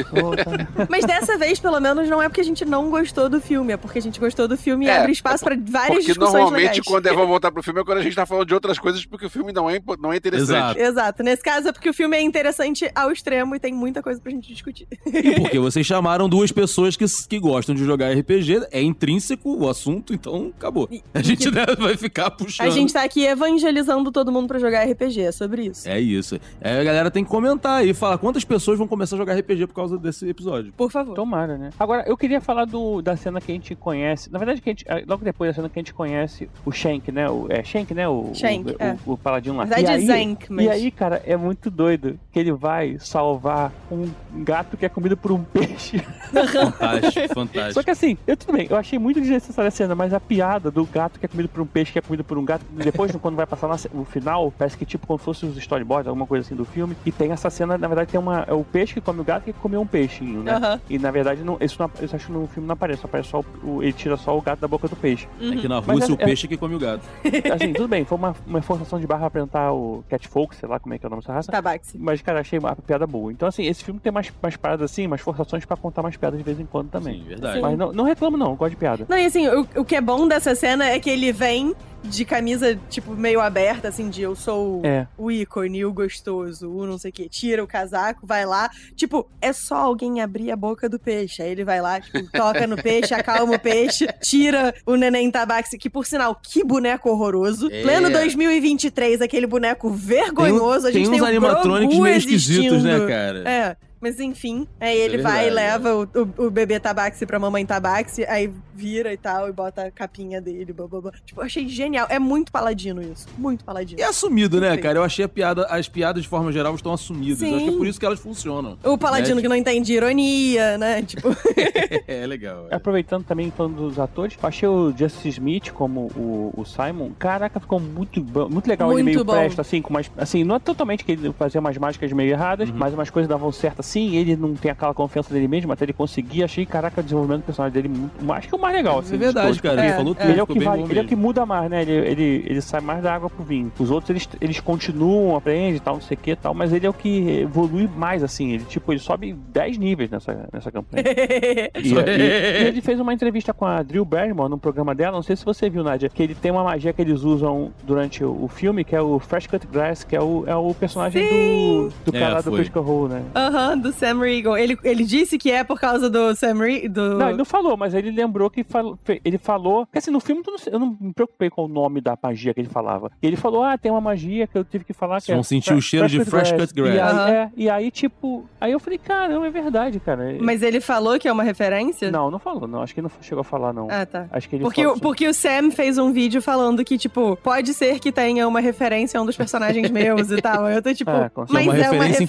Mas dessa vez, pelo menos, não é porque a gente não gostou do filme, é porque a gente gostou do filme e É, abre espaço pra várias Porque discussões normalmente legais. quando é vamos voltar pro filme é quando a gente tá falando de outras coisas porque o filme não é, não é interessante. Exato. Exato. Nesse caso é porque o filme é interessante ao extremo e tem muita coisa pra gente discutir. E porque vocês chamaram duas pessoas que, que gostam de jogar RPG, é intrínseco o assunto, então acabou. E- A gente né, vai ficar puxando. A gente tá aqui evangelizando todo mundo pra jogar RPG, é sobre isso. É isso. É, a galera tem que comentar aí, falar quantas pessoas vão começar a jogar RPG por causa desse episódio. Por favor. Tomara, né? Agora, eu queria falar do, da cena que a gente conhece. Na verdade, que a gente, ah, logo depois da cena que a gente conhece o Shank, né? O, é Shank, né? O, Shank, o, é. o, o paladino lá. Na verdade e é aí, Zank, mas- E aí, cara, é muito doido que ele vai salvar um gato que é comido por um peixe. Fantástico, fantástico. Só que assim, eu tudo bem, eu achei muito desnecessária a cena, mas a piada do gato que é comido por um peixe, que é comido por um gato, depois, quando vai passar no final, parece que tipo como fosse os storyboards, alguma coisa assim do filme, e tem essa cena, na verdade, tem uma. É o peixe que come o gato que comeu um peixinho, né? E na verdade, não, isso, não, isso acho que no filme não aparece, só aparece só o, ele tira só o gato da boca do peixe. É que na Mas Rússia é- o peixe é que come o gato. Assim, tudo bem, foi uma, uma forçação de barra pra apresentar o Catfolk, sei lá como é que é o nome dessa raça. Tabaxi. Mas, cara, achei uma piada boa. Então, assim, esse filme tem mais, mais paradas assim, mais forçações pra contar mais piadas de vez em quando também. Sim, verdade. Mas não, não reclamo, não, eu gosto de piada. Não, e assim, o, o que é bom dessa cena é que ele vem de camisa, tipo, meio aberta, assim, de eu sou É. o ícone, o gostoso, o não sei o quê. Tira o casaco, vai lá. Tipo, é só alguém abrir a boca do peixe. Aí ele vai lá, tipo, toca no peixe, acalma o peixe, tira o neném tabaxi, que por sinal, que boneco horroroso. É. Pleno 2023, aquele boneco vergonhoso. a tem gente uns tem, um animatrônicos meio esquisitos, né, cara? É. Mas enfim, aí Isso ele é vai e verdade, leva o, o, o bebê tabaxi pra mamãe tabaxi, aí vira e tal, e bota a capinha dele, blá, blá, blá. Tipo, eu achei genial. É muito paladino isso. Muito paladino. E é assumido, né, Sim. cara? Eu achei a piada, as piadas de forma geral estão assumidas. Eu acho que é Sim. por isso que elas funcionam. O paladino Né? que não entende ironia, né? Tipo, É legal. é. Aproveitando também falando dos atores, eu achei o Justice Smith como o, o Simon. Caraca, ficou muito, bom- muito legal. ele Muito meio bom. presta, assim, com umas. Assim, não é totalmente que ele fazia umas mágicas meio erradas, Uhum. mas umas coisas davam certo assim. Ele não tem aquela confiança dele mesmo, até ele conseguir. Achei, caraca, o desenvolvimento do personagem dele muito. Acho que é o mais legal, assim. É de verdade, todos, cara. porque Ele falou tudo. Ele é, o que ele é o que muda mais, né? Ele, ele, ele sai mais da água pro vinho. Os outros, eles, eles continuam, aprendem e tal, não sei o que e tal, mas ele é o que evolui mais, assim. Ele, tipo, ele sobe 10 níveis nessa, nessa campanha. E, Isso aí. e- e ele fez uma entrevista com a Drew Barrymore no programa dela, não sei se você viu, Nadia, que ele tem uma magia que eles usam durante o, o filme, que é o Fresh Cut Grass, que é o, é o personagem do, do É, cara do. Critical Role, né? aham, do Sam Riegel. Ele, ele disse que é por causa do Sam Riegel. Do... Não, ele não falou, mas ele lembrou que fal- ele falou. Porque assim, no filme eu não me preocupei com o nome da magia que ele falava. E ele falou: ah, tem uma magia que eu tive que falar. Vocês que é vão sentir o cheiro de Fresh Cut Grass. E aí, Aham. é, e aí, tipo. Aí eu falei: caramba, é verdade, cara. Mas ele falou que é uma referência? Não, não falou, não. Acho que ele não chegou a falar, não. Ah, tá. Acho que ele Porque, falou o- porque o Sam fez um vídeo falando que, tipo, pode ser que tenha uma referência a um dos personagens meus e tal. Eu tô tipo, É, mas é uma referência,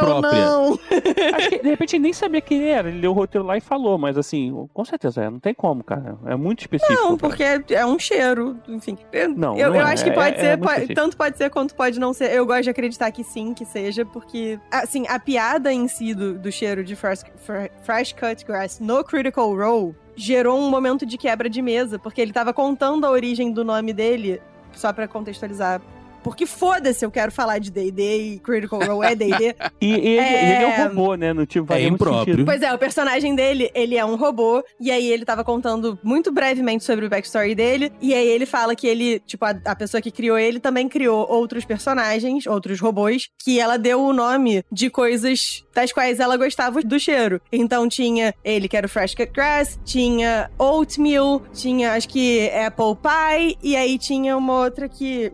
referência ou não? Acho que de repente ele nem sabia quem era. Ele leu o roteiro lá e falou, mas assim, com certeza é. Não tem como, cara. É muito específico. Não, porque é, é um cheiro, enfim. Eu, Não, eu, não eu é. acho que É- pode é ser, muito po- específico. tanto pode ser quanto pode não ser. Eu gosto de acreditar que sim, que seja, porque, assim, a piada em si do, do cheiro de fresh, fre- fresh cut grass no Critical Role gerou um momento de quebra de mesa, porque ele tava contando a origem do nome dele, só pra contextualizar. Porque foda-se, eu quero falar de D&D e Critical Role é D&D. E, e ele, É. ele é um robô, né? No tipo, É impróprio. sentido. Pois é, o personagem dele, ele é um robô, e aí ele tava contando muito brevemente sobre o backstory dele, e aí ele fala que ele, tipo, a, a pessoa que criou ele também criou outros personagens, outros robôs, que ela deu o nome de coisas das quais ela gostava do cheiro. Então tinha ele, que era o Fresh Cut Grass, tinha Oatmeal, tinha acho que Apple Pie, e aí tinha uma outra que.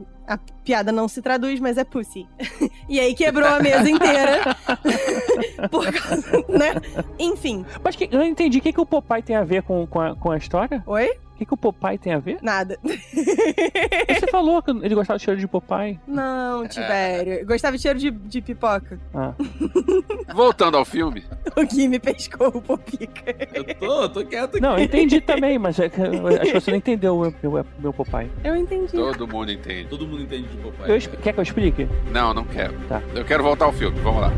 Piada não se traduz, mas é pussy. e aí quebrou a mesa inteira. Por causa, né? Enfim. Mas que, eu não entendi. O que, que o Popeye tem a ver com, com, a, com a história? Oi? O que, que o Popeye tem a ver? Nada. Você falou que ele gostava do cheiro de Popeye. Não, Tibério. Gostava de cheiro de, de pipoca. Ah. Voltando ao filme, O Gui me pescou o popica. Eu tô, tô quieto aqui. Não, eu entendi também, mas é que acho que você não entendeu o meu, meu Popeye. Eu entendi. todo mundo entende. Todo mundo entende de papai. Eu expli- quer que eu explique? Não, não quero. Tá. Eu quero voltar ao filme, vamos lá.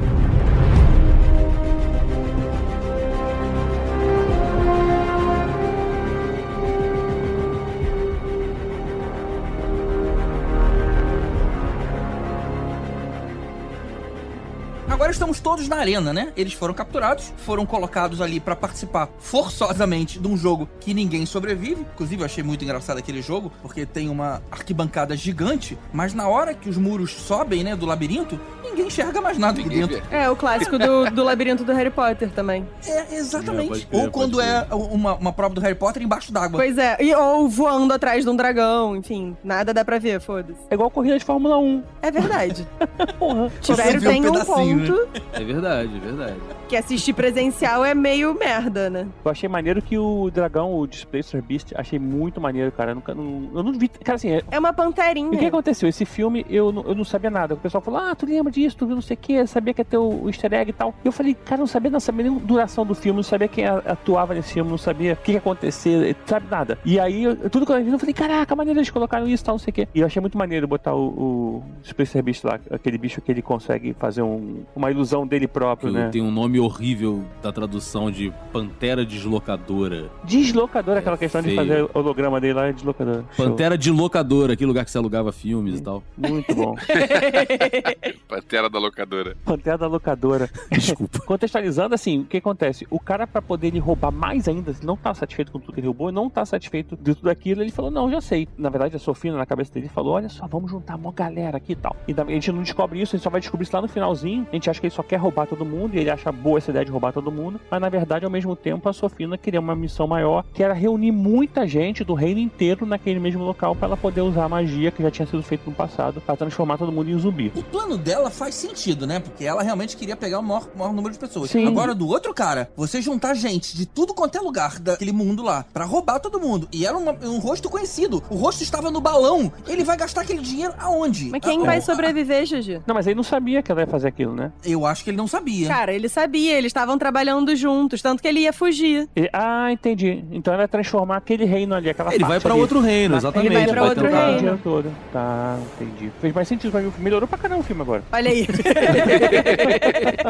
Agora estamos todos na arena, né? Eles foram capturados, foram colocados ali pra participar forçosamente de um jogo que ninguém sobrevive. Inclusive, eu achei muito engraçado aquele jogo, porque tem uma arquibancada gigante, mas na hora que os muros sobem, né, do labirinto, ninguém enxerga mais nada aqui dentro. É, o clássico do, do labirinto do Harry Potter também. É, exatamente. crer, Ou quando é uma, uma prova do Harry Potter embaixo d'água. Pois é, e, ou voando atrás de um dragão, enfim, nada dá pra ver, foda-se. É igual corrida de Fórmula 1. É verdade. Porra. Tibério vê um tem um pedacinho, ponto. É verdade, é verdade. Que assistir presencial é meio merda, né? Eu achei maneiro que o dragão, o Displacer Beast, achei muito maneiro, cara. Eu, nunca, não, eu não vi. Cara, assim, é- É uma e o que panterinha. aconteceu? Esse filme eu não, eu não sabia nada. O pessoal falou: Ah, tu lembra disso, tu viu não sei o que, sabia que ia ter o, easter egg e tal. E eu falei, cara, não sabia, não sabia nem a duração do filme, não sabia quem atuava nesse filme, não sabia o que ia acontecer, sabe nada. E aí, eu- tudo que eu vi, eu falei, caraca, maneiro eles colocaram isso e tal, não sei o que. E eu achei muito maneiro botar o, o Displacer Beast lá, aquele bicho que ele consegue fazer um- uma ilusão dele próprio, né? Tem um nome horrível da tradução de Pantera Deslocadora. Deslocador, aquela questão de feio. fazer o holograma dele lá é deslocador. Show. Pantera de locadora, aquele lugar que você alugava filmes e tal. Muito bom. Pantera da locadora. Pantera da locadora. Desculpa. Contextualizando, assim, o que acontece? O cara, pra poder ele roubar mais ainda, não tá satisfeito com tudo que ele roubou, não tá satisfeito de tudo aquilo, ele falou, não, já sei. Na verdade, a Sofina, na cabeça dele, falou, olha só, vamos juntar uma galera aqui e tal. E a gente não descobre isso, a gente só vai descobrir isso lá no finalzinho. A gente acha que ele só quer roubar todo mundo, e ele acha boa essa ideia de roubar todo mundo. Mas, na verdade, ao mesmo tempo, a Sofina queria uma missão maior, que era reunir muita gente do reino inteiro naquele mesmo local pra ela poder usar a magia que já tinha sido feita no passado, pra transformar todo mundo em zumbi. O plano dela faz sentido, né? Porque ela realmente queria pegar o maior, maior número de pessoas. Sim. Agora, do outro cara, você juntar gente de tudo quanto é lugar daquele mundo lá pra roubar todo mundo. E era uma- um rosto conhecido. O rosto estava no balão. Ele vai gastar aquele dinheiro aonde? Mas quem Ah, vai ah, sobreviver, Gigi? Não, mas ele não sabia que ela ia fazer aquilo, né? Eu acho que ele não sabia. Cara, ele sabia, eles estavam trabalhando juntos, tanto que ele ia fugir. Ele- ah, entendi. Então ela vai transformar aquele reino ali, aquela Ele vai ali. outro reino, exatamente. ele vai pra outro tentar- reino. todo. Tá, entendi. Fez mais sentido pra mim. Melhorou pra caramba o filme agora. Olha aí.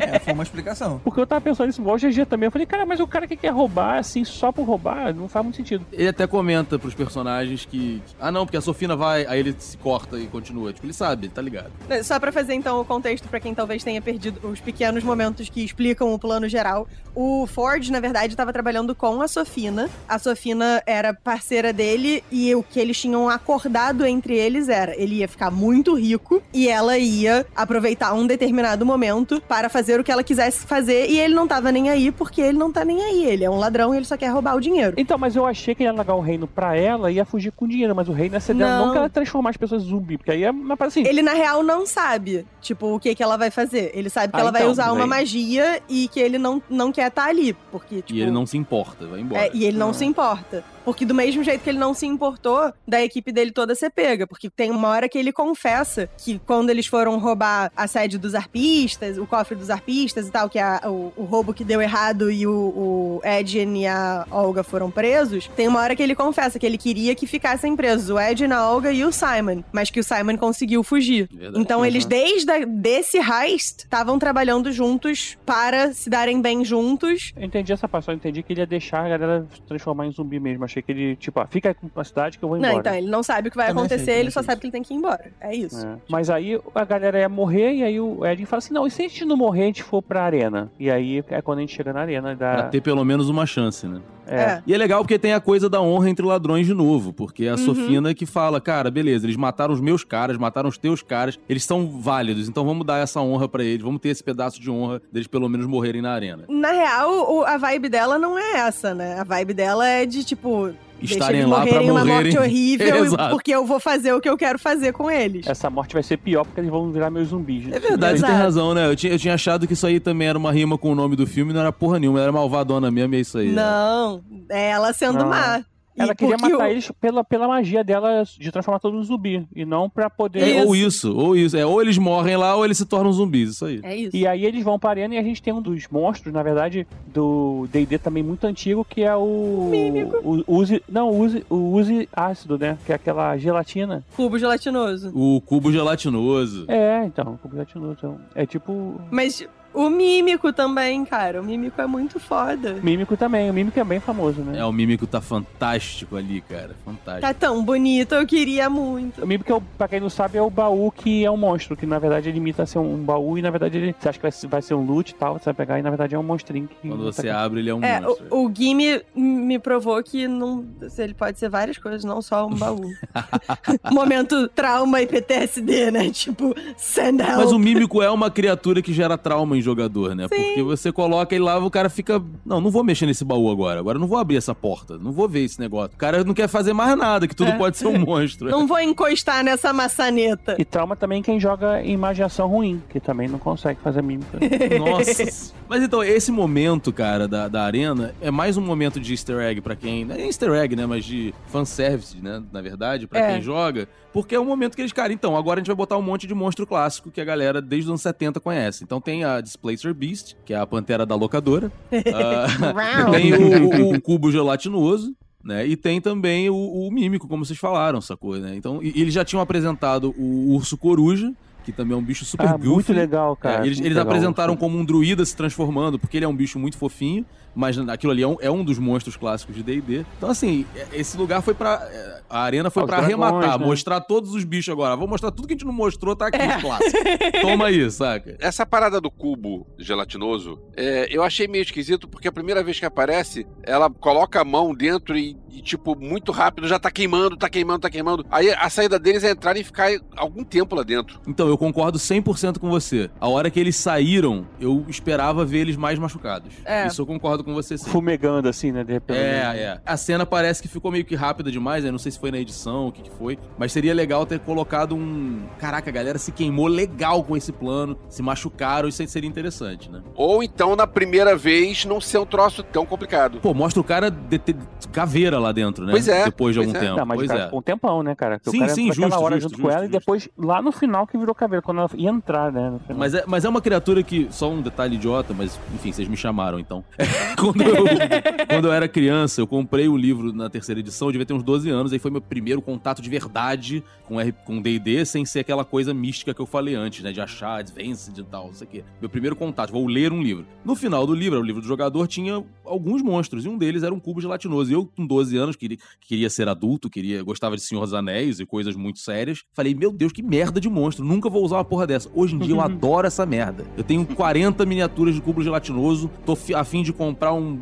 É, foi uma explicação. Porque eu tava pensando nisso igual o GG também. Eu falei, cara, mas o cara que quer roubar, assim, só por roubar, não faz muito sentido. Ele até comenta pros personagens que. Ah, não, porque a Sofina vai. Aí ele se corta e continua. Tipo, ele sabe, ele tá ligado. Só pra fazer então o contexto pra quem talvez tenha perdido os pequenos momentos que explicam o plano geral. O Ford, na verdade, estava trabalhando com a Sofina. A Sofina era parceira dele e o que eles tinham acordado entre eles era ele ia ficar muito rico e ela ia aproveitar um determinado momento para fazer o que ela quisesse fazer e ele não tava nem aí porque ele não tá nem aí. Ele é um ladrão e ele só quer roubar o dinheiro. Então, mas eu achei que ele ia largar o reino pra ela e ia fugir com dinheiro, mas o reino ia ser dela, Não. não que ela transformar as pessoas em zumbi, porque aí é mas assim. Ele, na real, não sabe, tipo, o que que ela vai fazer. Ele sabe que Ah, ela vai então, usar uma magia e que ele não, não quer estar ali. Porque, tipo. E ele não se importa, vai embora. é, e ele não se importa. Porque do mesmo jeito que ele não se importou da equipe dele toda ser pega. Porque tem uma hora que ele confessa que quando eles foram roubar a sede dos arpistas, o cofre dos arpistas e tal, que é o, o roubo que deu errado e o, o Edgen e a Olga foram presos, tem uma hora que ele confessa que ele queria que ficassem presos o Edgen, a Olga e o Simon. Mas que o Simon conseguiu fugir. Verdade. Então eles, Uhum. desde a, desse heist, estavam trabalhando juntos para se darem bem juntos. Eu entendi essa parte, só entendi que ele ia deixar a galera se transformar em zumbi mesmo. Achei que ele, tipo, ah, fica com a cidade que eu vou embora. Não, então ele não sabe o que vai Também acontecer, também ele só sabe que ele tem que ir embora. É isso. É. Mas aí a galera ia morrer e aí o Ed fala assim: não, e se a gente não morrer, a gente for pra arena? E aí é quando a gente chega na arena. Pra Da... ter pelo menos uma chance, né? É. E é legal porque tem a coisa da honra entre ladrões de novo, porque é a Uhum. Sofina que fala, cara, beleza, eles mataram os meus caras, mataram os teus caras, eles são válidos, então vamos dar essa honra pra eles, vamos ter esse pedaço de honra deles pelo menos morrerem na arena. Na real, a vibe dela não é essa, né? A vibe dela é de, tipo, Estarem lá pra morrerem uma morte horrível, Exato. porque eu vou fazer o que eu quero fazer com eles. Essa morte vai ser pior porque eles vão virar meus zumbis. É verdade, você tem razão, né? Eu tinha, eu tinha achado que isso aí também era uma rima com o nome do filme, não era porra nenhuma, era malvadona mesmo, é isso aí. né? Não, é ela sendo Não. má. Ela queria matar o- eles pela, pela magia dela de transformar todos em zumbi. E não pra poder. É, ou isso, ou isso. É, ou eles morrem lá, ou eles se tornam zumbis, isso aí. É isso. E aí eles vão pra arena e a gente tem um dos monstros, na verdade, do D&D também muito antigo, que é o... Mímico. O Uzi... Não, o Uzi, o Uzi ácido, né? Que é aquela gelatina. Cubo gelatinoso. O cubo gelatinoso. É, então, o gelatinoso. Então, é tipo... Mas o mímico também, cara. O mímico é muito foda. Mímico também. O Mímico é bem famoso, né? É, o mímico tá fantástico ali, cara. Fantástico. Tá tão bonito, eu queria muito. O Mímico, é o, pra quem não sabe, é o baú que é um monstro, que na verdade ele imita ser um, um baú e na verdade ele... Você acha que vai, ser- vai ser um loot e tal, você vai pegar e na verdade é um monstrinho que... Quando você tá- abre, ele é um É, monstro. o, o Gimme me provou que não, ele pode ser várias coisas, não só um baú. Momento trauma e PTSD, né? Tipo, send help. Mas o mímico é uma criatura que gera trauma em jogador, né? Porque você coloca ele lá, o cara fica. Não, não vou mexer nesse baú agora. Agora eu não vou abrir essa porta. Não vou ver esse negócio. O cara não quer fazer mais nada, que tudo É. pode ser um monstro. Não vou encostar nessa maçaneta. E trauma também quem joga em imaginação ruim, que também não consegue fazer mímica. Nossa. Mas então, esse momento, cara, da, da arena é mais um momento de easter egg pra quem. Não é easter egg, né? Mas de fanservice, né? Na verdade, pra É. quem joga. Porque é o momento que eles, cara, então, agora a gente vai botar um monte de monstro clássico que a galera desde os anos 70 conhece. Então tem a Displacer Beast, que é a pantera da locadora. Ah, tem o, o- cubo gelatinoso. Né? E tem também o, o mímico, como vocês falaram, sacou? Né? Então, e eles já tinham apresentado o urso coruja, que também é um bicho super Ah, goofy. muito legal, cara. É, eles eles legal. apresentaram como um druida se transformando, porque ele é um bicho muito fofinho, mas aquilo ali é um, é um dos monstros clássicos de D&D. Então, assim, é- esse lugar foi pra... é, A arena foi Ah, dragões, arrematar, né? mostrar todos os bichos agora. Vou mostrar tudo que a gente não mostrou, tá aqui, É. os clássicos. Toma aí, saca? Essa parada do cubo gelatinoso, é, eu achei meio esquisito, porque a primeira vez que aparece, ela coloca a mão dentro e, e, tipo, muito rápido, já tá queimando, tá queimando, tá queimando. Aí a saída deles é entrar e ficar algum tempo lá dentro. Então, eu concordo 100% com você. A hora que eles saíram, eu esperava ver eles mais machucados. É. Isso eu concordo com você sim. Fumegando assim, né? De repente. É, é. A cena parece que ficou meio que rápida demais, né? Não sei se foi na edição, o que, que foi. Mas seria legal ter colocado um. Caraca, a galera se queimou legal com esse plano, se machucaram, isso aí seria interessante, né? Ou então, na primeira vez, não ser um troço tão complicado. Pô, mostra o cara de, de- caveira lá dentro, né? Pois é, Depois de algum é. tempo. Não, mas pois o cara é. um tempão, né, cara? Porque Sim, o cara sim, ficou aquela justo, hora justo, junto com justo, ela e justo. depois, lá no final, que virou caveira, quando ela ia entrar, né? No final. Mas é, mas é uma criatura que. Só um detalhe idiota, mas enfim, vocês me chamaram então. quando, eu, quando eu era criança, eu comprei o livro na terceira edição, eu devia ter uns 12 anos, aí foi meu primeiro contato de verdade com R- com DD, sem ser aquela coisa mística que eu falei antes, né? De achar, advanced e tal, não sei o quê. Meu primeiro contato, vou ler um livro. No final do livro, o livro do jogador tinha alguns monstros, e um deles era um cubo gelatinoso. E eu, com 12 anos, queria, queria ser adulto, queria gostava de Senhor dos Anéis e coisas muito sérias. Falei, meu Deus, que merda de monstro, nunca vou usar uma porra dessa. Hoje em dia eu adoro essa merda. Eu tenho 40 miniaturas de cubo gelatinoso, tô a fim de comprar um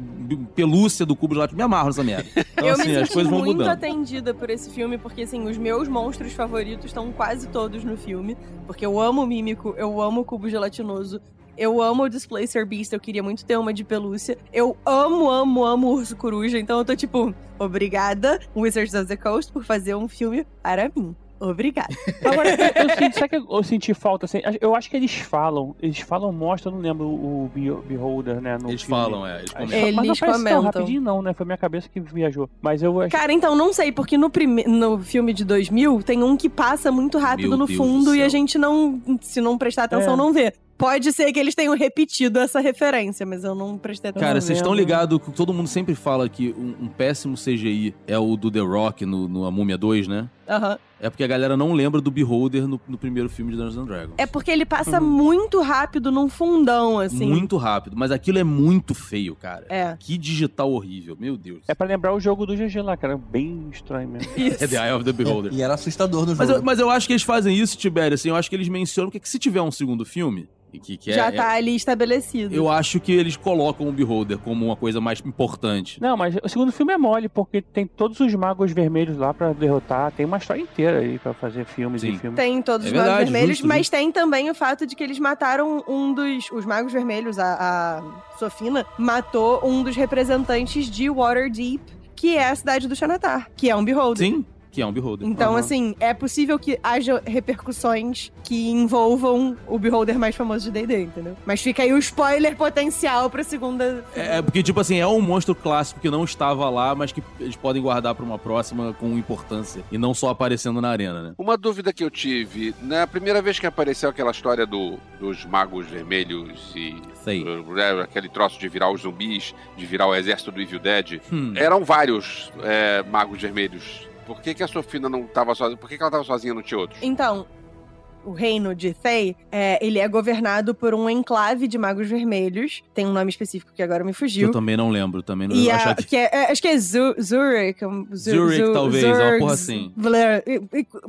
pelúcia do cubo gelatinoso. Me amarro nessa merda. Então, eu assim, me as coisas vão muito mudando. atendida por esse filme, porque assim, os meus monstros favoritos estão quase todos no filme. Porque eu amo o Mímico, eu amo o Cubo Gelatinoso, eu amo o Displacer Beast, eu queria muito ter uma de pelúcia. Eu amo, amo, amo o Urso Coruja, então eu tô tipo, obrigada, Wizards of the Coast, por fazer um filme para mim. Obrigada. Agora, eu, eu senti, sabe que eu senti falta? Assim, eu acho que eles falam, eles falam, mostram, eu não lembro o Be- Beholder, né? no Eles filme. falam, é. Eles comentam. Eles mas não aparece tão rapidinho não, né? Foi minha cabeça que viajou. Mas eu acho Cara, então não sei, porque no, prime... no filme de 2000 tem um que passa muito rápido Meu no Deus fundo do e a gente não, se não prestar atenção, É. não vê. Pode ser que eles tenham repetido essa referência, mas eu não prestei atenção. Cara, vocês estão ligados que todo mundo sempre fala que um, um péssimo CGI é o do The Rock no, no A Múmia 2, né? Aham. É porque a galera não lembra do Beholder no, no primeiro filme de Dungeons and Dragons. É porque ele passa muito rápido num fundão, assim. Muito rápido, mas aquilo é muito feio, cara. É. Que digital horrível, meu Deus. É pra lembrar o jogo do GG lá, cara. Bem estranho mesmo. Isso. É The Eye of the Beholder. E era assustador no Mas jogo. eu, mas eu acho que eles fazem isso, Tibério, assim, eu acho que eles mencionam que, que se tiver um segundo filme, que, que é- Já é- tá ali estabelecido. eu acho que eles colocam o Beholder como uma coisa mais importante. Não, mas o segundo filme é mole, porque tem todos os magos vermelhos lá pra derrotar. Tem uma história inteira aí pra fazer filmes Sim. e filmes. Tem todos É os magos verdade, vermelhos, justo, mas justo. tem também o fato de que eles mataram um dos. Os magos vermelhos, a, a Sofina, matou um dos representantes de Waterdeep, que é a cidade do Xanatar, que é um Beholder. Sim, que é um Beholder. Então, Aham. assim, é possível que haja repercussões que envolvam o Beholder mais famoso de D&D, entendeu? Mas fica aí o spoiler potencial pra segunda... É, é porque, tipo assim, é um monstro clássico que não estava lá, mas que eles podem guardar pra uma próxima com importância. E não só aparecendo na arena, né? Uma dúvida que eu tive, na primeira vez que apareceu aquela história do, dos magos vermelhos e Sei. uh, aquele troço de virar os zumbis, de virar o exército do Evil Dead, Hum. eram vários é, magos vermelhos. Por que, que a Sofina não tava sozinha? Por que, que ela tava sozinha e não? Então, o reino de Thay, é, ele é governado por um enclave de magos vermelhos. Tem um nome específico que agora me Que fugiu. eu também não lembro, também não E eu a, que... é, é, acho que é Zu- Zurich. Zu- Zurich, Zu- talvez, uma Zurgs, porra assim.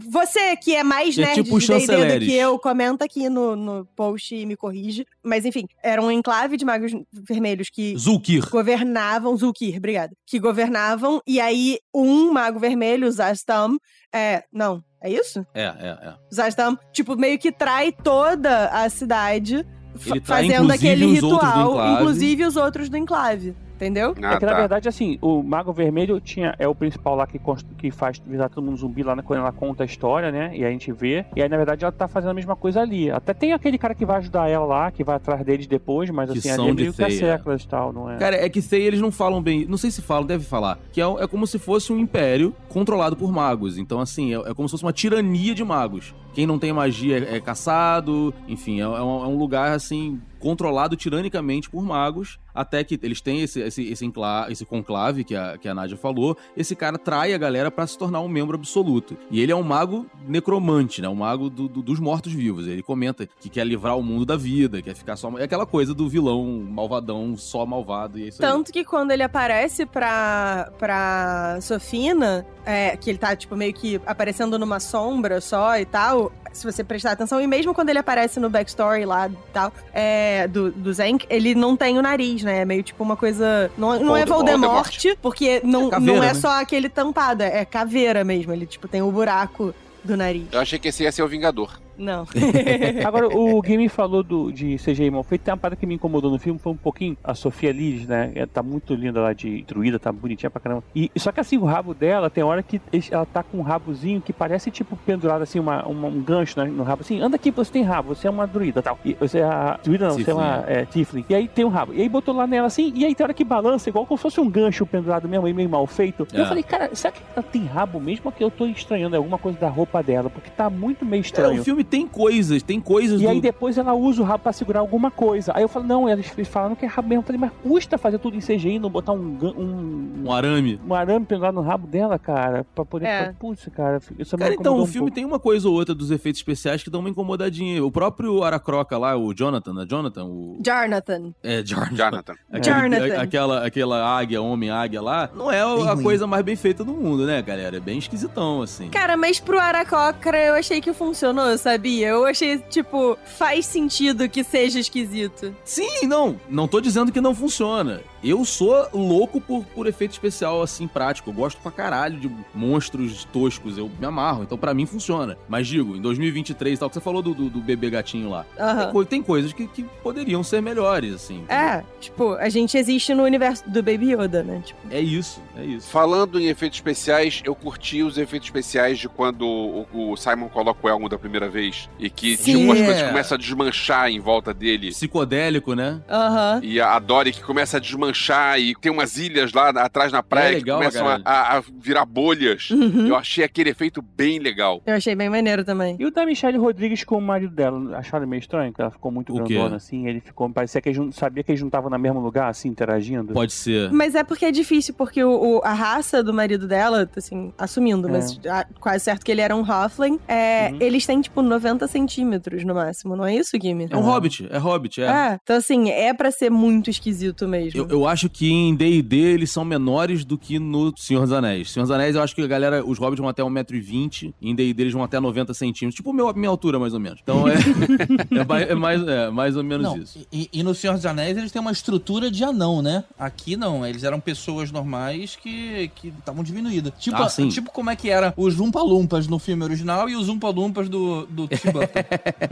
Você que é mais É nerd tipo de D&D do que eu, comenta aqui no, no post e me corrige. Mas enfim, era um enclave de magos vermelhos que Zulkir. governavam, Zulkir, obrigada, que governavam, e aí um mago vermelho, Zastam, é, não, é isso? É, é, é. O Zastam, tipo, meio que trai toda a cidade, Ele trai, fazendo aquele ritual, inclusive os outros do enclave. Entendeu? Ah, é que na tá. verdade, assim, o Mago Vermelho tinha, é o principal lá que, const- que faz virar todo mundo zumbi lá na- quando ela conta a história, né? E a gente vê. E aí, na verdade, ela tá fazendo a mesma coisa ali. Até tem aquele cara que vai ajudar ela lá, que vai atrás deles depois, mas Que assim, ali é meio que seclas e tal, não é? Cara, é que Sei eles não falam bem. Não sei se falam, deve falar. Que é, é como se fosse um império controlado por magos. Então, assim, é, é como se fosse uma tirania de magos. Quem não tem magia é, é caçado. Enfim, é, é um, é um lugar, assim, controlado tiranicamente por magos. Até que eles têm esse, esse, esse, esse conclave que a, que a Nádia falou. Esse cara trai a galera pra se tornar um membro absoluto. E ele é um mago necromante, né? Um mago do- do- dos mortos-vivos. Ele comenta que quer livrar o mundo da vida, quer ficar só. É aquela coisa do vilão malvadão, só malvado. E é isso aí. Tanto que quando ele aparece pra, pra Sofina, é, que ele tá, tipo, meio que aparecendo numa sombra só e tal, se você prestar atenção, e mesmo quando ele aparece no backstory lá e tal, é, do, do Zank, ele não tem o nariz, né? É meio tipo uma coisa. Não, não é Voldemort. Voldemort, porque não, É caveira, não é né? só aquele tampado, é caveira mesmo. Ele, tipo, tem o buraco do nariz. Eu achei que esse ia ser o Vingador. Não. Agora, o Game falou do, de CGI mal feito. Tem uma parada que me incomodou no filme, foi um pouquinho a Sofia Liz, né? Ela tá muito linda lá de druida, tá bonitinha pra caramba. E, só que assim, o rabo dela, tem hora que ela tá com um rabozinho que parece tipo pendurado assim, uma, uma- um gancho né, no rabo. Assim, anda aqui, você tem rabo, você é uma druida tal. E você é a. Druida não, você é uma Tiefling, é, Tiflin. E aí tem um rabo. E aí botou lá nela assim, e aí tem hora que balança, igual como se fosse um gancho pendurado mesmo, aí meio mal feito. E eu É. falei, cara, será que ela tem rabo mesmo? Ou que eu tô estranhando alguma coisa da roupa dela? Porque tá muito meio É, estranho. o filme tem coisas, tem coisas E do... aí depois ela usa o rabo pra segurar alguma coisa. Aí eu falo, não, eles eles falaram que é rabo mesmo. Eu falei, mas custa fazer tudo em CGI não botar um, um, um arame. um arame pendurado no rabo dela, cara, pra poder. É. Putz, cara, isso me Cara, então, o um filme pouco. tem uma coisa ou outra dos efeitos especiais que dão uma incomodadinha. O próprio Aracroca lá, o Jonathan, né? Jonathan, o... Jonathan. É, Jonathan. Jonathan. Aquele- Jonathan. a- aquela, aquela águia, homem-águia lá, não é Bem a ruim. coisa mais bem feita do mundo, né, galera? É bem esquisitão, assim. Cara, mas pro Aracocra eu achei que funcionou, sabia? Eu achei, tipo, faz sentido que seja esquisito. Sim, não. Não tô dizendo que não funciona. Eu sou louco por, por efeito especial, assim, prático. Eu gosto pra caralho de monstros toscos. Eu me amarro. Então, pra mim, funciona. Mas digo, em 2023 e tal, que você falou do, do, do bebê gatinho lá. Tem, coi- tem coisas que, que poderiam ser melhores, assim. É, tipo, a gente existe no universo do Baby Yoda, né? Tipo, É isso, é isso. Falando em efeitos especiais, eu curti os efeitos especiais de quando o, o Simon coloca o elmo da primeira vez e que Sim. tipo, as coisas É. começam a desmanchar em volta dele. Psicodélico, né? aham. E a Dory que começa a desmanchar e tem umas ilhas lá atrás na praia É legal, que começam a, a- a virar bolhas. Uhum. Eu achei aquele efeito bem legal. Eu achei bem maneiro também. E o da Michelle Rodrigues com o marido dela, acharam meio estranho? Que ela ficou muito O quê? grandona, assim. Ele ficou. Parecia que eles não sabia que eles não estavam no mesmo lugar, assim, interagindo. Pode ser. Mas é porque é difícil, porque o, o- a raça do marido dela, assim, assumindo, É. mas ah, quase certo que ele era um Hoffling, é, Uhum. eles têm, tipo, 90 centímetros no máximo, não é isso, Gimme? É um hobbit, é hobbit, é. É, então assim, é pra ser muito esquisito mesmo. Eu, eu acho que em D&D eles são menores do que no Senhor dos Anéis. Senhor dos Anéis eu acho que a galera, os hobbits vão até 1,20m, e em D&D eles vão até 90 centímetros. Tipo meu, minha altura, mais ou menos. Então é, é, mais, é mais, é mais ou menos Não, isso. e, e no Senhor dos Anéis eles têm uma estrutura de anão, né? Aqui não, eles eram pessoas normais que que estavam diminuídas. Tipo, Ah, tipo como é que era os Umpa Lumpas no filme original e os Umpa Lumpas do, do Tim Burton.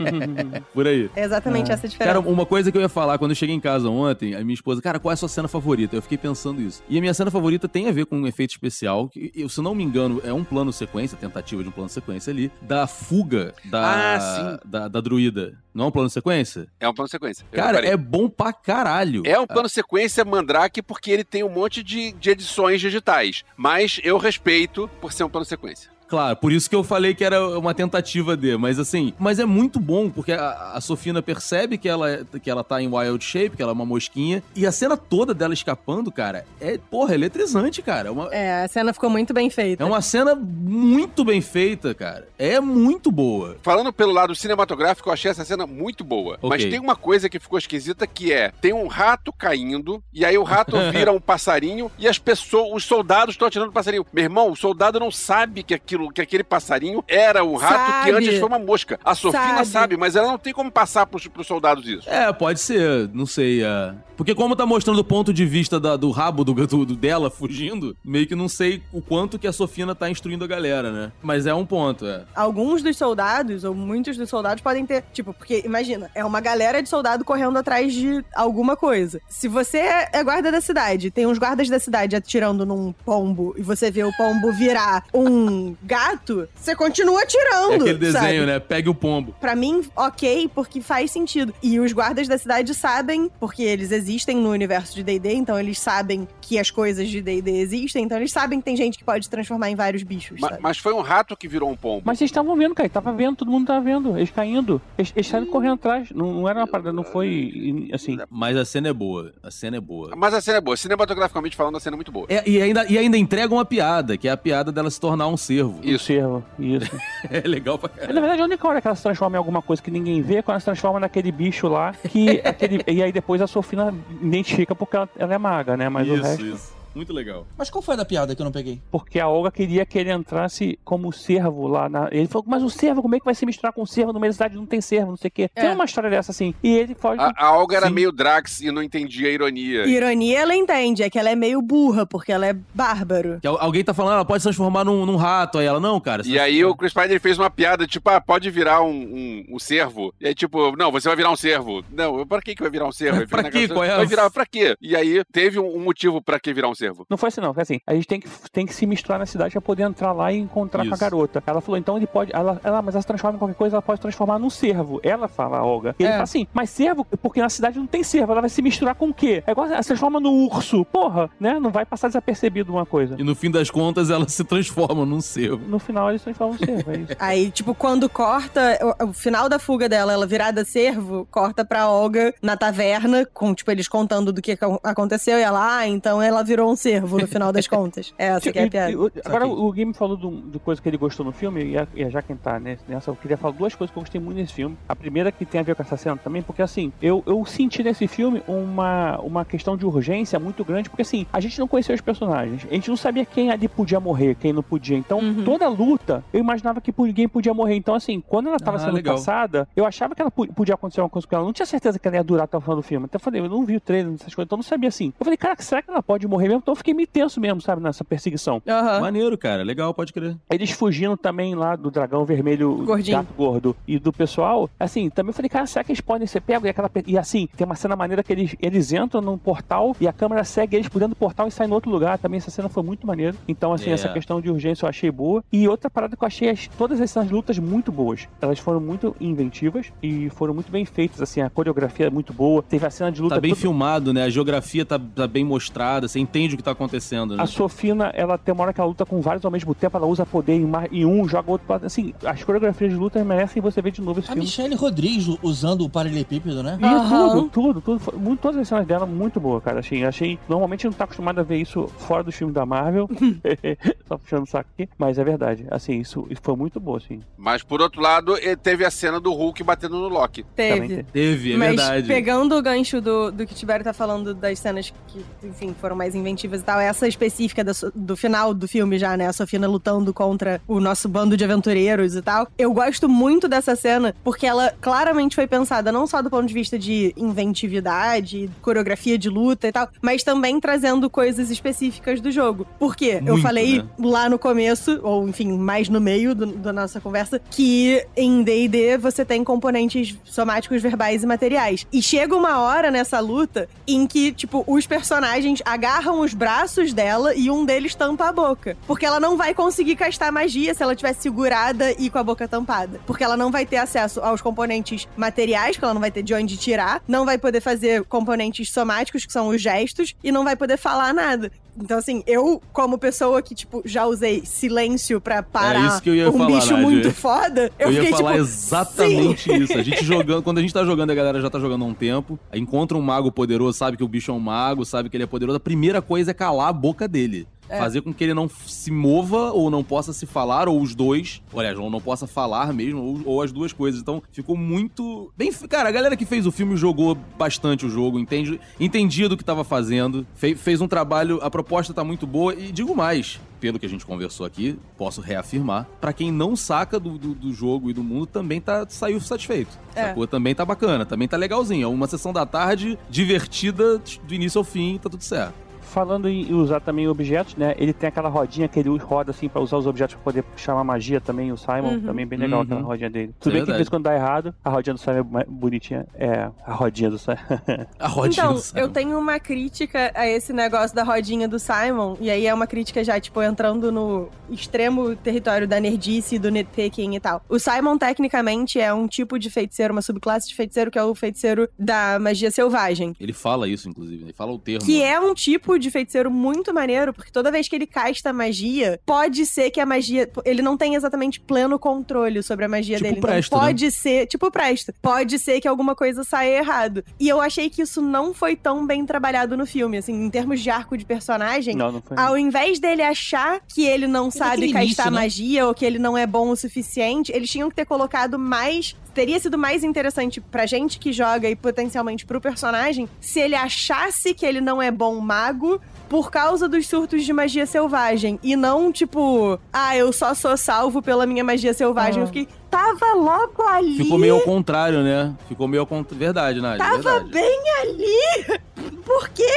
Por aí. É exatamente essa a diferença. Cara, uma coisa que eu ia falar, quando eu cheguei em casa ontem, a minha esposa, cara, qual é a sua cena favorita? Eu fiquei pensando isso. E a minha cena favorita tem a ver com um efeito especial, que, eu, se não me engano, é um plano sequência, tentativa de um plano sequência ali, da fuga da, Ah, da, da druida. Não é um plano sequência? É um plano sequência. Eu Cara, é bom pra caralho. É um plano sequência Mandrake porque ele tem um monte de, de edições digitais. Mas eu respeito por ser um plano sequência. Claro, por isso que eu falei que era uma tentativa de, mas assim, mas é muito bom, porque a, a Sofina percebe que ela, que ela tá em wild shape, que ela é uma mosquinha, e a cena toda dela escapando, cara, é, porra, eletrizante, cara. É uma, É, a cena ficou muito bem feita. é uma cena muito bem feita, cara. É muito boa. Falando pelo lado cinematográfico, eu achei essa cena muito boa. Ok. Mas tem uma coisa que ficou esquisita que é: tem um rato caindo, e aí o rato vira um passarinho, e as pessoas, os soldados estão atirando o passarinho. Meu irmão, o soldado não sabe que aquilo aquilo, que aquele passarinho era um rato que Sabe. antes foi uma mosca. A Sofina Sabe. sabe, mas ela não tem como passar pros, pros soldados isso. É, pode ser, não sei. É. Porque como tá mostrando o ponto de vista da- do rabo do, do- do- dela fugindo, meio que não sei o quanto que a Sofina tá instruindo a galera, né? Mas é um ponto, é. Alguns dos soldados, ou muitos dos soldados, podem ter. Tipo, porque imagina, é uma galera de soldado correndo atrás de alguma coisa. Se você é é guarda da cidade, tem uns guardas da cidade atirando num pombo e você vê o pombo virar um gato, você continua atirando. É aquele desenho, sabe? né? Pegue o pombo. Pra mim, ok, porque faz sentido. E os guardas da cidade sabem, porque eles existem no universo de D&D, então eles sabem que as coisas de D&D existem, então eles sabem que tem gente que pode se transformar em vários bichos, Ma- sabe? mas foi um rato que virou um pombo. Mas vocês estavam vendo, cara. Tava vendo, todo mundo tava vendo. Eles caindo. Eles, eles saíram correndo atrás. Não, não era uma parada, não foi assim. Mas a cena é boa. A cena é boa. Mas a cena é boa. Cinematograficamente falando, a cena é muito boa. É, e, ainda, e ainda entrega uma piada, que é a piada dela se tornar um cervo. Um cervo. Isso. É legal pra Na caralho. verdade, a única hora que ela se transforma em alguma coisa que ninguém vê é quando ela se transforma naquele bicho lá. Que aquele, e aí depois a Sofina identifica porque ela, ela é maga, né? Mas o Isso, resto. isso. Muito legal. Mas qual foi a da piada que eu não peguei? Porque a Olga queria que ele entrasse como servo lá na. Ele falou, mas o servo, como é que vai se misturar com o servo? No meio da cidade não tem servo, não sei o quê. Tem É. uma história dessa assim. E ele foge. A, a Olga era Sim. meio Drax e não entendia a ironia. Ironia ela entende, é que ela é meio burra, porque ela é bárbaro. Que al- alguém tá falando, ela pode se transformar num, num rato. Aí ela, não, cara. E aí o Chris Pine fez uma piada, tipo, ah, pode virar um, um, um cervo. E aí, tipo, não, você vai virar um cervo. Não, pra que que vai virar um fica Pra coisa, Qual é Vai virar pra quê? E aí teve um, um motivo pra que virar um Não foi assim, não. Foi assim. A gente tem que, tem que se misturar na cidade pra poder entrar lá e encontrar com a Isso. garota. Ela falou, então ele pode. Ela, ela, mas ela se transforma em qualquer coisa, ela pode se transformar num servo. Ela fala, a Olga. E ele É. fala assim, mas servo, porque na cidade não tem servo, ela vai se misturar com o quê? É igual ela se transforma no urso. Porra, né? Não vai passar desapercebido uma coisa. E no fim das contas, ela se transforma num cervo. No final eles se transformam em servo, é isso. Aí, tipo, quando corta o, o final da fuga dela, ela virada servo, corta pra Olga na taverna, com, tipo, eles contando do que ac- aconteceu, e ela, ah, então ela virou um servo no final das contas. Essa que é a piada. agora o Game falou do, de coisa que ele gostou no filme, e a, e a já quem tá nessa, eu queria falar duas coisas que eu gostei muito nesse filme. A primeira que tem a ver com essa cena também, porque assim, eu, eu senti nesse filme uma, uma questão de urgência muito grande, porque assim, a gente não conhecia os personagens, a gente não sabia quem ali podia morrer, quem não podia. Então, Uhum. toda luta, eu imaginava que ninguém podia morrer. Então, assim, quando ela tava Ah, sendo legal. caçada, eu achava que ela po- podia acontecer uma coisa com ela. Eu não tinha certeza que ela ia durar até o final do filme. Então eu falei, eu não vi o trailer, essas coisas, então eu não sabia assim. Eu falei, cara, será que ela pode morrer mesmo? Então eu fiquei meio tenso mesmo, sabe, nessa perseguição. Aham. Maneiro, cara. Legal, pode crer. Eles fugindo também lá do dragão vermelho, Gordinho. gato gordo e do pessoal, assim, também eu falei, cara, será que eles podem ser pegos? E, aquela, e assim, tem uma cena maneira que eles, eles entram num portal e a câmera segue eles por dentro do portal e sai no outro lugar. Também essa cena foi muito maneira. Então, assim, É. essa questão de urgência eu achei boa. E outra parada que eu achei as, todas essas lutas muito boas. Elas foram muito inventivas e foram muito bem feitas, assim, a coreografia é muito boa. Teve a cena de luta Tá bem tudo- filmado, né? A geografia tá, tá bem mostrada, você entende o que tá acontecendo, né? A Sofina, ela tem uma hora que ela luta com vários ao mesmo tempo, ela usa poder em, em um, joga outro. pra- Assim, as coreografias de luta merecem você ver de novo esse A filme. Michelle Rodrigues usando o paralelepípedo, né? E tudo, tudo, tudo. muito- todas as cenas dela muito boa, cara. Assim, achei. Normalmente não tá acostumado a ver isso fora dos filmes da Marvel. Só puxando o saco aqui. Mas é verdade. Assim, isso, isso foi muito bom, assim. Mas por outro lado, teve a cena do Hulk batendo no Loki. Teve. tem. Teve, é Mas verdade. pegando o gancho do, do que o Tibério tá falando das cenas que, enfim, foram mais e tal, essa específica da so- do final do filme já, né? A Sofina lutando contra o nosso bando de aventureiros e tal. Eu gosto muito dessa cena porque ela claramente foi pensada não só do ponto de vista de inventividade, coreografia de luta e tal, mas também trazendo coisas específicas do jogo. Por quê? Eu Muito, falei né? lá no começo, ou enfim, mais no meio do- da nossa conversa, que em D&D você tem componentes somáticos, verbais e materiais. E chega uma hora nessa luta em que, tipo, os personagens agarram os braços dela e um deles tampa a boca. Porque ela não vai conseguir castar magia se ela estiver segurada e com a boca tampada. Porque ela não vai ter acesso aos componentes materiais, que ela não vai ter de onde tirar, não vai poder fazer componentes somáticos, que são os gestos, e não vai poder falar nada. Então, assim, eu, como pessoa que, tipo, já usei silêncio pra parar É eu ia um falar, bicho Nádia. muito foda, eu, Eu, ia fiquei, falar tipo, exatamente sim. isso. A gente jogando, quando a gente tá jogando, a galera já tá jogando há um tempo, encontra um mago poderoso, sabe que o bicho é um mago, sabe que ele é poderoso. A primeira coisa é calar a boca dele. É. Fazer com que ele não se mova ou não possa se falar, ou os dois. Aliás, ou não possa falar mesmo, ou, ou as duas coisas. Então, ficou muito. Bem. Cara, a galera que fez o filme jogou bastante o jogo, entende, entendia do que tava fazendo, fe- fez um trabalho. A proposta tá muito boa. E digo mais: pelo que a gente conversou aqui, posso reafirmar, pra quem não saca do, do, do jogo e do mundo, também tá, saiu satisfeito. É. Sacou? Também tá bacana, também tá legalzinho. É uma sessão da tarde divertida do início ao fim, tá tudo certo. Falando em usar também objetos, né? Ele tem aquela rodinha que ele roda assim pra usar os objetos pra poder chamar magia também. O Simon Uhum. também bem legal Uhum. aquela rodinha dele. Tudo bem que de verdade. vez em quando dá errado, a rodinha do Simon é bonitinha. É, a rodinha do Simon. A rodinha Então, do Simon. eu tenho uma crítica a esse negócio da rodinha do Simon, e aí é uma crítica já, tipo, entrando no extremo território da nerdice, do nitpicking e tal. O Simon, tecnicamente, é um tipo de feiticeiro, uma subclasse de feiticeiro, que é o feiticeiro da magia selvagem. Ele fala isso, inclusive, né? ele fala o termo. Que é um tipo de feiticeiro muito maneiro, porque toda vez que ele casta magia, pode ser que a magia. Ele não tem exatamente pleno controle sobre a magia Tipo dele. Presto, então pode ser. Tipo Presto. Pode ser que alguma coisa saia errado. E eu achei que isso não foi tão bem trabalhado no filme, assim, em termos de arco de personagem. não, não foi. Ao invés dele achar que ele não sabe naquele castar início, né? magia ou que ele não é bom o suficiente, eles tinham que ter colocado mais. Teria sido mais interessante pra gente que joga e potencialmente pro personagem se ele achasse que ele não é bom mago por causa dos surtos de magia selvagem. E não, tipo, ah, eu só sou salvo pela minha magia selvagem. Ah. Eu fiquei, tava logo ali. Ficou meio ao contrário, né? Ficou meio ao contrário. Verdade, Nádia. Tava verdade. bem ali. Por quê?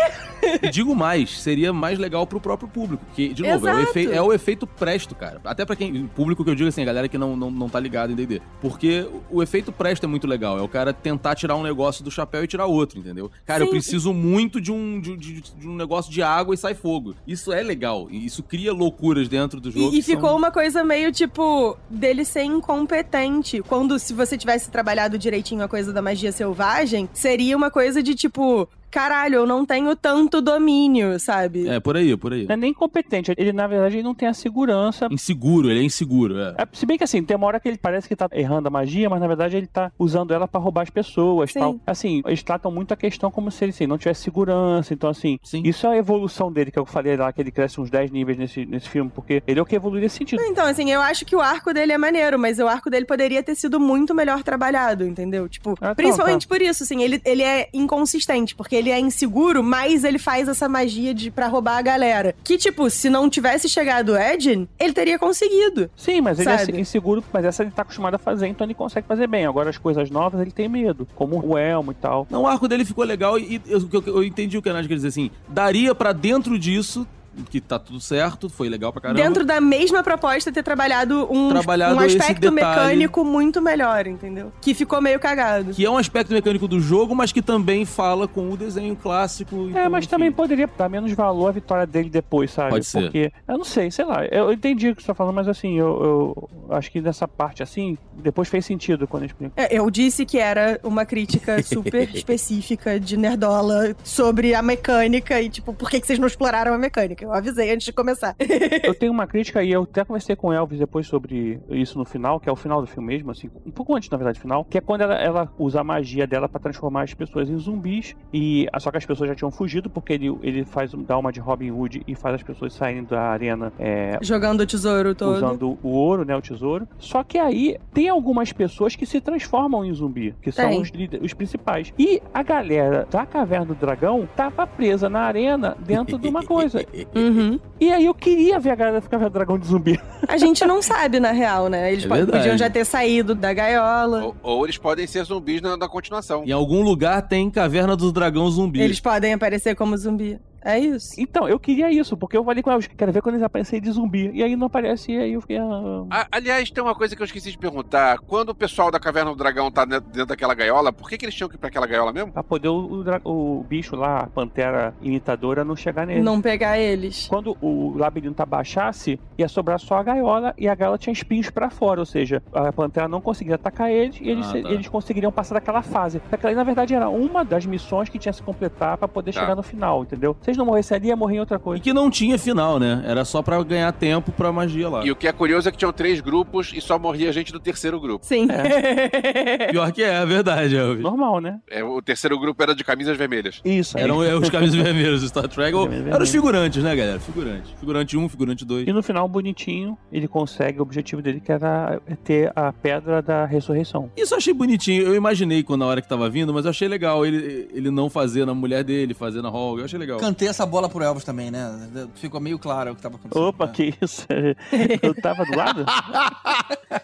E digo mais, seria mais legal pro próprio público. Que, de novo, é o, Exato. efe- é o efeito presto, cara. Até pra quem. Público que eu digo assim, a galera que não, não, não tá ligado em DD. Porque o, efeito presto é muito legal. É o cara tentar tirar um negócio do chapéu e tirar outro, entendeu? Cara, eu Sim. preciso muito de um, de, de- de um negócio de água e sai fogo. Isso é legal. Isso cria loucuras dentro do jogo. E, e que são- ficou uma coisa meio tipo dele ser incompetente. Quando se você tivesse trabalhado direitinho a coisa da magia selvagem, seria uma coisa de tipo, caralho, eu não tenho tanto domínio, sabe? É, por aí, por aí. Não é nem competente. Ele, na verdade, ele não tem a segurança. Inseguro, ele é inseguro, é. É, se bem que assim, tem uma hora que ele parece que tá errando a magia, mas na verdade ele tá usando ela pra roubar as pessoas Sim. tal. Assim, eles tratam muito a questão como se ele assim, não tivesse segurança. Então, assim, Sim. isso é a evolução dele, que eu falei lá, que ele cresce uns 10 níveis nesse, nesse filme, porque ele é o que evolui nesse sentido. Então, assim, eu acho que o arco dele é maneiro, mas o arco dele poderia ter sido muito melhor trabalhado, entendeu? Tipo, Ah, tá, principalmente tá. por isso, assim, ele, ele é inconsistente, porque ele é inseguro, mas ele faz essa magia de pra roubar a galera. Que, tipo, se não tivesse chegado o Edin, ele teria conseguido. Sim, mas ele Sabe? é inseguro, mas essa ele tá acostumado a fazer, então ele consegue fazer bem. Agora as coisas novas ele tem medo, como o elmo e tal. Não, o arco dele ficou legal e, eu, eu- eu entendi o que a Nádia quer dizer assim. Daria pra dentro disso, que tá tudo certo, foi legal pra caramba. Dentro da mesma proposta, ter trabalhado um, Trabalhado um aspecto mecânico muito melhor, entendeu? Que ficou meio cagado. Que é um aspecto mecânico do jogo, mas que também fala com o desenho clássico. É, então, mas enfim. também poderia dar menos valor à vitória dele depois, sabe? Pode ser. Porque, eu não sei, sei lá. Eu, eu entendi o que você tá falando, mas assim, eu, eu acho que nessa parte assim, depois fez sentido quando eu explico. É, eu disse que era uma crítica super específica de Nerdola sobre a mecânica e, tipo, por que, que vocês não exploraram a mecânica? Eu avisei antes de começar. Eu tenho uma crítica e eu até conversei com o Elvis depois sobre isso no final, que é o final do filme mesmo, assim, um pouco antes, na verdade, final, que é quando ela, ela usa a magia dela pra transformar as pessoas em zumbis, e só que as pessoas já tinham fugido, porque ele, ele faz dá uma de Robin Hood e faz as pessoas saírem da arena é, Jogando o tesouro todo. usando o ouro, né, o tesouro. Só que aí tem algumas pessoas que se transformam em zumbi, que são os, os principais. E a galera da Caverna do Dragão tava presa na arena dentro de uma coisa. Uhum. E aí eu queria ver a galera da Caverna do Dragão de zumbi. A gente não sabe, na real, né? Eles É podiam já ter saído da gaiola. Ou, ou eles podem ser zumbis na, na continuação. Em algum lugar tem Caverna do Dragão Zumbi. Eles podem aparecer como zumbi. É isso. Então, eu queria isso, porque eu falei com eles, quero ver quando eles aparecerem de zumbi. E aí não aparece, e aí eu fiquei. ah, aliás, tem uma coisa que eu esqueci de perguntar. Quando o pessoal da Caverna do Dragão tá dentro daquela gaiola, por que, que eles tinham que ir pra aquela gaiola mesmo? Pra poder o, o o bicho lá, a pantera imitadora, não chegar nele. Não pegar eles. Quando o labirinto abaixasse, ia sobrar só a gaiola e a gaiola tinha espinhos pra fora, ou seja, a pantera não conseguiria atacar eles e eles, Ah, tá. eles conseguiriam passar daquela fase. Aquela, na verdade, era uma das missões que tinha que se completar pra poder Tá. chegar no final, entendeu? Se eles não morressem ali, ia morrer em outra E coisa. que não tinha final, né? Era só pra ganhar tempo pra magia lá. E o que é curioso é que tinham três grupos e só morria gente do terceiro grupo. Sim. Pior que é, é verdade, Elvis. Normal, né? É, o terceiro grupo era de camisas vermelhas. Isso. aí. Eram é, os camisas vermelhos do Star Trek. ou- Eram os vermelhas. figurantes, né, galera? Figurante. Figurante 1, figurante 2. E no final, bonitinho, ele consegue o objetivo dele, que era ter a pedra da ressurreição. Isso eu achei bonitinho. Eu imaginei quando na hora que tava vindo, mas eu achei legal ele, ele não fazer na mulher dele, fazer na Hulk. Eu achei legal. Cantei essa bola pro Elvis também, né? Ficou meio claro o que tava acontecendo. Opa, né? que isso? Eu tava do lado?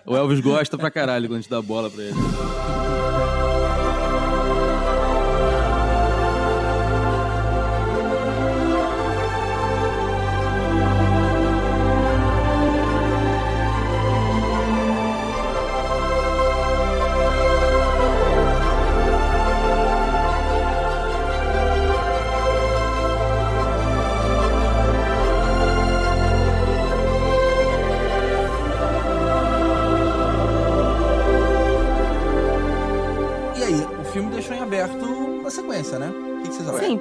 O Elvis gosta pra caralho quando a gente dá bola pra ele.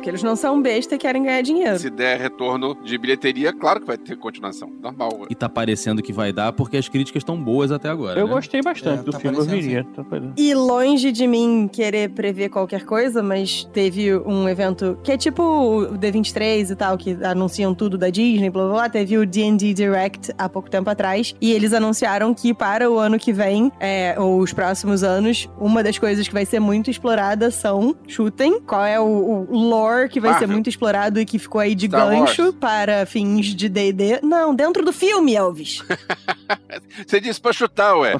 Porque eles não são besta e querem ganhar dinheiro. Se der retorno de bilheteria, claro que vai ter continuação. Normal. E tá parecendo que vai dar porque as críticas estão boas até agora. Eu né? gostei bastante É, do tá filme, eu viria. Tá parecendo. E longe de mim querer prever qualquer coisa, mas teve um evento que é tipo o D23 e tal, que anunciam tudo da Disney, blá blá blá. Teve o D&D Direct há pouco tempo atrás. E eles anunciaram que para o ano que vem, é, ou os próximos anos, uma das coisas que vai ser muito explorada são, chutem, qual é o, o lore que vai ser Marvel. muito explorado e que ficou aí de Star gancho Wars. para fins de D&D. Não, dentro do filme, Elvis. Você disse pra chutar, ué.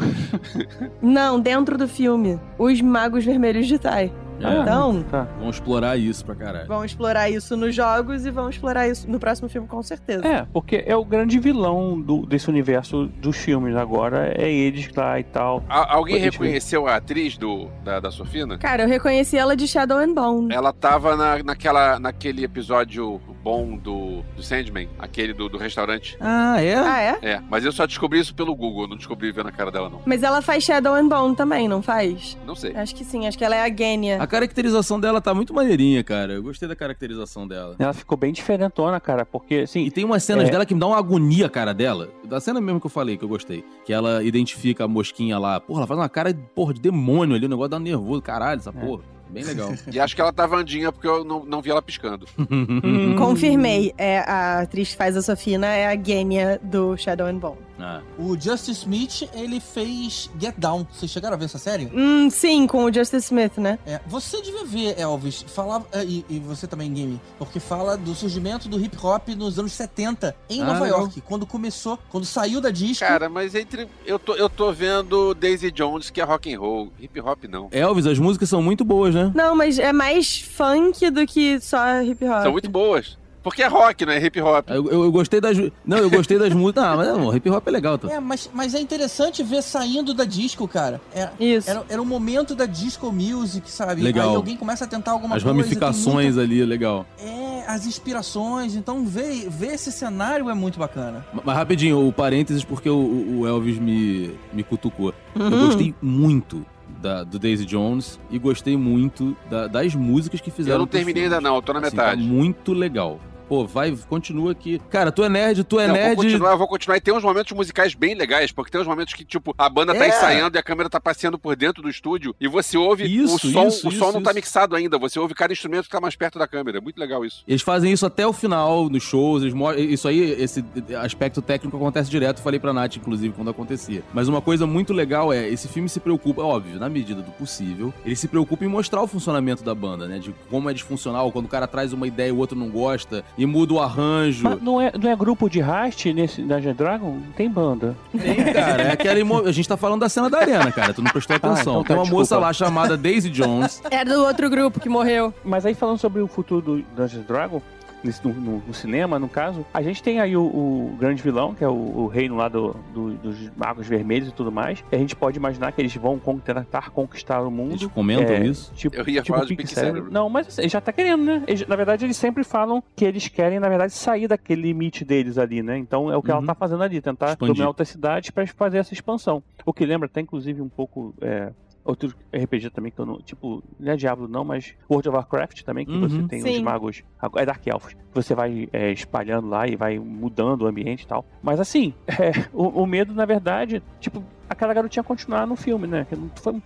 Não, dentro do filme. Os Magos Vermelhos de Tai. É. Então, Tá. Vão explorar isso pra caralho. vão explorar isso nos jogos e vão explorar isso no próximo filme, com certeza. É, porque é o grande vilão do- desse universo dos filmes agora. É eles lá e tal. A- alguém Pode reconheceu a atriz do, da, da Sofina? Cara, eu reconheci ela de Shadow and Bone. Ela tava na, naquela, naquele episódio bom do, do Sandman, aquele do, do restaurante. Ah, é? Ah, é? É, mas eu só descobri isso pelo Google, não descobri vendo a cara dela, não. Mas ela faz Shadow and Bone também, não faz? Não sei. Acho que sim, acho que ela é a Gênia. A caracterização dela tá muito maneirinha, cara. Eu gostei da caracterização dela. Ela ficou bem diferentona, cara, porque, assim, E tem umas cenas É. dela que me dão uma agonia, cara, dela. Da cena mesmo que eu falei, que eu gostei. Que ela identifica a mosquinha lá. Porra, ela faz uma cara, porra, de demônio ali. O negócio dá um nervoso. Caralho, essa porra. Bem legal. E acho que ela tava andinha porque eu não, não vi ela piscando. Hum. Confirmei, é, a atriz que faz a Sofina é a Gênia do Shadow and Bone. Ah. O Justice Smith, ele fez Get Down. Vocês chegaram a ver essa série? Hum, sim, com o Justice Smith, né? É, você devia ver, Elvis, falava, é, e, e você também, Game, porque fala do surgimento do hip hop nos anos 70 em Ah, Nova. York, quando começou, quando saiu da disco. Cara, mas entre. Eu tô, eu tô vendo Daisy Jones, que é rock and roll. Hip hop não. Elvis, as músicas são muito boas, né? Não, mas é mais funk do que só hip hop. São muito boas. Porque é rock, não é hip hop. Eu, eu- eu gostei das. Não, eu gostei das músicas. Ah, mas não, hip hop é legal, tá? É, mas, mas é interessante ver saindo da disco, cara. É, Isso. era, era um momento da disco music, sabe? Legal. Aí alguém começa a tentar alguma As coisa. tem ramificações muita- ali, legal. É, as inspirações. Então ver, ver esse cenário é muito bacana. Ma- Mas rapidinho, o parênteses, porque o, o Elvis me, me cutucou. Eu Uhum. gostei muito da, do Daisy Jones e gostei muito da- das músicas que fizeram. Eu não terminei ainda não, eu tô na Assim, tá metade. muito legal. Pô, vai, continua aqui. Cara, tu é nerd, tu é não, nerd. vou continuar, vou continuar. E tem uns momentos musicais bem legais, porque tem uns momentos que, tipo, a banda tá É. ensaiando e a câmera tá passeando por dentro do estúdio e você ouve Isso, o som, isso, o som isso, não tá mixado ainda, você ouve cada instrumento que tá mais perto da câmera. Muito legal isso. Eles fazem isso até o final nos shows. Isso aí, esse aspecto técnico acontece direto. Falei pra Nath, inclusive, quando acontecia. Mas uma coisa muito legal é: esse filme se preocupa, óbvio, na medida do possível, ele se preocupa em mostrar o funcionamento da banda, né? De como é disfuncional, quando o cara traz uma ideia e o outro não gosta, e muda o arranjo. Mas não é, não é grupo de rast nesse Dungeon Dragon? Tem banda. Tem, cara. É aquela emo- A gente tá falando da cena da arena, cara. Tu não prestou atenção. então tá, Tem uma moça desculpa. lá chamada Daisy Jones. É do outro grupo que morreu. Mas aí falando sobre o futuro do Dungeon Dragon, nesse- no, no- no cinema, no caso, a gente tem aí o, o grande vilão, que é o, o reino lá do, do- dos magos vermelhos e tudo mais. E a gente pode imaginar que eles vão con- tentar conquistar o mundo. Eles comentam É, isso. Tipo, Eu ia tipo falar de Pink Cérebro. Cérebro. Não, mas ele já tá querendo, né? Eles- na verdade, eles sempre falam que eles querem, na verdade, sair daquele limite deles ali, né? Então é o que Uhum. ela tá fazendo ali, tentar Expandir. dominar outras cidades pra fazer essa expansão. O que lembra até, inclusive, um pouco. é, Outro RPG também que eu não. Tipo, não é Diablo não, mas World of Warcraft também, que Uhum. você tem Sim. os magos. É Dark Elfos. Você vai é, espalhando lá e vai mudando o ambiente e tal. Mas assim, é, o, o medo, na verdade, tipo, aquela garotinha continuar no filme, né? Que não foi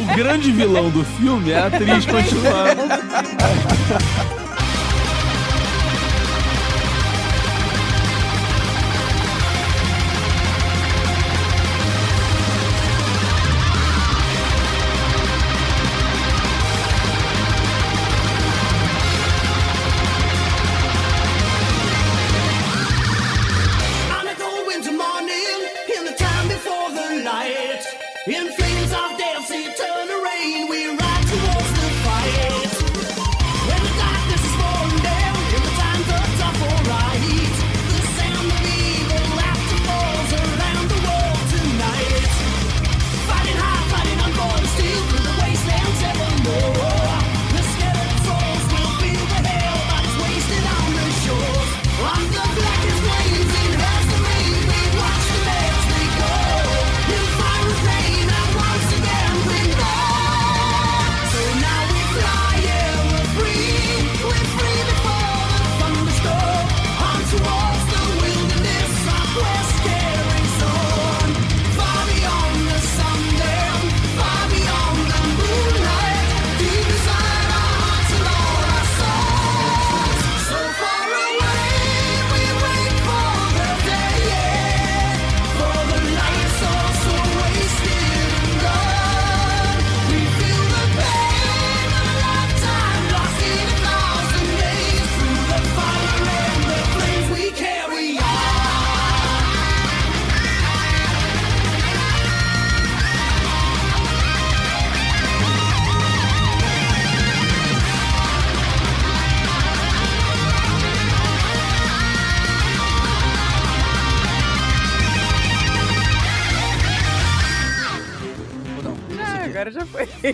O grande vilão do filme é a atriz continuando.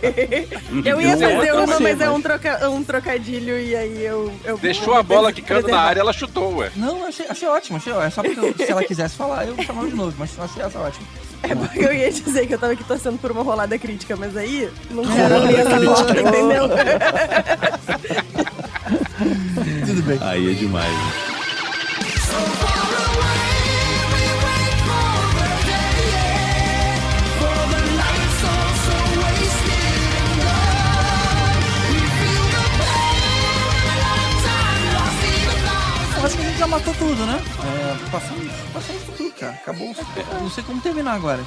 Eu ia fazer uma, você, mas é um, troca, um trocadilho e aí eu. eu Deixou a bola quicando na área, ela chutou, ué. Não, achei, achei ótimo. Achei, é só porque eu- se ela quisesse falar, eu chamava de novo, mas achei essa ótima. É porque eu ia dizer que eu tava aqui torcendo por uma rolada crítica, mas aí não quero ler essa bola, entendeu? Tudo bem. Aí é demais. né? Já matou tudo, né? É, passamos, passamos tudo, cara. Acabou. Eu Não sei como terminar agora.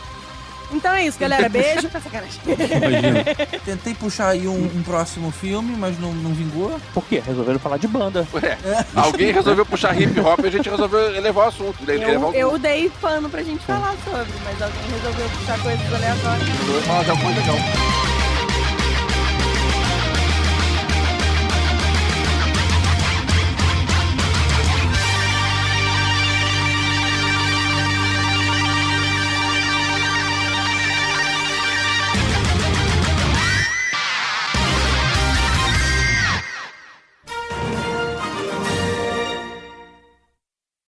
Então é isso, galera. Beijo. Sacanagem. Imagina. Tentei puxar aí um, um próximo filme, mas não, não vingou. Por quê? Resolveram falar de banda. Ué, alguém resolveu puxar hip hop e a gente resolveu elevar o assunto. elevar Eu, o eu dei pano pra gente falar sobre, mas alguém resolveu puxar coisas aleatórias. Mas é o mais legal.